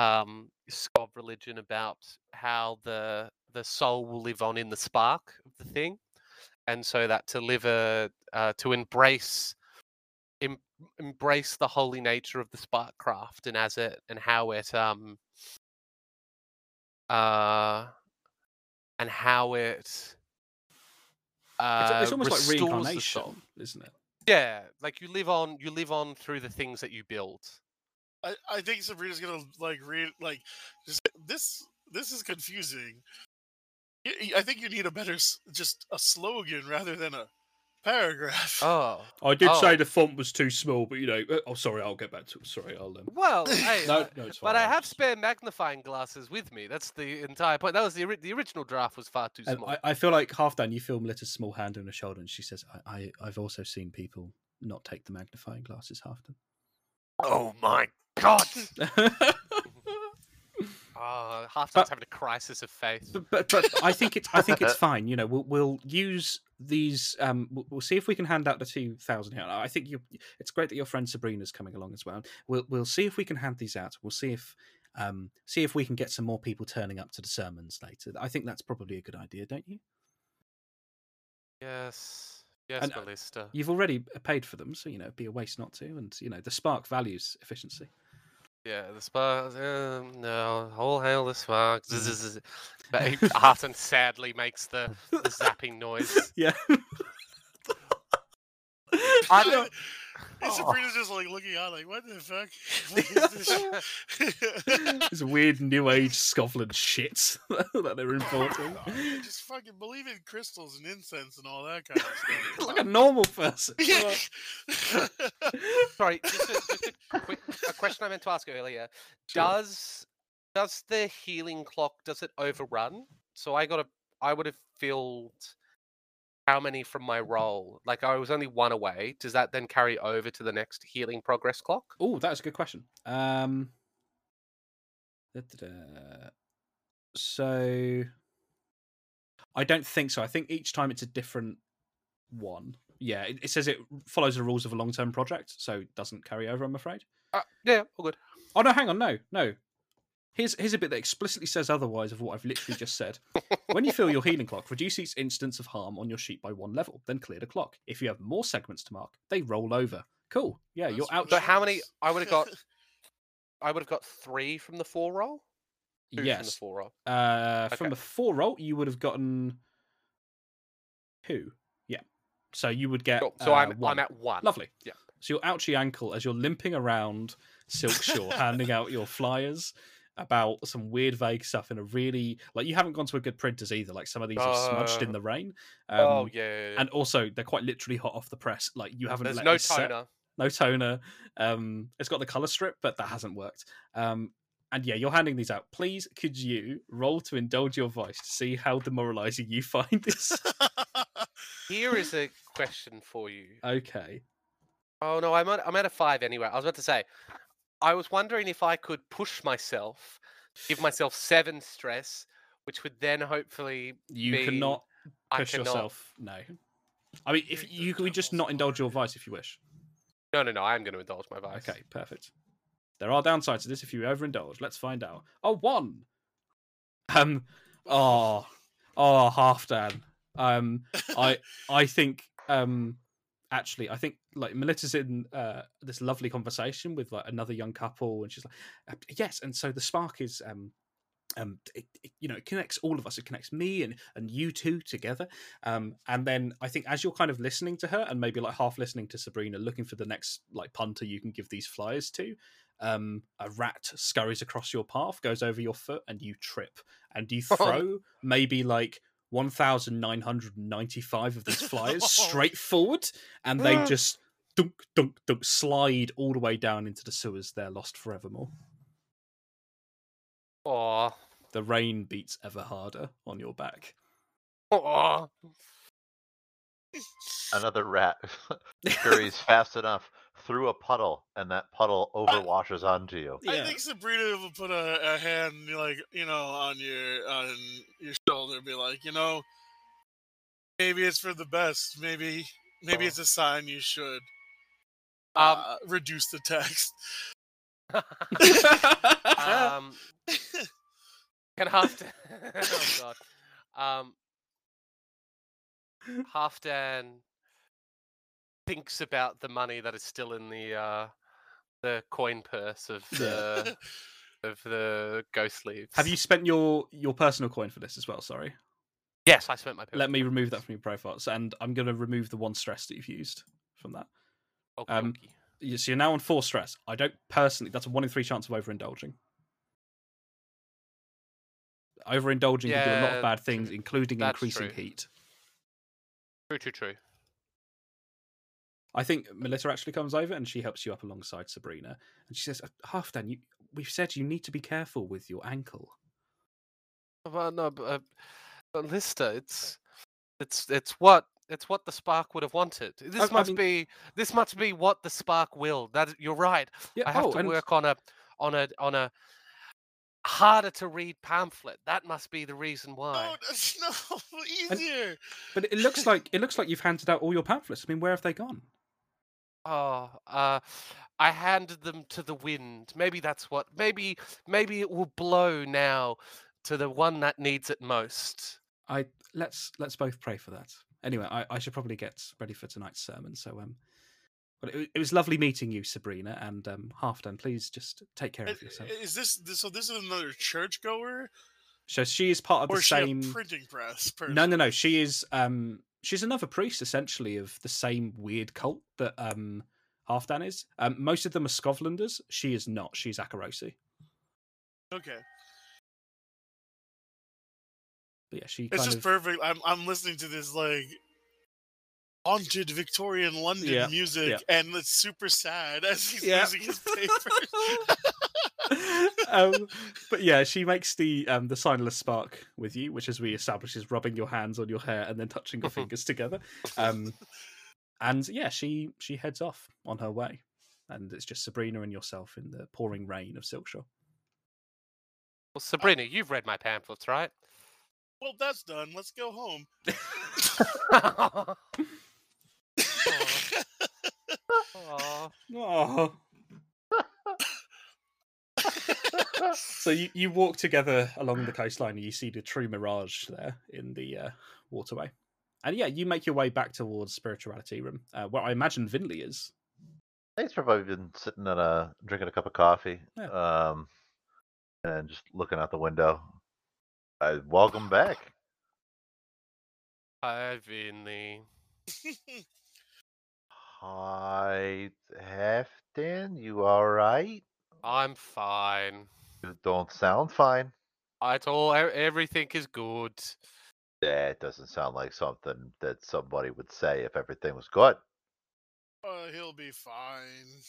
um of religion about how the the soul will live on in the spark of the thing and so that to live a uh, to embrace em- embrace the holy nature of the spark craft and as it and how it um uh and how it uh, It's, it's almost like reincarnation, soul. isn't it? Yeah, like you live on you live on through the things that you build. I, I think Sabrina's gonna like read like just this. This is confusing. I think you need a better, just a slogan rather than a paragraph. Oh, I did Oh. say the font was too small, but you know, uh, oh, sorry, I'll get back to it. Sorry, I'll. Um... well, hey, No, no, it's fine. but I have spare magnifying glasses with me. That's the entire point. That was the the original draft was far too small. I, I feel like Halfdan. You feel Melissa's small hand on her shoulder, and she says, I, I, "I've also seen people not take the magnifying glasses, Halfdan." Oh my god! done." Oh, half But- time's having a crisis of faith. but, but but I think it's I think it's fine. You know, we'll we'll use these. Um, we'll, we'll see if we can hand out the two thousand here. I think you. It's great that your friend Sabrina's coming along as well. We'll we'll see if we can hand these out. We'll see if um see if we can get some more people turning up to the sermons later. I think that's probably a good idea, don't you? Yes, yes, And, uh, Ballista. You've already paid for them, so you know it'd be a waste not to. And you know the spark values efficiency. Yeah, the spark. Um, no, all hail the spark. Mm. Zzz, zzz. But he- Halfdan sadly makes the, the zapping noise. Yeah. I don't. And Oh. Sabrina's just like looking out, like, what the fuck? What is this? It's weird new age Skovlan shit that they're importing. Oh, just fucking believe in crystals and incense and all that kind of stuff. like a normal person. Yeah. Sorry, just a, just a quick a question I meant to ask earlier. Sure. Does does the healing clock does it overrun? So I got a I would have filled how many from my roll? Like I was only one away. Does that then carry over to the next healing progress clock? Oh, that's a good question. Um, da-da-da. so I don't think so. I think each time it's a different one. Yeah, it, it says it follows the rules of a long-term project, so it doesn't carry over. I'm afraid. Uh, yeah, all good. Oh no, hang on, no, no. Here's here's a bit that explicitly says otherwise of what I've literally just said. when you fill your healing clock, reduce each instance of harm on your sheet by one level, then clear the clock. If you have more segments to mark, they roll over. Cool. Yeah, you're out. But how many? I would have got. I would have got three from the four roll. Two from the four roll. Uh, from the four roll, you would have gotten two. Yeah. So you would get. Cool. So uh, I'm one. I'm at one. Lovely. Yeah. So you're out your ankle as you're limping around Silkshore, handing out your flyers about some weird, vague stuff in a really like you haven't gone to a good printers either. Like some of these are smudged in Uh, the rain. Um, oh yeah. yeah, yeah. And also, they're quite literally hot off the press. Like you haven't. There's let no this set- toner. no toner. Um, it's got the color strip, but that hasn't worked. Um, and yeah, you're handing these out. Please, could you roll to indulge your voice to see how demoralizing you find this? Here is a question for you. Okay. Oh no, I'm at, I'm at a five anyway. I was about to say, I was wondering if I could push myself, give myself seven stress, which would then hopefully You cannot I push cannot- yourself. No. I mean, if you could just not indulge your vice if you wish. No, no, no. I am going to indulge my vice. Okay, perfect. There are downsides to this if you overindulge. Let's find out. Oh, one. Um. Oh. Oh, Halfdan. Um. I. I think. Um. Actually, I think like Melissa's in uh, this lovely conversation with like another young couple, and she's like, uh, "Yes." And so the spark is um, um, it, it, you know, it connects all of us. It connects me and and you two together. Um, and then I think as you're kind of listening to her and maybe like half listening to Sabrina, looking for the next like punter you can give these flyers to, um, a rat scurries across your path, goes over your foot, and you trip. And you throw maybe like 1,995 of these flyers straight forward, and they ah. just dunk, dunk, dunk, slide all the way down into the sewers. They're lost forevermore. Aw. The rain beats ever harder on your back. Aw. Another rat scurries fast enough through a puddle, and that puddle overwashes onto you. I think Sabrina will put a, a hand like you know on your on your shoulder, and be like, you know, maybe it's for the best. Maybe maybe it's a sign you should Um, uh, reduce the text. um, can Halfdan? oh god. Um, Halfdan thinks about the money that is still in the uh, the coin purse of the of the ghost leaves. Have you spent your your personal coin for this as well? Sorry. Yes, I spent my. Let me remove that from your profiles, and I'm going to remove the one stress that you've used from that. Okay, um, You- So you're now on four stress. I don't personally. That's a one in three chance of overindulging. Overindulging can do a lot of bad things, including increasing true. heat. True, true, true. I think Melissa actually comes over and she helps you up alongside Sabrina, and she says, "Halfdan, you, we've said you need to be careful with your ankle." Well, no, but, uh, but Lister, it's it's it's what it's what the spark would have wanted. This I- I must mean- be this must be what the spark will. That you're right. Yeah. I have oh, to and work on a on a on a harder to read pamphlet. That must be the reason why. No, that's no easier. but it looks like it looks like you've handed out all your pamphlets. I mean, where have they gone? Oh, uh, I handed them to the wind. Maybe that's what. Maybe maybe it will blow now to the one that needs it most. I let's let's both pray for that. Anyway, I, I should probably get ready for tonight's sermon. So um, but it, it was lovely meeting you, Sabrina, and um, Halfdan. Please just take care of yourself. Is this, this so? This is another churchgoer, So she is part of or the is she same. a printing press? Person? No, no, no. She is um she's another priest essentially of the same weird cult that um Halfdan is. Um most of them are Skovlanders. She is not. She's Akorosi. Okay, But yeah, she it's just of perfect. I'm I'm listening to this like haunted Victorian London Yeah, music, yeah. and it's super sad as he's Yeah. losing his papers. um, but yeah, she makes the um, the signless spark with you, which, as we establish, is rubbing your hands on your hair and then touching your fingers together. Um, and yeah, she she heads off on her way, and it's just Sabrina and yourself in the pouring rain of Silkshore. Well, Sabrina, you've read my pamphlets, right? well, that's done. Let's go home. Aw. Aw. Oh. so you, you walk together along the coastline and you see the true mirage there in the uh, waterway. And yeah, you make your way back towards Spirituality Room, uh, where I imagine Vinly is. He's probably been sitting at a drinking a cup of coffee, Yeah. um, and just looking out the window. I welcome back. I've been the. Hi, Halfdan. You all right? I'm fine. You don't sound fine. It's all. Everything is good. That doesn't sound like something that somebody would say if everything was good. Uh, he'll be fine.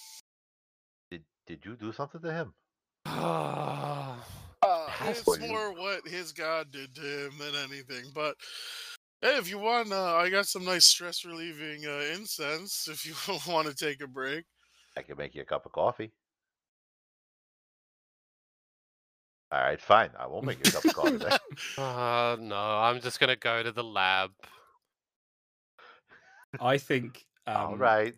Did Did you do something to him? Uh, it's you- more what his god did to him than anything. But Hey, if you want, uh, I got some nice stress relieving uh, incense. If you want to take a break. I can make you a cup of coffee. All right, fine. I won't make you a cup of coffee. then. Uh, no, I'm just gonna go to the lab. I think. Um, All right.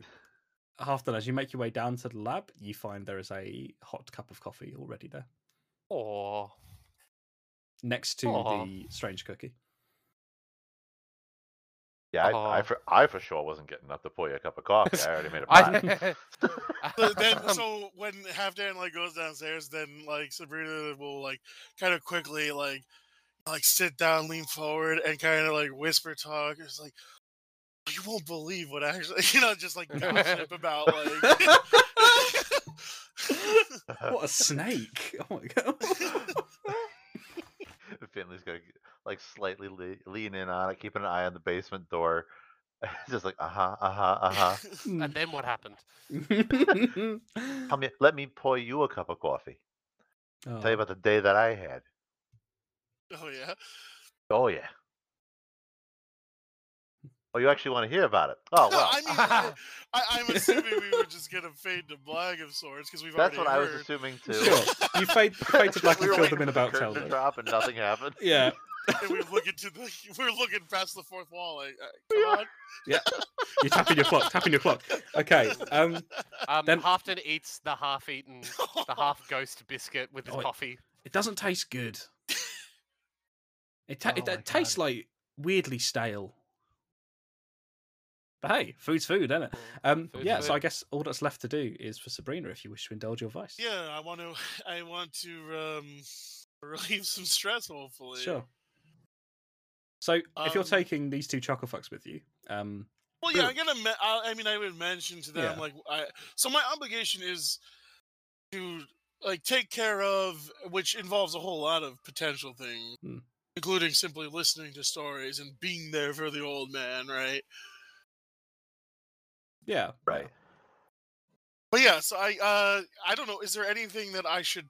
Halfdan, as you make your way down to the lab, you find there is a hot cup of coffee already there, Or next to Aw. the strange cookie. Yeah, I, I, for, I for sure wasn't getting up to pour you a cup of coffee. I already made a plan. So then, Um, so when Halfdan like goes downstairs, then like Sabrina will like kind of quickly like like sit down, lean forward, and kind of like whisper talk. It's like you won't believe what actually, you know, just like gossip about like. What a snake! Oh my god! Vinly's gonna like slightly le- lean in on it, keeping an eye on the basement door. Just like uh huh, uh huh, uh huh. and then what happened? Come here, let me pour you a cup of coffee. Tell you Oh. about the day that I had. oh yeah. Oh yeah. Oh, you actually want to hear about it? Oh No, well, I mean, I, I, I'm assuming we were just gonna fade to black of sorts because we've that's already what I was assuming too. Sure. You fade, fade to black we and were fill them in about curtain to Telda. drop and nothing happened. Yeah. And we look into the we're looking past the fourth wall like uh, come on Yeah, You're tapping your clock, tapping your clock. Okay. Um Um, Then- Halfdan eats the half-eaten, the half ghost biscuit with his Oh, coffee. it doesn't taste good. It, ta- it, Oh my it tastes like weirdly stale. But hey, food's food, isn't it? Um, Food's yeah, so. I guess all that's left to do is for Sabrina, if you wish to indulge your vice. yeah i want to i want to um relieve some stress hopefully Sure. So if you're Um, taking these two chocolate fucks with you, um, well yeah i'm gonna me- I, I mean i would mention to them Yeah. like i so my obligation is to like take care of which involves a whole lot of potential things Hmm. including simply listening to stories and being there for the old man right yeah, Right. But yeah, so I uh I don't know. Is there anything that I should?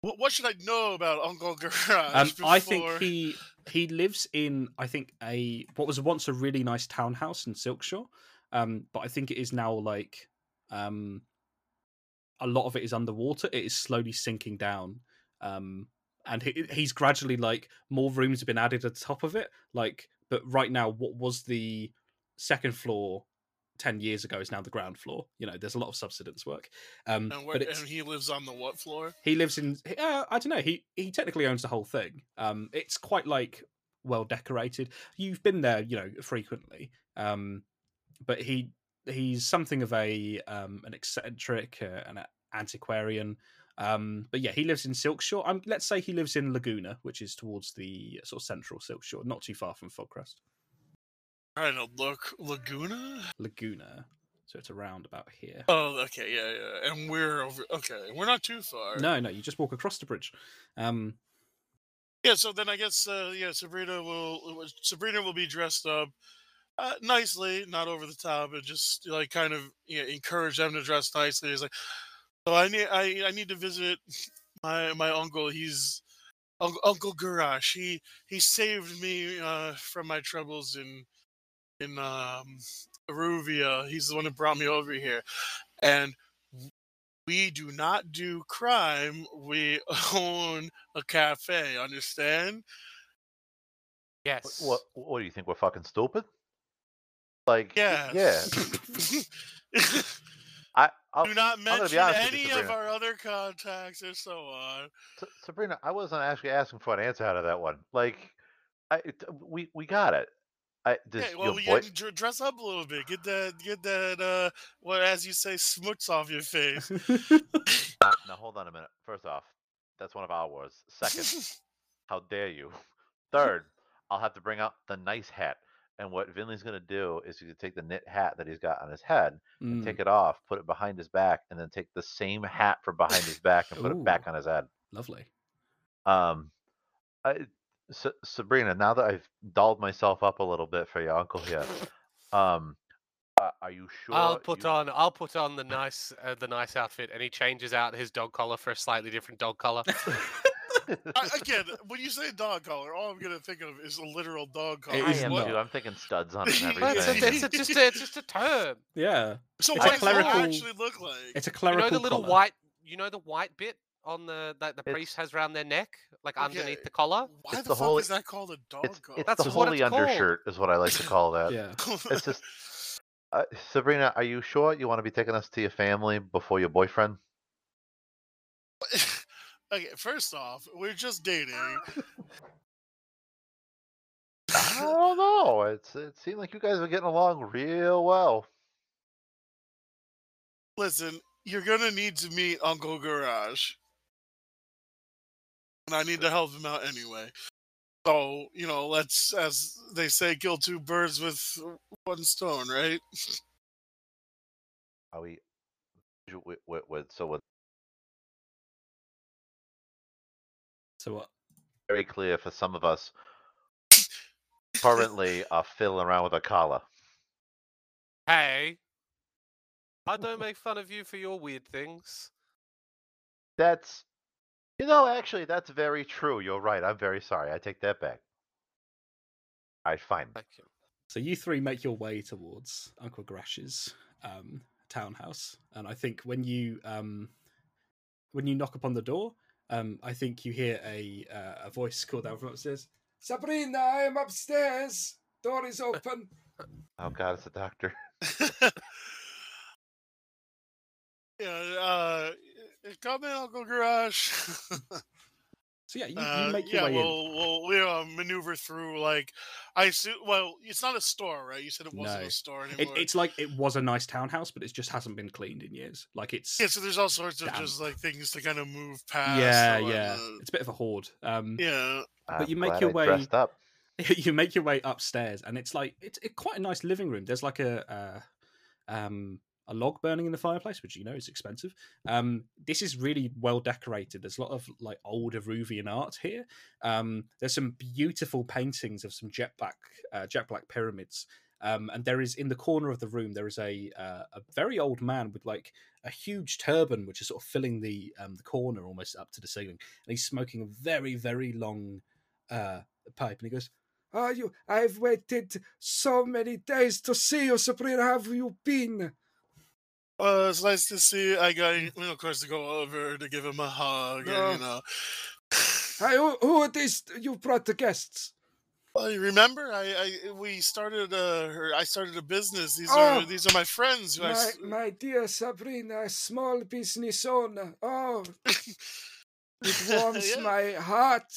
What, what should I know about Uncle Garash? Um, I think he he lives in I think a what was once a really nice townhouse in Silkshore, um, but I think it is now like um, a lot of it is underwater. It is slowly sinking down, um, and he, he's gradually like more rooms have been added at the top of it. Like, but right now, what was the second floor? 10 years ago is now the ground floor you know there's a lot of subsidence work um And, where, but and he lives on the what floor? he lives in. Uh, I don't know. He he technically owns the whole thing. Um, it's quite like well decorated. You've been there, you know, frequently. Um, but he he's something of a um an eccentric, uh, an antiquarian. Um, but yeah, he lives in Silkshore. Um, let's say he lives in Laguna, which is towards the sort of central Silkshore, not too far from Fogcrest. I don't know. Look, Laguna. Laguna. So it's around about here. Oh, okay, yeah, yeah. And we're over. Okay, we're not too far. No, no, you just walk across the bridge. Um, Yeah. So then I guess uh, yeah, Sabrina will Sabrina will be dressed up uh, nicely, not over the top, and just like kind of you know, encourage them to dress nicely. It's like, so I need I I need to visit my my uncle. He's Uncle, Uncle Garash. He he saved me uh, from my troubles in in um, Iruvia. He's the one who brought me over here, and we do not do crime. We own a cafe. Understand? Yes. What, what do you think? We're fucking stupid? Like, Yeah. yeah. I, I'll, do not gonna be mention honest with you, any of our other contacts or so on. S- Sabrina, I wasn't actually asking for an answer out of that one. Like, I, we we got it. I does Okay, well, your we boy, get dress up a little bit. Get that, get that. Uh, what as you say, smuts off your face. now hold on a minute. First off, that's one of our words. Second, how dare you? Third, I'll have to bring out the nice hat. And what Vinly's gonna do is he's gonna take the knit hat that he's got on his head and mm, take it off, put it behind his back, and then take the same hat from behind his back and put it back on his head. lovely. Um, I, Sa- Sabrina, now that I've dolled myself up a little bit for your uncle here, um, uh, are you sure? I'll put you- on I'll put on the nice uh, the nice outfit, and he changes out his dog collar for a slightly different dog collar. I, again, when you say dog collar, all I'm gonna think of is a literal dog collar. I am too. I'm thinking studs on it and Well, it's, a, everything. it's, a, just a, it's just a term. Yeah, So It's what a does clerical- it actually look like? it's a You clerical know the little collar. white. You know the white bit on the that the It's- priest has around their neck, like Okay. underneath the collar. Why it's the, the fuck holy- is that called a dog It's, collar? it's That's the holy it's called. undershirt, is what I like to call that. Yeah, It's just, uh, Sabrina, are you sure you want to be taking us to your family before your boyfriend? okay, first off, we're just dating. I don't know. It's it seemed like you guys were getting along real well. Listen, you're gonna need to meet Uncle Garash. And I need to help him out anyway. So, you know, let's, as they say, kill two birds with one stone, right? Are we? you- wait, wait, wait, so what? so what? Very clear for some of us. Currently, are fiddling around with a collar. Hey, I don't make fun of you for your weird things. That's, you know, actually, that's very true. You're right. I'm very sorry. I take that back. All right, fine. Thank you. So you three make your way towards Uncle Garash's um, townhouse, and I think when you um, when you knock upon the door, um, I think you hear a uh, a voice called out from upstairs. Sabrina, I am upstairs. Door is open. Oh God, it's a doctor. yeah, uh, come in, Uncle Garage. So yeah, you, Uh, you make your yeah, way we'll, we'll we uh, maneuver through like I assume. Well, it's not a store, right? You said it wasn't No. a store in. It, anymore. it's like it was a nice townhouse, but it just hasn't been cleaned in years. Like it's yeah, so there's all sorts of just like things to kind of move past. yeah, or yeah. whatnot. It's a bit of a hoard. Um, yeah. I'm you make your I way- Dressed up. you make your way upstairs and it's like it's it, quite a nice living room there's like a uh, um a log burning in the fireplace which you know is expensive. Um this is really well decorated. There's a lot of like old Iruvian art here. Um there's some beautiful paintings of some jet black uh, jet black pyramids. Um, and there is in the corner of the room there is a uh, a very old man with like a huge turban which is sort of filling the um, the corner almost up to the ceiling. And he's smoking a very very long uh, pipe. And he goes Ah, you, I've waited so many days to see you, Sabrina. Have you been? Uh, it's nice to see. I got, you know, of course, to go over to give him a hug, Oh. and you know. Hey, who, who are these you brought the guests? Well, you remember, I, I we started uh, I started a business. These Oh. are these are my friends. Who I, My, my dear Sabrina, small business owner. Oh, it warms Yeah. my heart.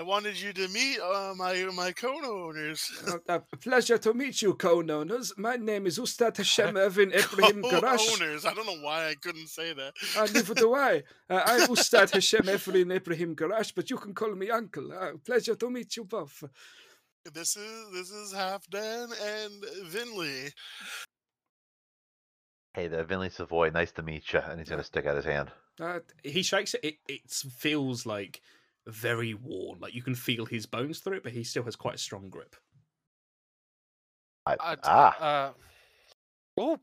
I wanted you to meet uh, my my co-owners. Uh, a pleasure to meet you, co-owners. My name is Ustad Hashem Evin Ibrahim Garash. Co-owners. I don't know why I couldn't say that. Uh, neither do I. Uh, I'm Ustad Hashem Efrin Ibrahim Garash, but you can call me uncle. Uh, pleasure to meet you both. This is this is Halfdan and Vinly. Hey there, Vinly Savoy. Nice to meet you. And he's gonna stick out his hand. Uh, he shakes it. It it feels like very worn. Like you can feel his bones through it, but he still has quite a strong grip. I, Uh, d- ah, Uh, oh.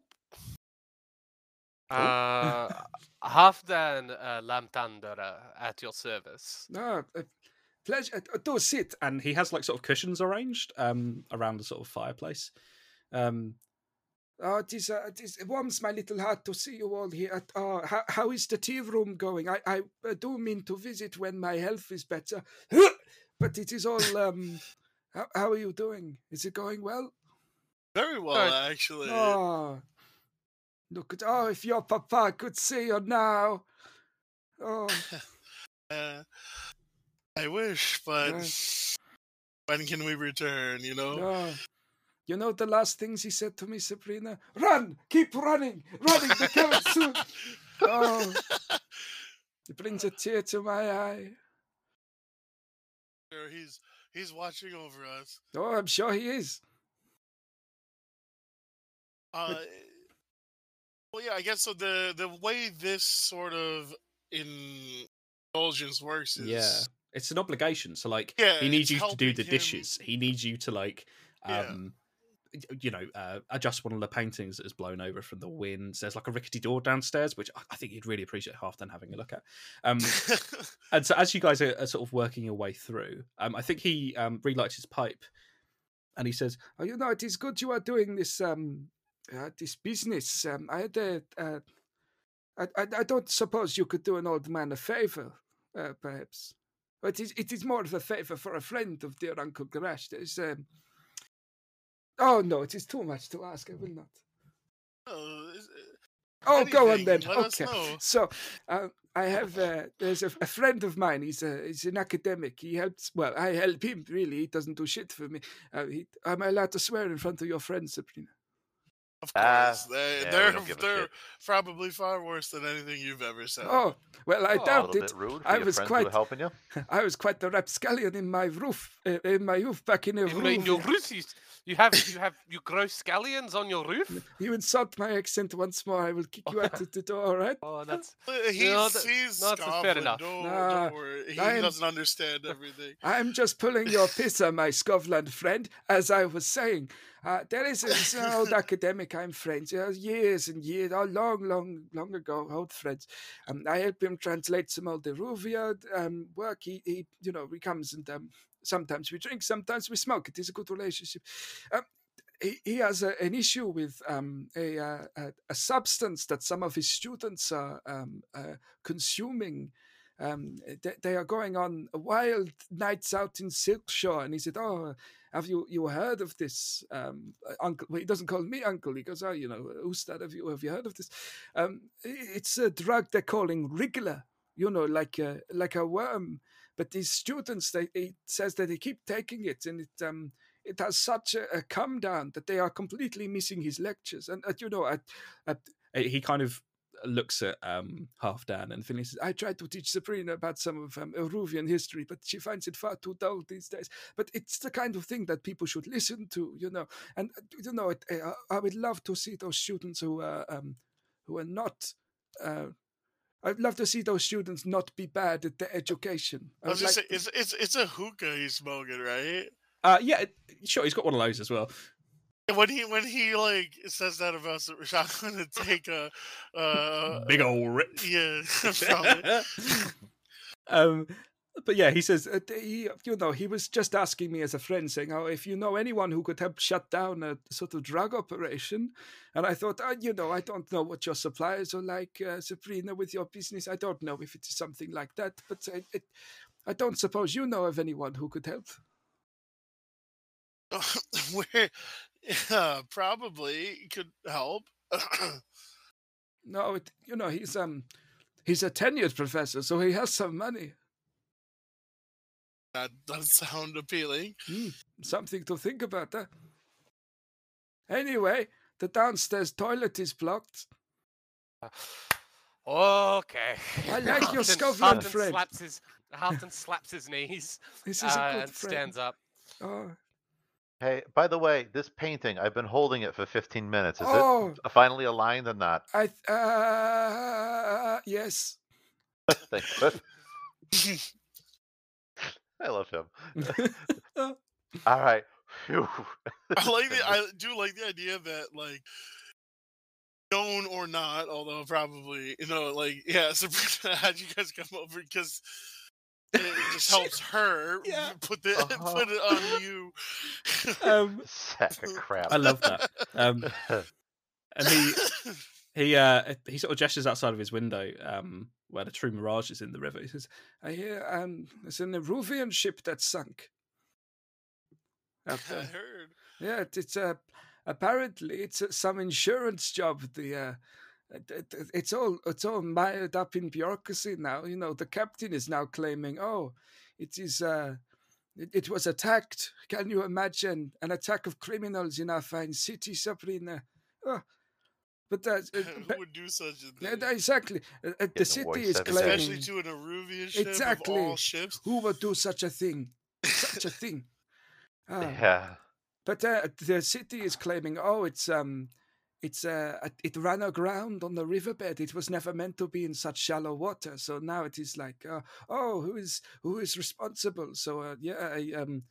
Uh, Halfdan uh, Lamtander uh, at your service. no, uh, pleasure. Uh, do sit. And he has like sort of cushions arranged um around the sort of fireplace. Um Oh, it, is, uh, it, is, it warms my little heart to see you all here. Uh, how, how is the tea room going? I, I uh, do mean to visit when my health is better, but it is all. Um, how, how are you doing? Is it going well? Very well, Good. actually. Oh, look at oh, if your papa could see you now. Oh, Uh, I wish, but Yeah. when can we return? You know. No. You know the last things he said to me, Sabrina? Run! Keep running! Running! They're coming soon! Oh, it brings a tear to my eye. He's he's watching over us. Oh, I'm sure he is. Uh, well, yeah, I guess so. The the way this sort of indulgence works is yeah. It's an obligation. So like Yeah, he needs you to do the him- dishes. He needs you to like Yeah. You know, uh, adjust one of the paintings that has blown over from the wind. There's like a rickety door downstairs, which I- I think you'd really appreciate Halfdan having a look at. Um, and so as you guys are, are sort of working your way through, um, I think he um, relights his pipe, and he says, Oh, you know, it is good you are doing this um uh, this business. Um, I had a, uh, I, I I don't suppose you could do an old man a favor, uh, perhaps. But it is, it is more of a favor for a friend of dear Uncle Garash. There's um. Oh no, it is too much to ask. I will not. Oh, is- Oh, go on then. okay. So, uh, I have uh, there's a, a friend of mine. He's a he's an academic. He helps. Well, I help him. Really, he doesn't do shit for me. Uh, he, am I allowed to swear in front of your friend, Sabrina? Of Ah, course, they, yeah, we they're don't give a they're probably far worse than anything you've ever said. Oh, well, I Oh, doubt little it. bit rude for I your was quite- helping you. I was quite the rapscallion in my roof, uh, in my roof back in the In, in your roof. Roof, you, you have you have you grow scallions on your roof. You insult my accent once more, I will kick you out of the door. All right? Oh, that's Uh, He's, No, that- he's no, that's fair enough. Don't, Nah, don't worry. He I'm- doesn't understand everything. I'm just pulling your pisser, my Scotland friend. As I was saying, uh, there is this old academic I'm friends, uh, years and years, oh, long, long, long ago, old friends. Um, I help him translate some old Iruvia um, work. He, he, you know, he comes and um, sometimes we drink, sometimes we smoke. It is a good relationship. Um, he, he has a, an issue with um, a, a a substance that some of his students are um, uh, consuming. Um, they, they are going on wild nights out in Silkshore, and he said, "Oh, have you you heard of this, um, uncle?" Well, he doesn't call me uncle. He goes, "Oh, you know, Ustad, have you have you heard of this? Um, it's a drug they're calling Wriggler. You know, like a like a worm. But these students, they he says that they keep taking it, and it um." It has such a, a come down that they are completely missing his lectures, and uh, you know, at, at Uh, he kind of looks at um, Halfdan and Vinly says, I tried to teach Sabrina about some of um, Iruvian history, but she finds it far too dull these days. But it's the kind of thing that people should listen to, you know. And uh, you know, it, uh, I would love to see those students who are um, who are not. Uh, I'd love to see those students not be bad at their education. I was just like saying, it's, it's it's a hookah he's smoking, right? Uh, yeah, sure. He's got one of those as well. When he when he like says that about Rashad, I'm gonna take a uh, Big old rip. yeah um, But yeah, he says uh, he, you know, he was just asking me as a friend, saying, "Oh, if you know anyone who could help shut down a sort of drug operation," and I thought, uh, you know, I don't know what your suppliers are like, uh, Sabrina, with your business. I don't know if it is something like that, but I, it, I don't suppose you know of anyone who could help. Where yeah, probably could help. No, it, you know, he's um, he's a tenured professor, so he has some money. That does sound appealing. Hmm, something to think about. Huh? Anyway, the downstairs toilet is blocked. okay. I like your Halfdan- Scotland Halfdan friend. Slaps his, Halfdan slaps his knees This is uh, a good and friend. stands up. Oh, Hey, by the way, this painting, I've been holding it for 15 minutes. Is oh, it finally aligned or not? I th- uh, yes. Thank you. I love him. All right. Phew. I like the I do like the idea that like known or not, although probably you know like yeah, Sabrina had you guys come over because it just helps her Yeah. put the Uh-huh. put it on you. um, Sack of crap. I love that. Um, and he he uh he sort of gestures outside of his window um where the true mirage is in the river he says I hear um, there's an Iruvian ship that sunk. I heard. Yeah, it, it's uh, apparently it's uh, some insurance job. The uh, it- it- it's all it's all mired up in bureaucracy now. You know, the captain is now claiming, oh, it is uh, it, it was attacked. Can you imagine an attack of criminals in our fine city, Sabrina? Oh, but that uh, Who would do such a thing? that- exactly. Uh, uh, the Getting city is claiming Especially to an Iruvian ship Exactly. of all ships. who would do such a thing, such a thing. Ah. yeah. But uh, the city is claiming, oh, it's um, it's uh, it- it ran aground on the riverbed. It was never meant to be in such shallow water. So now it is like, uh, oh, who is who is responsible? So uh, yeah, I um,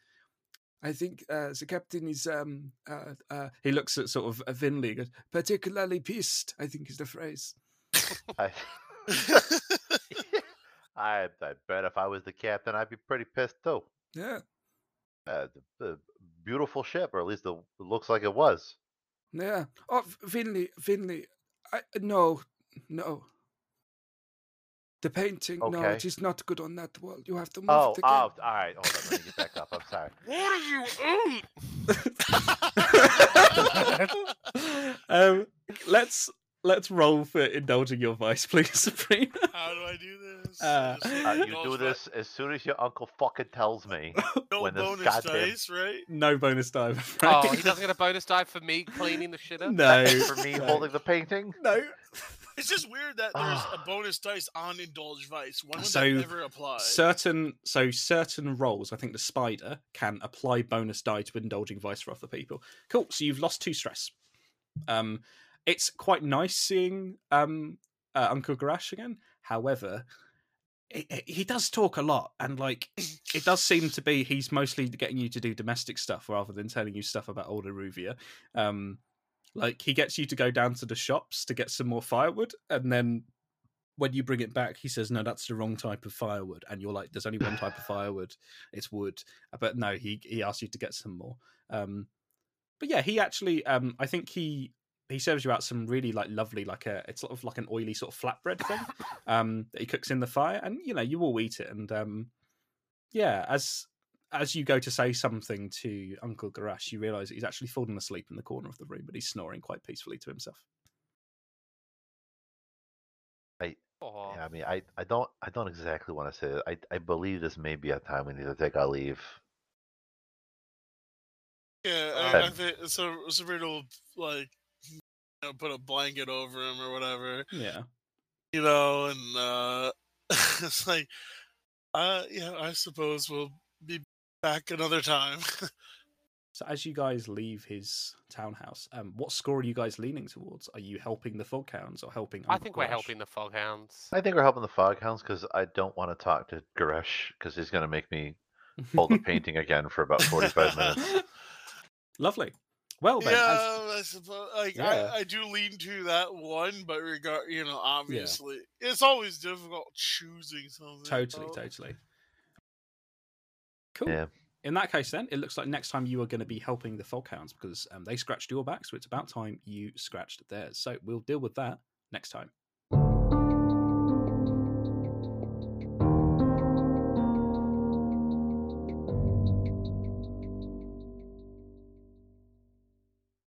I think uh, the captain is um uh, uh He looks at sort of uh, Vinly, goes, particularly pissed. I think is the phrase. I, I, I bet if I was the captain, I'd be pretty pissed too. Yeah, Uh, the, the beautiful ship, or at least the, it looks like it was. yeah. Oh, Vinly, Vinly. I no, no. The painting, no, it is not good on that wall. You have to move Oh, it oh, all right. Hold on, let me get back up. I'm sorry. what are you eat? um, let's let's roll for indulging your vice, please, Sabrina. How do I do this? Uh, Uh, you indulge do my- this as soon as your uncle fucking tells me. No when bonus goddamn- dice, right? No bonus die, I'm. Oh, he doesn't get a bonus die for me cleaning the shit up. No, For me no. holding the painting. no. It's just weird that there's a bonus dice on Indulge Vice. One would So, that never apply? Certain so certain roles, I think the spider can apply bonus die to indulging vice for other people. Cool. So you've lost two stress. Um, it's quite nice seeing um uh, Uncle Garash again. However, he does talk a lot, and like it does seem to be he's mostly getting you to do domestic stuff rather than telling you stuff about old Iruvia. Um, like he gets you to go down to the shops to get some more firewood, and then when you bring it back, he says, "No, that's the wrong type of firewood," and you're like, "There's only one type of firewood. It's wood." Uh, But no, he he asks you to get some more. Um, but yeah, he actually, um, I think he he serves you out some really like lovely, like a it's sort of like an oily sort of flatbread thing um, that he cooks in the fire, and you know you all eat it, and um, yeah, as as you go to say something to Uncle Garash, you realise that he's actually fallen asleep in the corner of the room, but he's snoring quite peacefully to himself. Aw. Yeah, I mean, I, I don't I don't exactly want to say it. I I believe this may be a time we need to take our leave. Yeah, I, I think so. Sabrina will like you know, put a blanket over him or whatever, Yeah. you know, and uh it's like, uh, yeah, I suppose we'll be back another time. So as you guys leave his townhouse, um, what score are you guys leaning towards? Are you helping the Foghounds or helping? I Uncle think we're Garash? helping the Foghounds. I think we're helping the Foghounds because I don't want to talk to Garash because he's gonna make me hold the painting again for about forty five minutes. Lovely. Well then, yeah, as- I suppose. Like Yeah. I, I do lean to that one, but regard, you know, obviously, it's always difficult choosing something. totally, though. totally. Cool. Yeah. In that case, then it looks like next time you are going to be helping the Foghounds because um, they scratched your back, so it's about time you scratched theirs. So we'll deal with that next time.